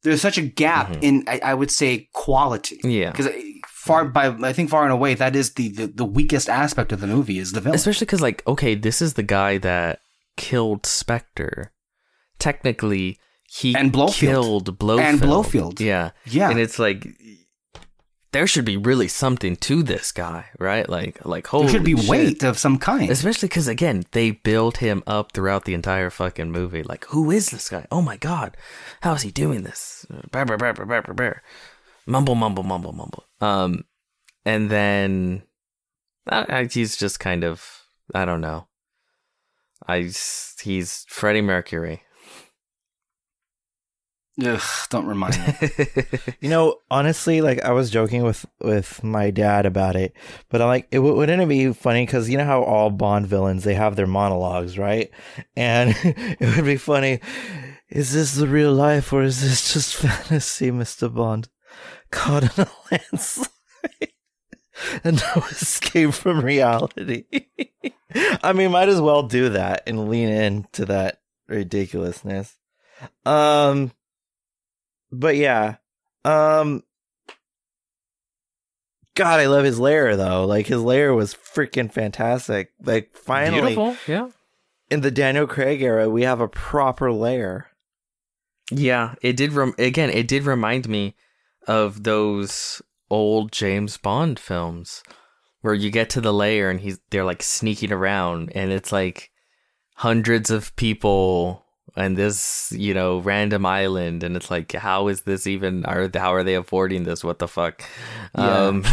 There's such a gap Mhm. in, I, I would say, quality. yeah. Because far by, I think far and away, that is the, the the weakest aspect of the movie is the villain. Especially because, like, okay, this is the guy that killed Spectre. Technically, he And Blowfield. killed Blowfield And Blofeld. Yeah, yeah, and it's like there should be really something to this guy, right? Like, like holy there should be shit. weight of some kind. Especially because again, they build him up throughout the entire fucking movie. Like, who is this guy? Oh my god, how is he doing this? Brr, brr, brr, brr, brr, brr. Mumble, mumble, mumble, mumble. Um, and then I, I, he's just kind of I don't know. I he's Freddie Mercury. Ugh, don't remind me. You know, honestly, like I was joking with with my dad about it, but I'm like, it wouldn't it be funny because you know how all Bond villains they have their monologues, right? And it would be funny. Is this the real life or is this just fantasy, Mister Bond? Caught in a landslide and no escape from reality. I mean, might as well do that and lean into that ridiculousness. Um but yeah. Um God, I love his lair though. Like his lair was freaking fantastic. Like finally Beautiful, yeah. in the Daniel Craig era, we have a proper lair. Yeah, it did. Rem- again, it did remind me of those old James Bond films where you get to the lair and he's they're like sneaking around, and it's like hundreds of people and this you know random island and it's like how is this even are how are they affording this what the fuck Yeah. um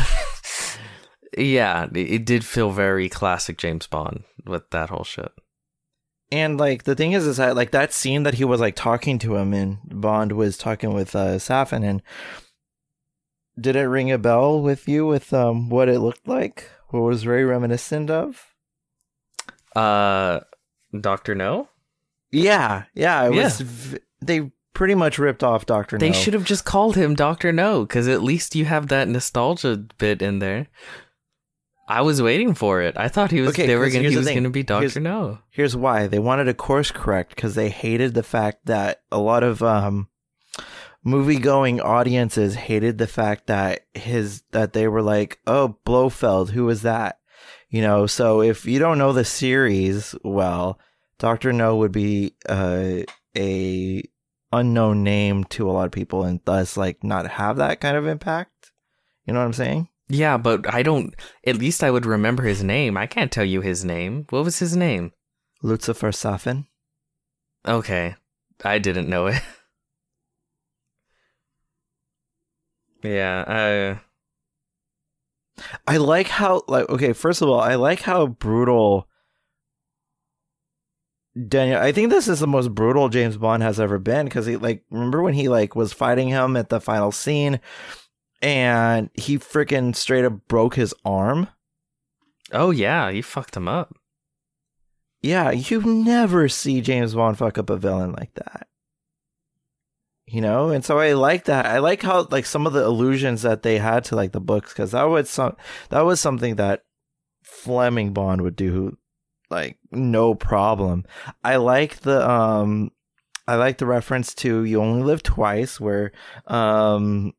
yeah it, did feel very classic james bond with that whole shit And like the thing is, is that like that scene that he was like talking to him and Bond was talking with uh, Safin and did it ring a bell with you with um what it looked like? What was very reminiscent of? uh dr no Yeah, yeah, it Yeah. was. V- they pretty much ripped off Doctor. they no. should have just called him dr no because at least you have that nostalgia bit in there i was waiting for it i thought he was Okay, they were gonna he the was thing. gonna be dr Here's- no Here's why they wanted to course correct because they hated the fact that a lot of um movie going audiences hated the fact that his that they were like, oh Blofeld, who is that? You know, so if you don't know the series well, Doctor No would be uh, a unknown name to a lot of people, and thus like not have that kind of impact. You know what I'm saying? Yeah, but I don't. At least I would remember his name. I can't tell you his name. What was his name? Lucifer Safin. Okay, I didn't know it. yeah, I like how like okay, first of all, I like how brutal Daniel I think this is the most brutal James Bond has ever been because he like remember when he like was fighting him at the final scene and he freaking straight up broke his arm? oh yeah, he fucked him up. Yeah, you never see James Bond fuck up a villain like that. You know, and so I like that. I like how like some of the allusions that they had to like the books because that was some that was something that Fleming Bond would do, like no problem. I like the um, I like the reference to "You Only Live Twice," where um,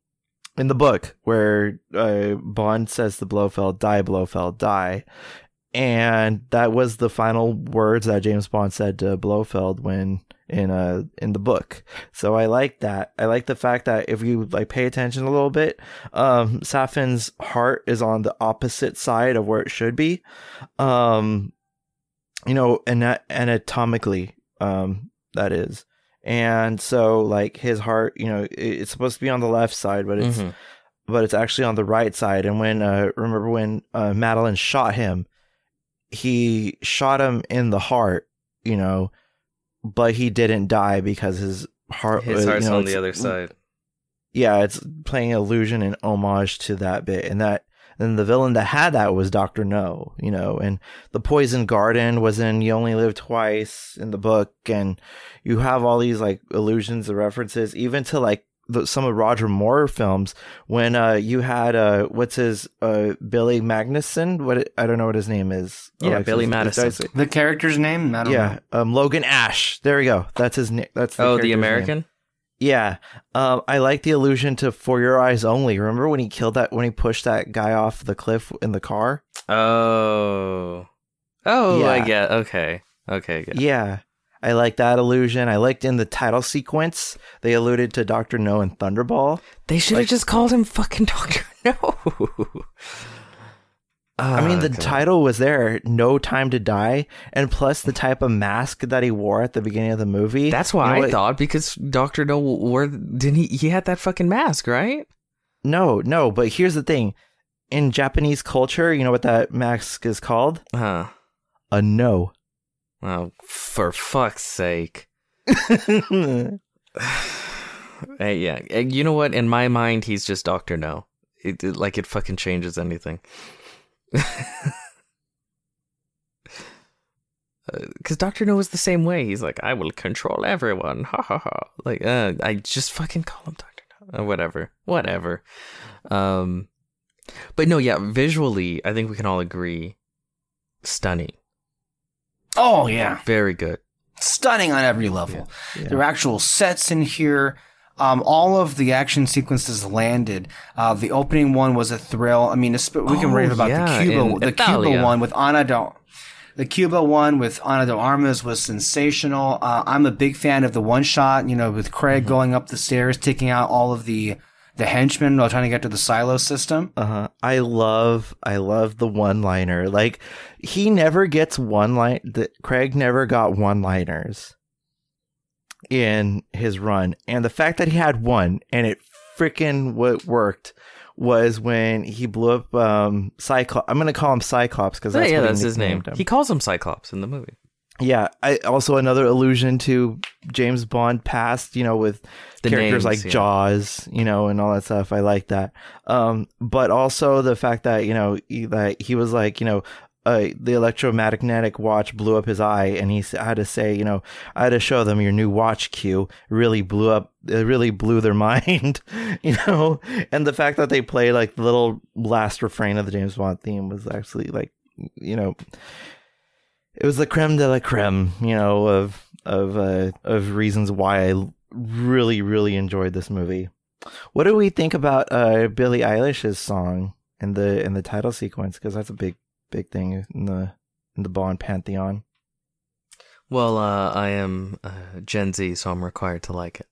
in the book where uh, Bond says to Blofeld, "Die, Blofeld, die." and that was the final words that James Bond said to Blofeld when in uh in the book. So I like that. I like the fact that if you like pay attention a little bit, um Safin's heart is on the opposite side of where it should be. Um you know, ana- anatomically um that is. And so like his heart, you know, it's supposed to be on the left side, but it's Mhm. but it's actually on the right side. And when uh, remember when uh, Madeline shot him, he shot him in the heart, you know, but he didn't die because his heart. His uh, heart's you know, on the other side. Yeah, it's playing allusion and homage to that bit, and that. And the villain that had that was Doctor No, you know, and the Poison Garden was in You Only Live Twice in the book, and you have all these like allusions and references, even to like the, some of Roger Moore films when uh you had uh what's his uh Billy Magnussen what it, I don't know what his name is Yeah, Alexis. Billy Did Madison. The character's name? I don't yeah um Logan Ash there we go that's his name that's the oh, the American. name. American. yeah um I like the allusion to For Your Eyes Only remember when he killed that when he pushed that guy off the cliff in the car Oh, oh, I get. Okay, okay, good. yeah I like that allusion I liked in the title sequence they alluded to Doctor No and Thunderball They should have Like- just called him fucking Doctor No. I mean, Ah, the title was there, No Time to Die, and plus the type of mask that he wore at the beginning of the movie. That's why You know I thought because Doctor No wore didn't he? He had that fucking mask, right? No, no, but here's the thing. In Japanese culture, you know what that mask is called? Huh. A no. Oh, for fuck's sake. Hey, yeah. Eh, You know what? In my mind, he's just Doctor No. It, it- like it fucking changes anything. Because Doctor No is the same way. He's like, I will control everyone. Ha ha ha. Like, uh, I just fucking call him Doctor No. Uh, whatever, whatever. Um, but no, yeah. Visually, I think we can all agree, stunning, Oh yeah, very good. stunning on every level. Yeah. There are actual sets in here. Um, all of the action sequences landed. Uh, the opening one was a thrill. I mean, we can Oh, rave about yeah, the Cuba, the Italia. Cuba one with Ana de, the Cuba one with Ana de Armas was sensational. Uh, I'm a big fan of the one shot. You know, with Craig Mm-hmm. going up the stairs, taking out all of the the henchmen while trying to get to the silo system. Uh-huh. I love I love the one liner. Like he never gets one line the, Craig never got one liners. In his run, and the fact that he had one and it freaking what worked was when he blew up um Cyclops. I'm gonna call him Cyclops because yeah, that's yeah, that's his name. him. He calls him Cyclops in the movie. Yeah, I also another allusion to James Bond past, you know, with The characters names, like yeah. Jaws, you know, and all that stuff. I like that. Um, but also the fact that you know he, that he was like, you know. Uh, the electromagnetic watch blew up his eye, and he had to say, you know, I had to show them your new watch Q. Really blew up, it really blew their mind, you know. And the fact that they play like the little last refrain of the James Bond theme was actually like, you know, it was the creme de la creme, you know, of of uh, of reasons why I really really enjoyed this movie. What do we think about uh, Billie Eilish's song in the in the title sequence? Because that's a big big thing in the in the Bond pantheon. Well, uh, I am uh, Gen Z, so I'm required to like it.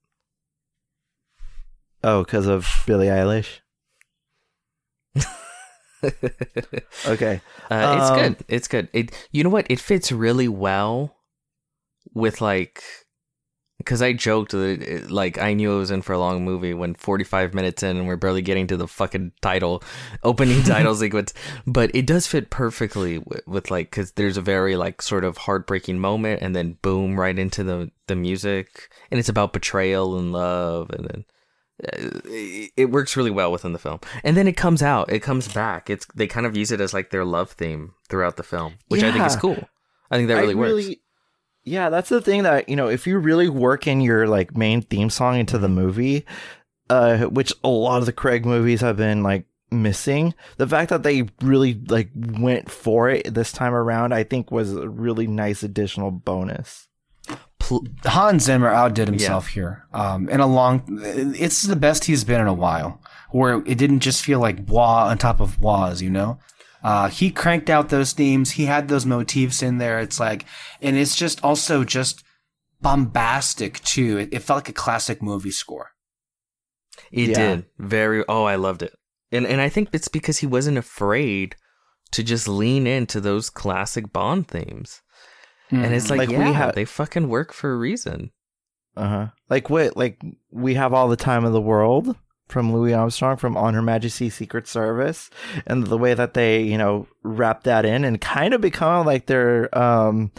Oh, because of Billie Eilish. Okay, Uh, it's Um, good. It's good. It you know what? It fits really well with like because I joked that it, like I knew I was in for a long movie when 45 minutes in and we're barely getting to the fucking title opening title sequence, but it does fit perfectly with, with like because there's a very like sort of heartbreaking moment and then boom right into the the music. And it's about betrayal and love and then uh, it it works really well within the film. And then it comes out. It comes back. It's they kind of use it as like their love theme throughout the film which i think is cool. I think that really I works Yeah, that's the thing that you know, if you really work in your like main theme song into the movie, uh, which a lot of the Craig movies have been like missing, the fact that they really like went for it this time around, I think was a really nice additional bonus. Hans Zimmer outdid himself here. Um, in a long, it's the best he's been in a while. Where it didn't just feel like wah on top of wahs, you know. Uh, he cranked out those themes. He had those motifs in there. It's like, and it's just also just bombastic too. It, it felt like a classic movie score. it Yeah. did very oh i loved it and and i think it's because he wasn't afraid to just lean into those classic bond themes and it's like, Like, we yeah ha- they fucking work for a reason Uh huh. Like what? Like we have all the time in the world from Louis Armstrong from On Her Majesty's Secret Service, and the way that they you know wrap that in and kind of become like their um,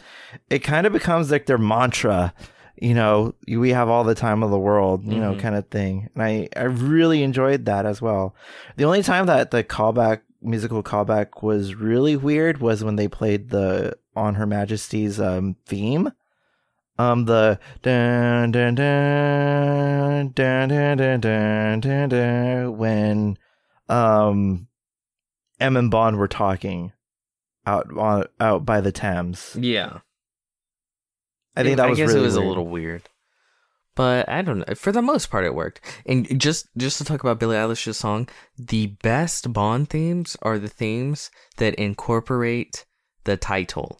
it kind of becomes like their mantra. You know, we have all the time of the world, you know, Mhm. kind of thing. And I, I really enjoyed that as well. The only time that the callback, musical callback was really weird was when they played the On Her Majesty's um, theme um the dun dun dun dun dun dun dun dun, dun when um M and Bond were talking out on out by the Thames. yeah I think that was I guess really it was weird. a little weird. But I don't know. For the most part, it worked. And just just to talk about Billie Eilish's song, the best Bond themes are the themes that incorporate the title.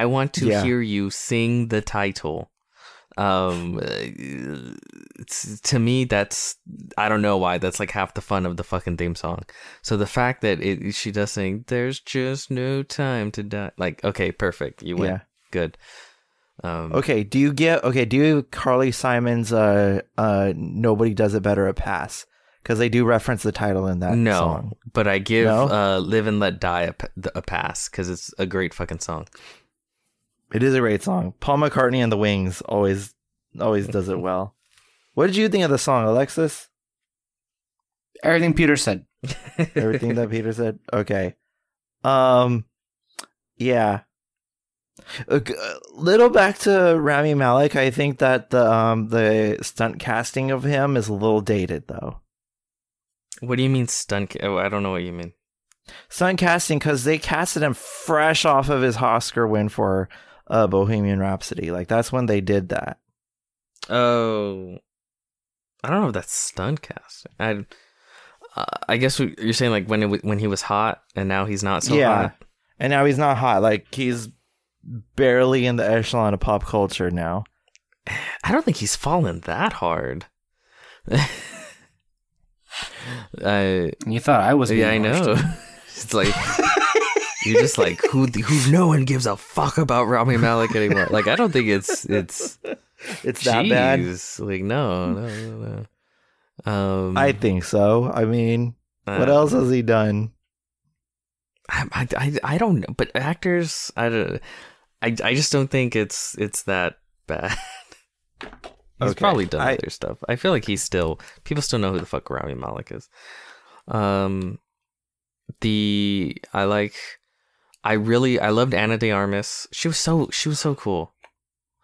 I want to Yeah. hear you sing the title. Um, to me, that's I don't know why. That's like half the fun of the fucking theme song. So the fact that it she does sing, "There's just no time to die," like okay, perfect, you win, Yeah. good. Um, Okay, do you get okay, do you Carly Simon's uh uh Nobody Does It Better a pass? Because they do reference the title in that no, song. but I give No? uh, "Live and Let Die" a pass because it's a great fucking song. It is a great song. Paul McCartney and the Wings always always does it well. What did you think of the song, Alexis? Everything Peter said. Everything that Peter said. Okay. Um. Yeah. A g- a little back to Rami Malek. I think that the um the stunt casting of him is a little dated though. What do you mean stunt? ca- Oh, I don't know what you mean. Stunt casting because they casted him fresh off of his Oscar win for uh, Bohemian Rhapsody. Like that's when they did that. Oh, I don't know if that's stunt casting. I, uh, I guess what you're saying like when it, w- when he was hot and now he's not so Yeah. hot. And now he's not hot. Like he's barely in the echelon of pop culture now. I don't think he's fallen that hard. I You thought I was. yeah, I know. it's like you're just like who who no one gives a fuck about Rami Malek anymore. Like I don't think it's it's It's that bad. Jeez. Like no, no, no, no. Um, I think so. I mean, what uh, else has he done? I, I, I, I don't know, but actors, I don't, I, I just don't think it's it's that bad. he's Okay, probably done I- other stuff. I feel like he's still people still know who the fuck Rami Malek is. Um, the I like, I really I loved Ana de Armas. She was so she was so cool.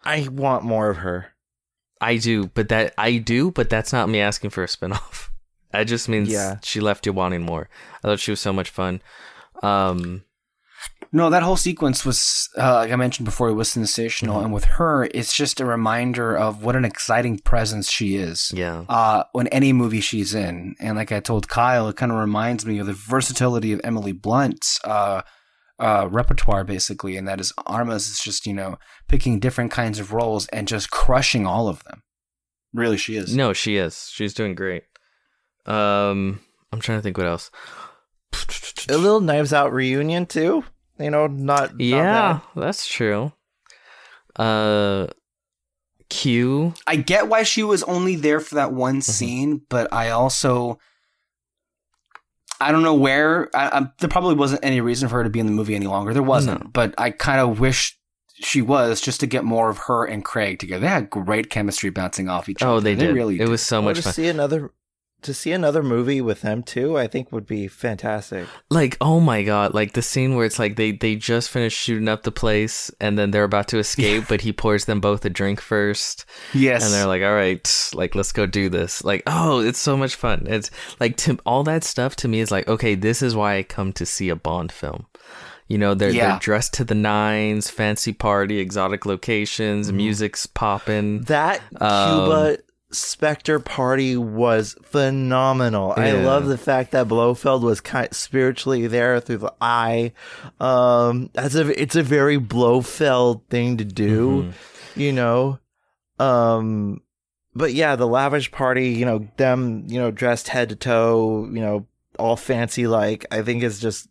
I want more of her. I do, but that I do, but that's not me asking for a spinoff. That just means Yeah. she left you wanting more. I thought she was so much fun. Um, No, that whole sequence was, uh, like I mentioned before, it was sensational. Mm-hmm. And with her, it's just a reminder of what an exciting presence she is. yeah, Uh, when any movie she's in. And like I told Kyle, it kind of reminds me of the versatility of Emily Blunt's uh, uh, repertoire, basically. And that is Armas is just, you know, picking different kinds of roles and just crushing all of them. Really, she is. no, she is. She's doing great. Um, I'm trying to think what else. A little Knives Out reunion too. You know, not, not yeah, bad. that's true. Uh, Q. I get why she was only there for that one Mm-hmm. scene, but I also I don't know where. I, I, there probably wasn't any reason for her to be in the movie any longer. There wasn't, No. but I kind of wish she was just to get more of her and Craig together. They had great chemistry bouncing off each oh, other. Oh, they did. really. it did. was so Or much to fun. see another to see another movie with them too, I think would be fantastic. like oh my god like the scene where it's like they they just finished shooting up the place and then they're about to escape but he pours them both a drink first yes, and they're like all right like let's go do this like oh it's so much fun it's like to, all that stuff to me is like okay this is why i come to see a bond film you know they're Yeah. they're dressed to the nines fancy party exotic locations Mm-hmm. music's popping That Um, Cuba Spectre party was phenomenal. I love the fact that Blofeld was kind spiritually there through the eye. Um, as a, it's a very Blofeld thing to do, Mm-hmm. you know. Um, but yeah, the lavish party, you know, them, you know, dressed head to toe, you know, all fancy like. I think is just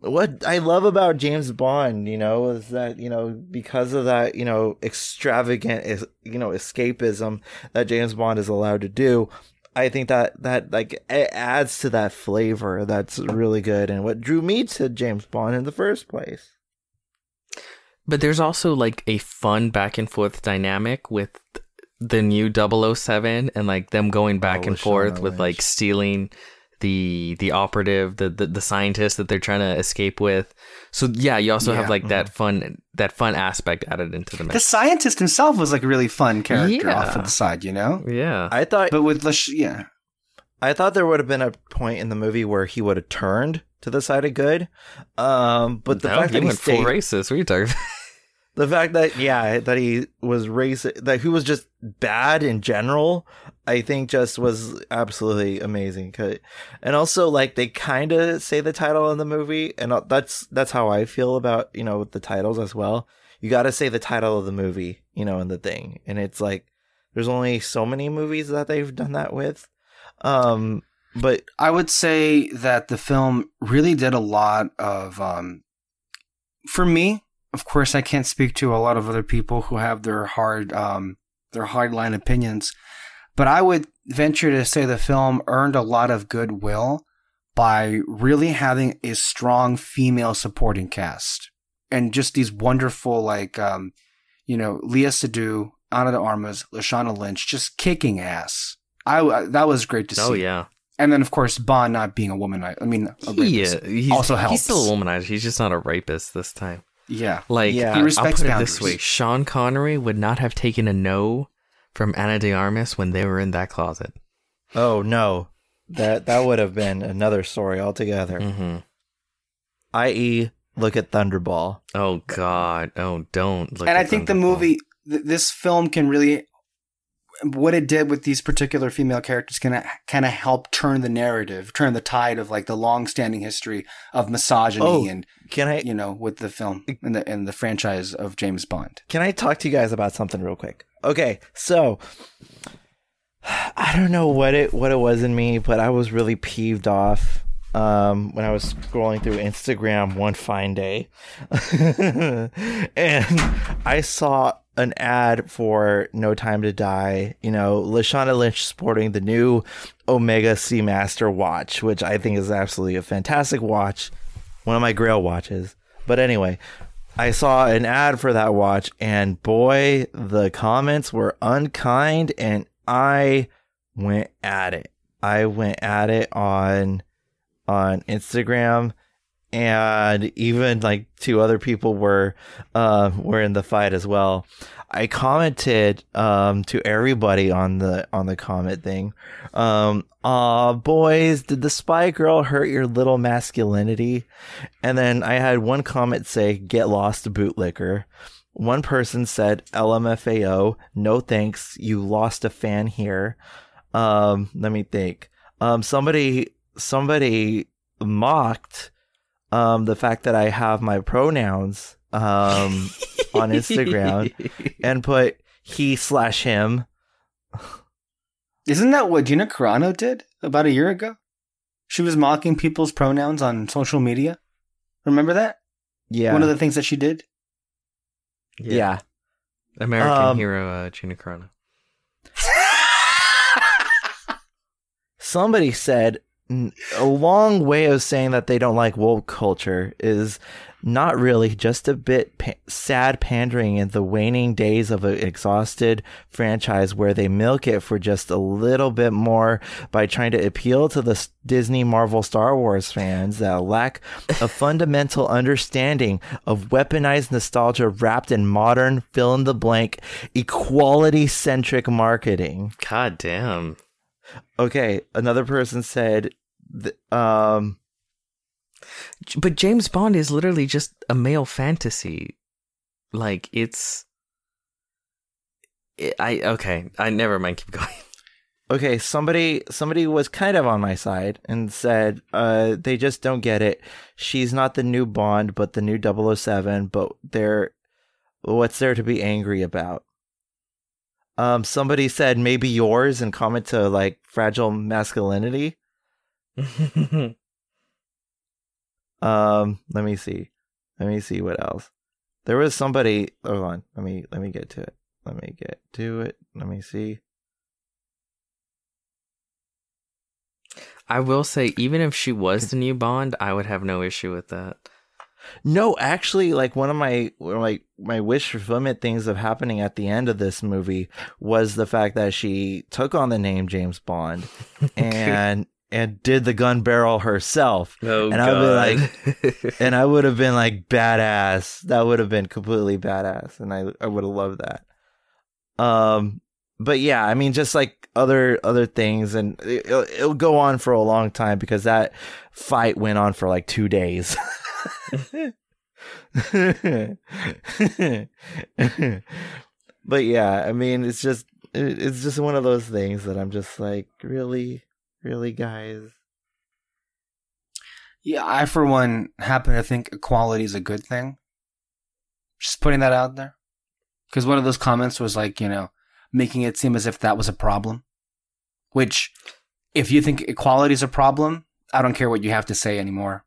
what I love about James Bond, you know, is that, you know, because of that, you know, extravagant, you know, escapism that James Bond is allowed to do, I think that, that, like, it adds to that flavor that's really good and what drew me to James Bond in the first place. But there's also like a fun back and forth dynamic with the new 007 and like them going back Oh, and forth with like stealing the the operative, the, the the scientist that they're trying to escape with. So yeah, you also have Yeah. like that fun that fun aspect added into the mix. the scientist himself was like a really fun character Yeah. off of the side, you know. Yeah. I thought, But with Lash- yeah, I thought there would have been a point in the movie where he would have turned to the side of good. Um, but the No, fact that he went full racist. What are you talking about? The fact that yeah that he was racist that he was just bad in general i think just was absolutely amazing. And also like they kind of say the title in the movie and that's that's how i feel about you know the titles as well. You got to say the title of the movie you know in the thing and it's like there's only so many movies that they've done that with. Um but I would say that the film really did a lot of, um, for me, of course, I can't speak to a lot of other people who have their hard, um, their hardline opinions, but I would venture to say the film earned a lot of goodwill by really having a strong female supporting cast and just these wonderful, like, um, you know, Léa Seydoux, Ana de Armas, Lashana Lynch, just kicking ass. I, that was great to see. Oh yeah. And then, of course, Bond not being a woman. I mean, a He, also He's still a womanizer. He's just not a rapist this time. Yeah. Like Yeah. He I'll respects put it this way: Sean Connery would not have taken a no from Ana de Armas when they were in that closet. oh no that that would have been another story altogether hmm i.e look at thunderball Oh God! Oh, don't. Look and I think the movie, th- this film can really, what it did with these particular female characters can kind of help turn the narrative, turn the tide of like the long-standing history of misogyny Oh. and, can i you know, with the film and the, and the franchise of James Bond. Can I talk to you guys about something real quick? Okay, so I don't know what it what it was in me, but I was really peeved off um, when I was scrolling through Instagram one fine day, and I saw an ad for No Time to Die. You know, Lashana Lynch sporting the new Omega Seamaster watch, which I think is absolutely a fantastic watch. One of my grail watches. But anyway, I saw an ad for that watch and boy, the comments were unkind and I went at it. I went at it on on Instagram and even like two other people were uh, were in the fight as well. I commented um, to everybody on the on the comment thing. Um, boys, did the spy girl hurt your little masculinity? And then I had one comment say, "Get lost, bootlicker." One person said, "LMFAO, no thanks, you lost a fan here." Um, let me think. Um, somebody somebody mocked um, the fact that I have my pronouns um, on Instagram and put he slash him. Isn't that what Gina Carano did about a year ago? She was mocking people's pronouns on social media. Remember that? Yeah. One of the things that she did. yeah. American Um, hero uh, Gina Carano. Somebody said "N- a long way of saying that they don't like woke culture is not really just a bit pa- sad pandering in the waning days of an exhausted franchise where they milk it for just a little bit more by trying to appeal to the Disney, Marvel, Star Wars fans that lack a fundamental understanding of weaponized nostalgia wrapped in modern fill in the blank equality centric marketing. God damn. Okay, another person said, th- um, But James Bond is literally just a male fantasy. Like it's. It, I okay. I never mind. Keep going. okay, somebody somebody was kind of on my side and said, uh, they just don't get it. She's not the new Bond, but the new 007, but they're what's there to be angry about? Um, somebody said maybe yours and comment to like fragile masculinity. Um, let me see. Let me see what else. There was somebody. Hold on. Let me let me get to it. Let me get to it. Let me see. I will say, even if she was the new Bond, I would have no issue with that. No, actually, like one of my like my wish fulfillment things of happening at the end of this movie was the fact that she took on the name James Bond and and did the gun barrel herself. Oh And I would be like, and I would have been like badass. That would have been completely badass, and I I would have loved that. Um, but yeah, I mean, just like other other things, and it, it'll, it'll go on for a long time because that fight went on for like two days. but yeah, I mean, it's just it, it's just one of those things that I'm just like, really, really, guys. Yeah, I for one happen to think equality is a good thing. Just putting that out there. Because one of those comments was like, you know, making it seem as if that was a problem. Which, if you think equality is a problem, I don't care what you have to say anymore.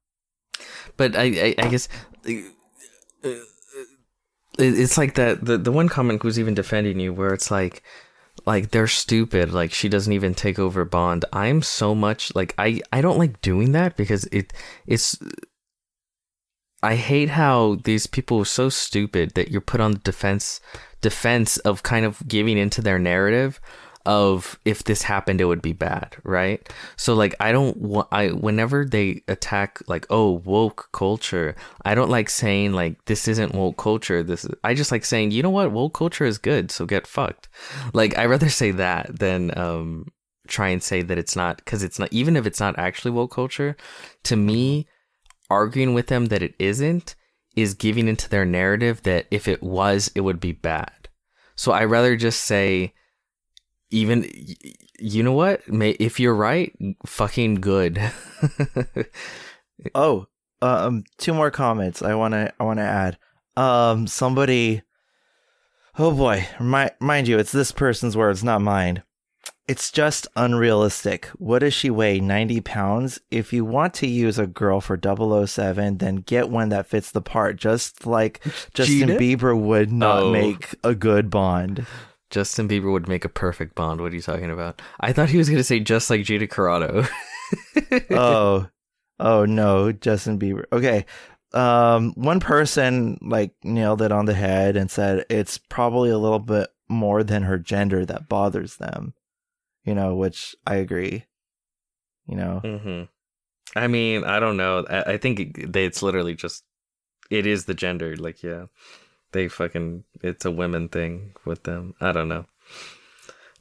But I, I, I guess uh, uh, it's like that. The the one comment who's even defending you, where it's like, like they're stupid. Like she doesn't even take over Bond. I'm so much like I I don't like doing that because it it's. I hate how these people are so stupid that you're put on the defense defense of kind of giving into their narrative of if this happened it would be bad right? So like i don't want i whenever they attack like oh woke culture i don't like saying like this isn't woke culture this is i just like saying you know what? Woke culture is good so get fucked. Like i rather say that than um try and say that it's not because it's not even if it's not actually woke culture to me arguing with them that it isn't is giving into their narrative that if it was it would be bad. So i rather just say even you know what May, if you're right fucking good Oh, um, two more comments. I wanna I wanna add. Um, somebody. Oh boy, my, mind you, it's this person's words, not mine. it's just unrealistic. What does she weigh? 90 pounds? If you want to use a girl for 007, then get one that fits the part, just like Justin Gina? Bieber would not Oh. make a good Bond. Justin Bieber would make a perfect Bond. What are you talking about? I thought he was gonna say just like Jada Carano. oh, oh no, Justin Bieber. Okay. Um, one person like nailed it on the head and said it's probably a little bit more than her gender that bothers them. You know, which I agree. You know, hmm I mean, I don't know. I, I think it, it's literally just it is the gender. Like, yeah, they fucking it's a women thing with them. I don't know.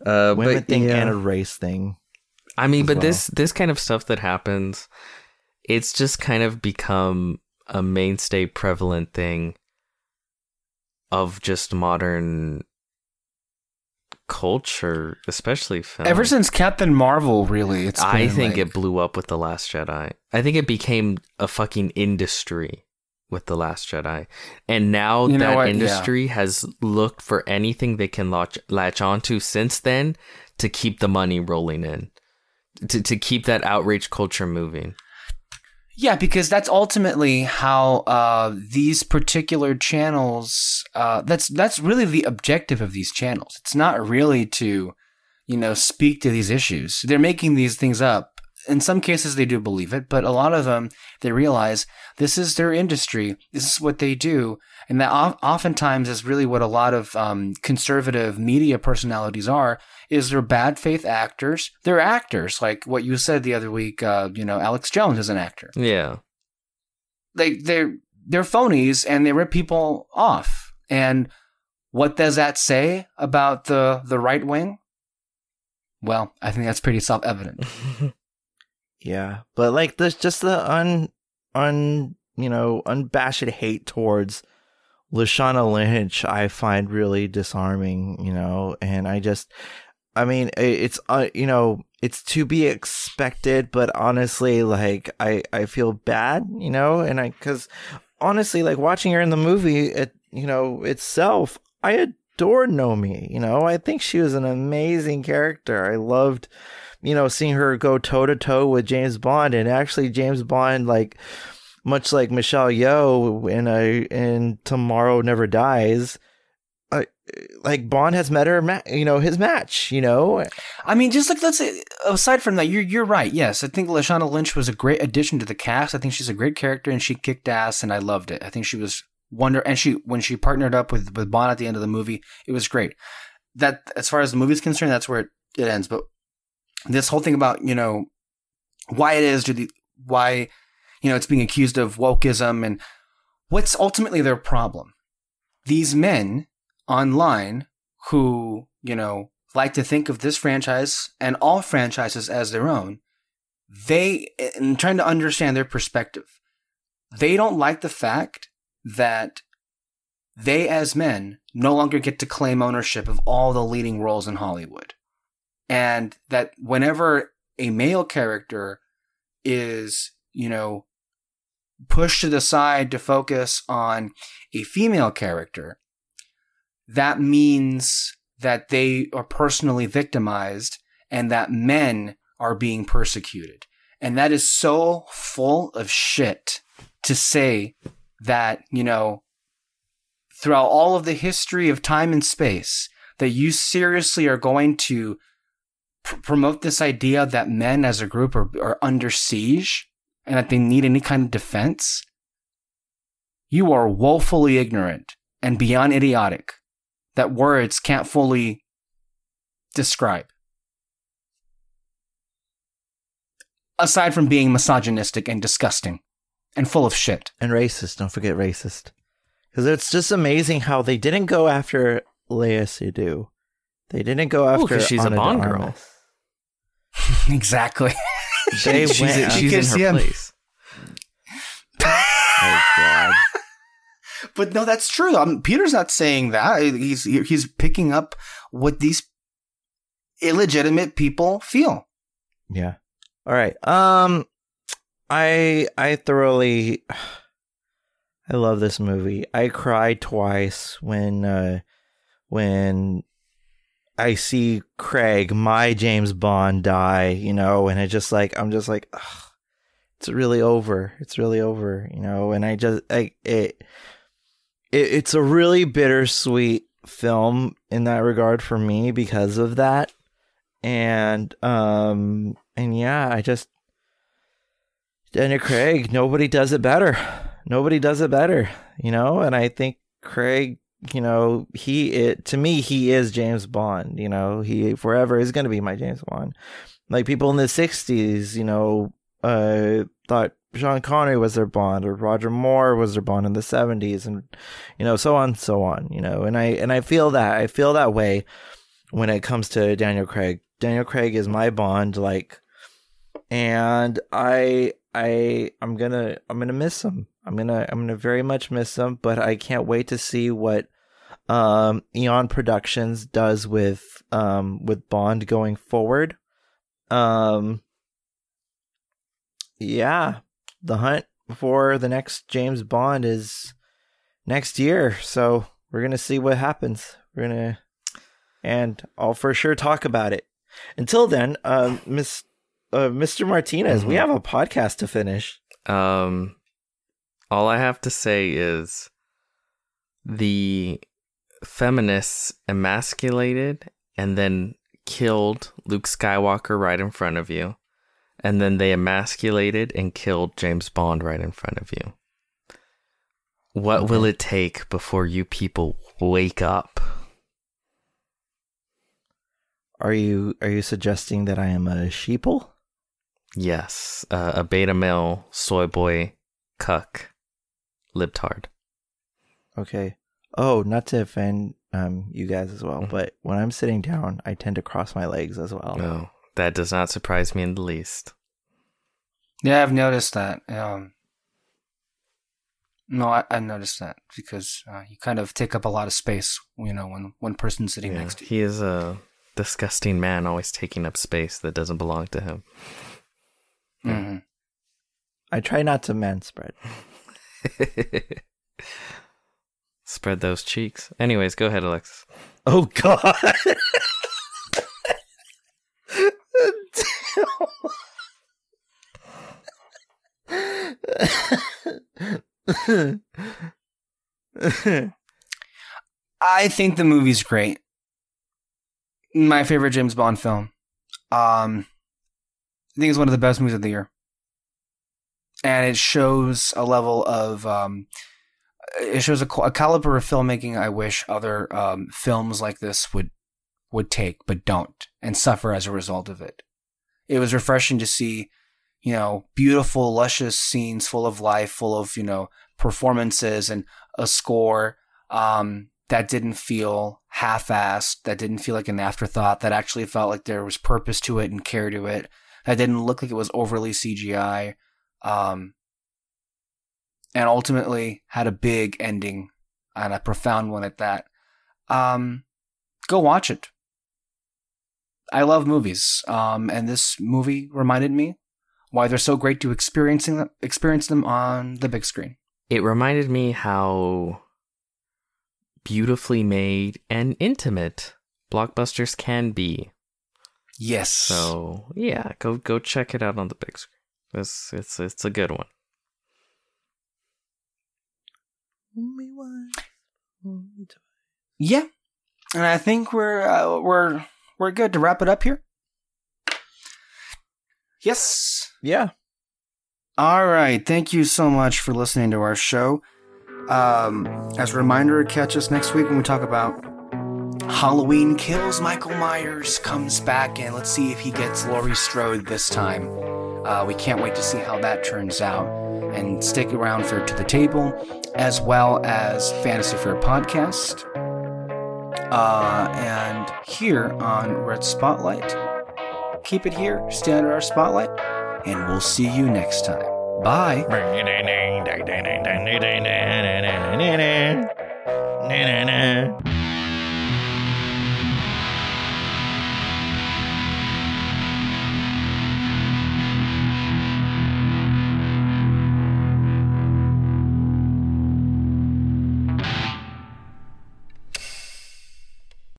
Uh, women but, thing yeah. and a race thing. I mean, but well. this this kind of stuff that happens, it's just kind of become a mainstay prevalent thing of just modern culture, especially film. Ever since Captain Marvel, really, it's. I been, think like- it blew up with the Last Jedi. I think it became a fucking industry with the Last Jedi, and now You that what? Yeah. industry has looked for anything they can latch latch onto since then to keep the money rolling in, to to keep that outrage culture moving. Yeah, because that's ultimately how uh, these particular channels. Uh, that's that's really the objective of these channels. It's not really to, you know, speak to these issues. They're making these things up. In some cases, they do believe it, but a lot of them they realize this is their industry. This is what they do, and that oftentimes is really what a lot of um, conservative media personalities are. Is they're bad faith actors. They're actors, like what you said the other week. Uh, you know, Alex Jones is an actor Yeah, they they're they're phonies and they rip people off. And what does that say about the the right wing? Well, I think that's pretty self evident. Yeah, but like there's just the un un you know unabashed hate towards Lashana Lynch. I find really disarming. You know, and I just, I mean, it's uh, you know it's to be expected, but honestly, like I I feel bad. You know, and I because honestly, like watching her in the movie, it you know itself, I adored Nomi. You know, I think she was an amazing character. I loved you know, seeing her go toe to toe with James Bond, and actually James Bond, like much like Michelle Yeoh in a in Tomorrow Never Dies, like Bond has met her, ma- you know, his match. You know, I mean, just like let's say, aside from that, you're you're right. Yes, I think Lashana Lynch was a great addition to the cast. I think she's a great character, and she kicked ass, and I loved it. I think she was wonder, and she when she partnered up with with Bond at the end of the movie, it was great. That as far as the movie's concerned, that's where it, it ends. But this whole thing about you know why it is, to the why you know it's being accused of wokeism, and what's ultimately their problem. These men online who you know like to think of this franchise and all franchises as their own, they, in trying to understand their perspective, they don't like the fact that they, as men, no longer get to claim ownership of all the leading roles in Hollywood. And that whenever a male character is, you know, pushed to the side to focus on a female character, that means that they are personally victimized and that men are being persecuted. And that is so full of shit to say that, you know, throughout all of the history of time and space, that you seriously are going to pr- promote this idea that men as a group are, are under siege and that they need any kind of defense. You are woefully ignorant and beyond idiotic that words can't fully describe. Aside from being misogynistic and disgusting and full of shit. and racist. Don't forget racist, because it's just amazing how they didn't go after Léa Seydoux. They didn't go after 'cause she's a Ana de Bond girl. Armas. exactly. They she's, went- she's in her yeah. place. Oh God. But no, that's true. Um, Peter's not saying that. He's he's picking up what these illegitimate people feel. Yeah. All right. Um I I thoroughly I love this movie. I cried twice when uh when I see Craig, my James Bond, die, you know, and it just like I'm just like, ugh, it's really over. It's really over, you know, and I just I it, it it's a really bittersweet film in that regard for me because of that. And um and yeah, I just Daniel Craig, nobody does it better. Nobody does it better, you know, and I think Craig you know, he it to me he is James Bond. You know, he forever is going to be my James Bond. Like people in the '60s, you know, uh, thought Sean Connery was their Bond, or Roger Moore was their Bond in the '70s, and you know, so on, so on. You know, and I and I feel that I feel that way when it comes to Daniel Craig. Daniel Craig is my Bond, like, and I I I'm gonna I'm gonna miss him. I'm gonna I'm gonna very much miss them, but I can't wait to see what um, Eon Productions does with um, with Bond going forward. Um, yeah, the hunt for the next James Bond is next year, so we're gonna see what happens. We're gonna, and I'll for sure talk about it. Until then, um, Miss uh, Mr. Martinez, mm-hmm. we have a podcast to finish. Um, all I have to say is the feminists emasculated and then killed Luke Skywalker right in front of you. And then they emasculated and killed James Bond right in front of you. What okay. will it take before you people wake up? Are you are you suggesting that I am a sheeple? Yes, uh, a beta male soy boy cuck libtard. Okay. Oh, not to offend um you guys as well, mm-hmm. but when I'm sitting down, I tend to cross my legs as well. No, that does not surprise me in the least. Yeah, I've noticed that. Um, no, I, I noticed that because uh, you kind of take up a lot of space, you know, when one person's sitting yeah, next to you. He is a disgusting man, always taking up space that doesn't belong to him. Mm-hmm. I try not to man spread. Spread those cheeks. Anyways, go ahead, Alexis. Oh God. I think the movie's great. My favorite James Bond film. Um, I think it's one of the best movies of the year, and it shows a level of um, it shows a, a, caliber of filmmaking I wish other um, films like this would would take, but don't, and suffer as a result of it. It was refreshing to see, you know, beautiful, luscious scenes full of life, full of you know performances and a score um, that didn't feel half-assed, that didn't feel like an afterthought, that actually felt like there was purpose to it and care to it. That didn't look like it was overly CGI. Um, and ultimately had a big ending and a profound one at that. Um, go watch it. I love movies, um, and this movie reminded me why they're so great to experiencing them, experience them on the big screen. It reminded me how beautifully made and intimate blockbusters can be. Yes. So yeah, go go check it out on the big screen. It's it's it's a good one. Only once, only twice. Yeah, and I think we're uh, we're we're good to wrap it up here. Yes. Yeah. All right. Thank you so much for listening to our show. Um, as a reminder, catch us next week when we talk about Halloween Kills. Michael Myers comes back, and let's see if he gets Laurie Strode this time. Uh, we can't wait to see how that turns out. And stick around for To the Table, as well as Fantasy Fair Podcast. Uh, and here on Red Spotlight. Keep it here, stay under our spotlight, and we'll see you next time. Bye.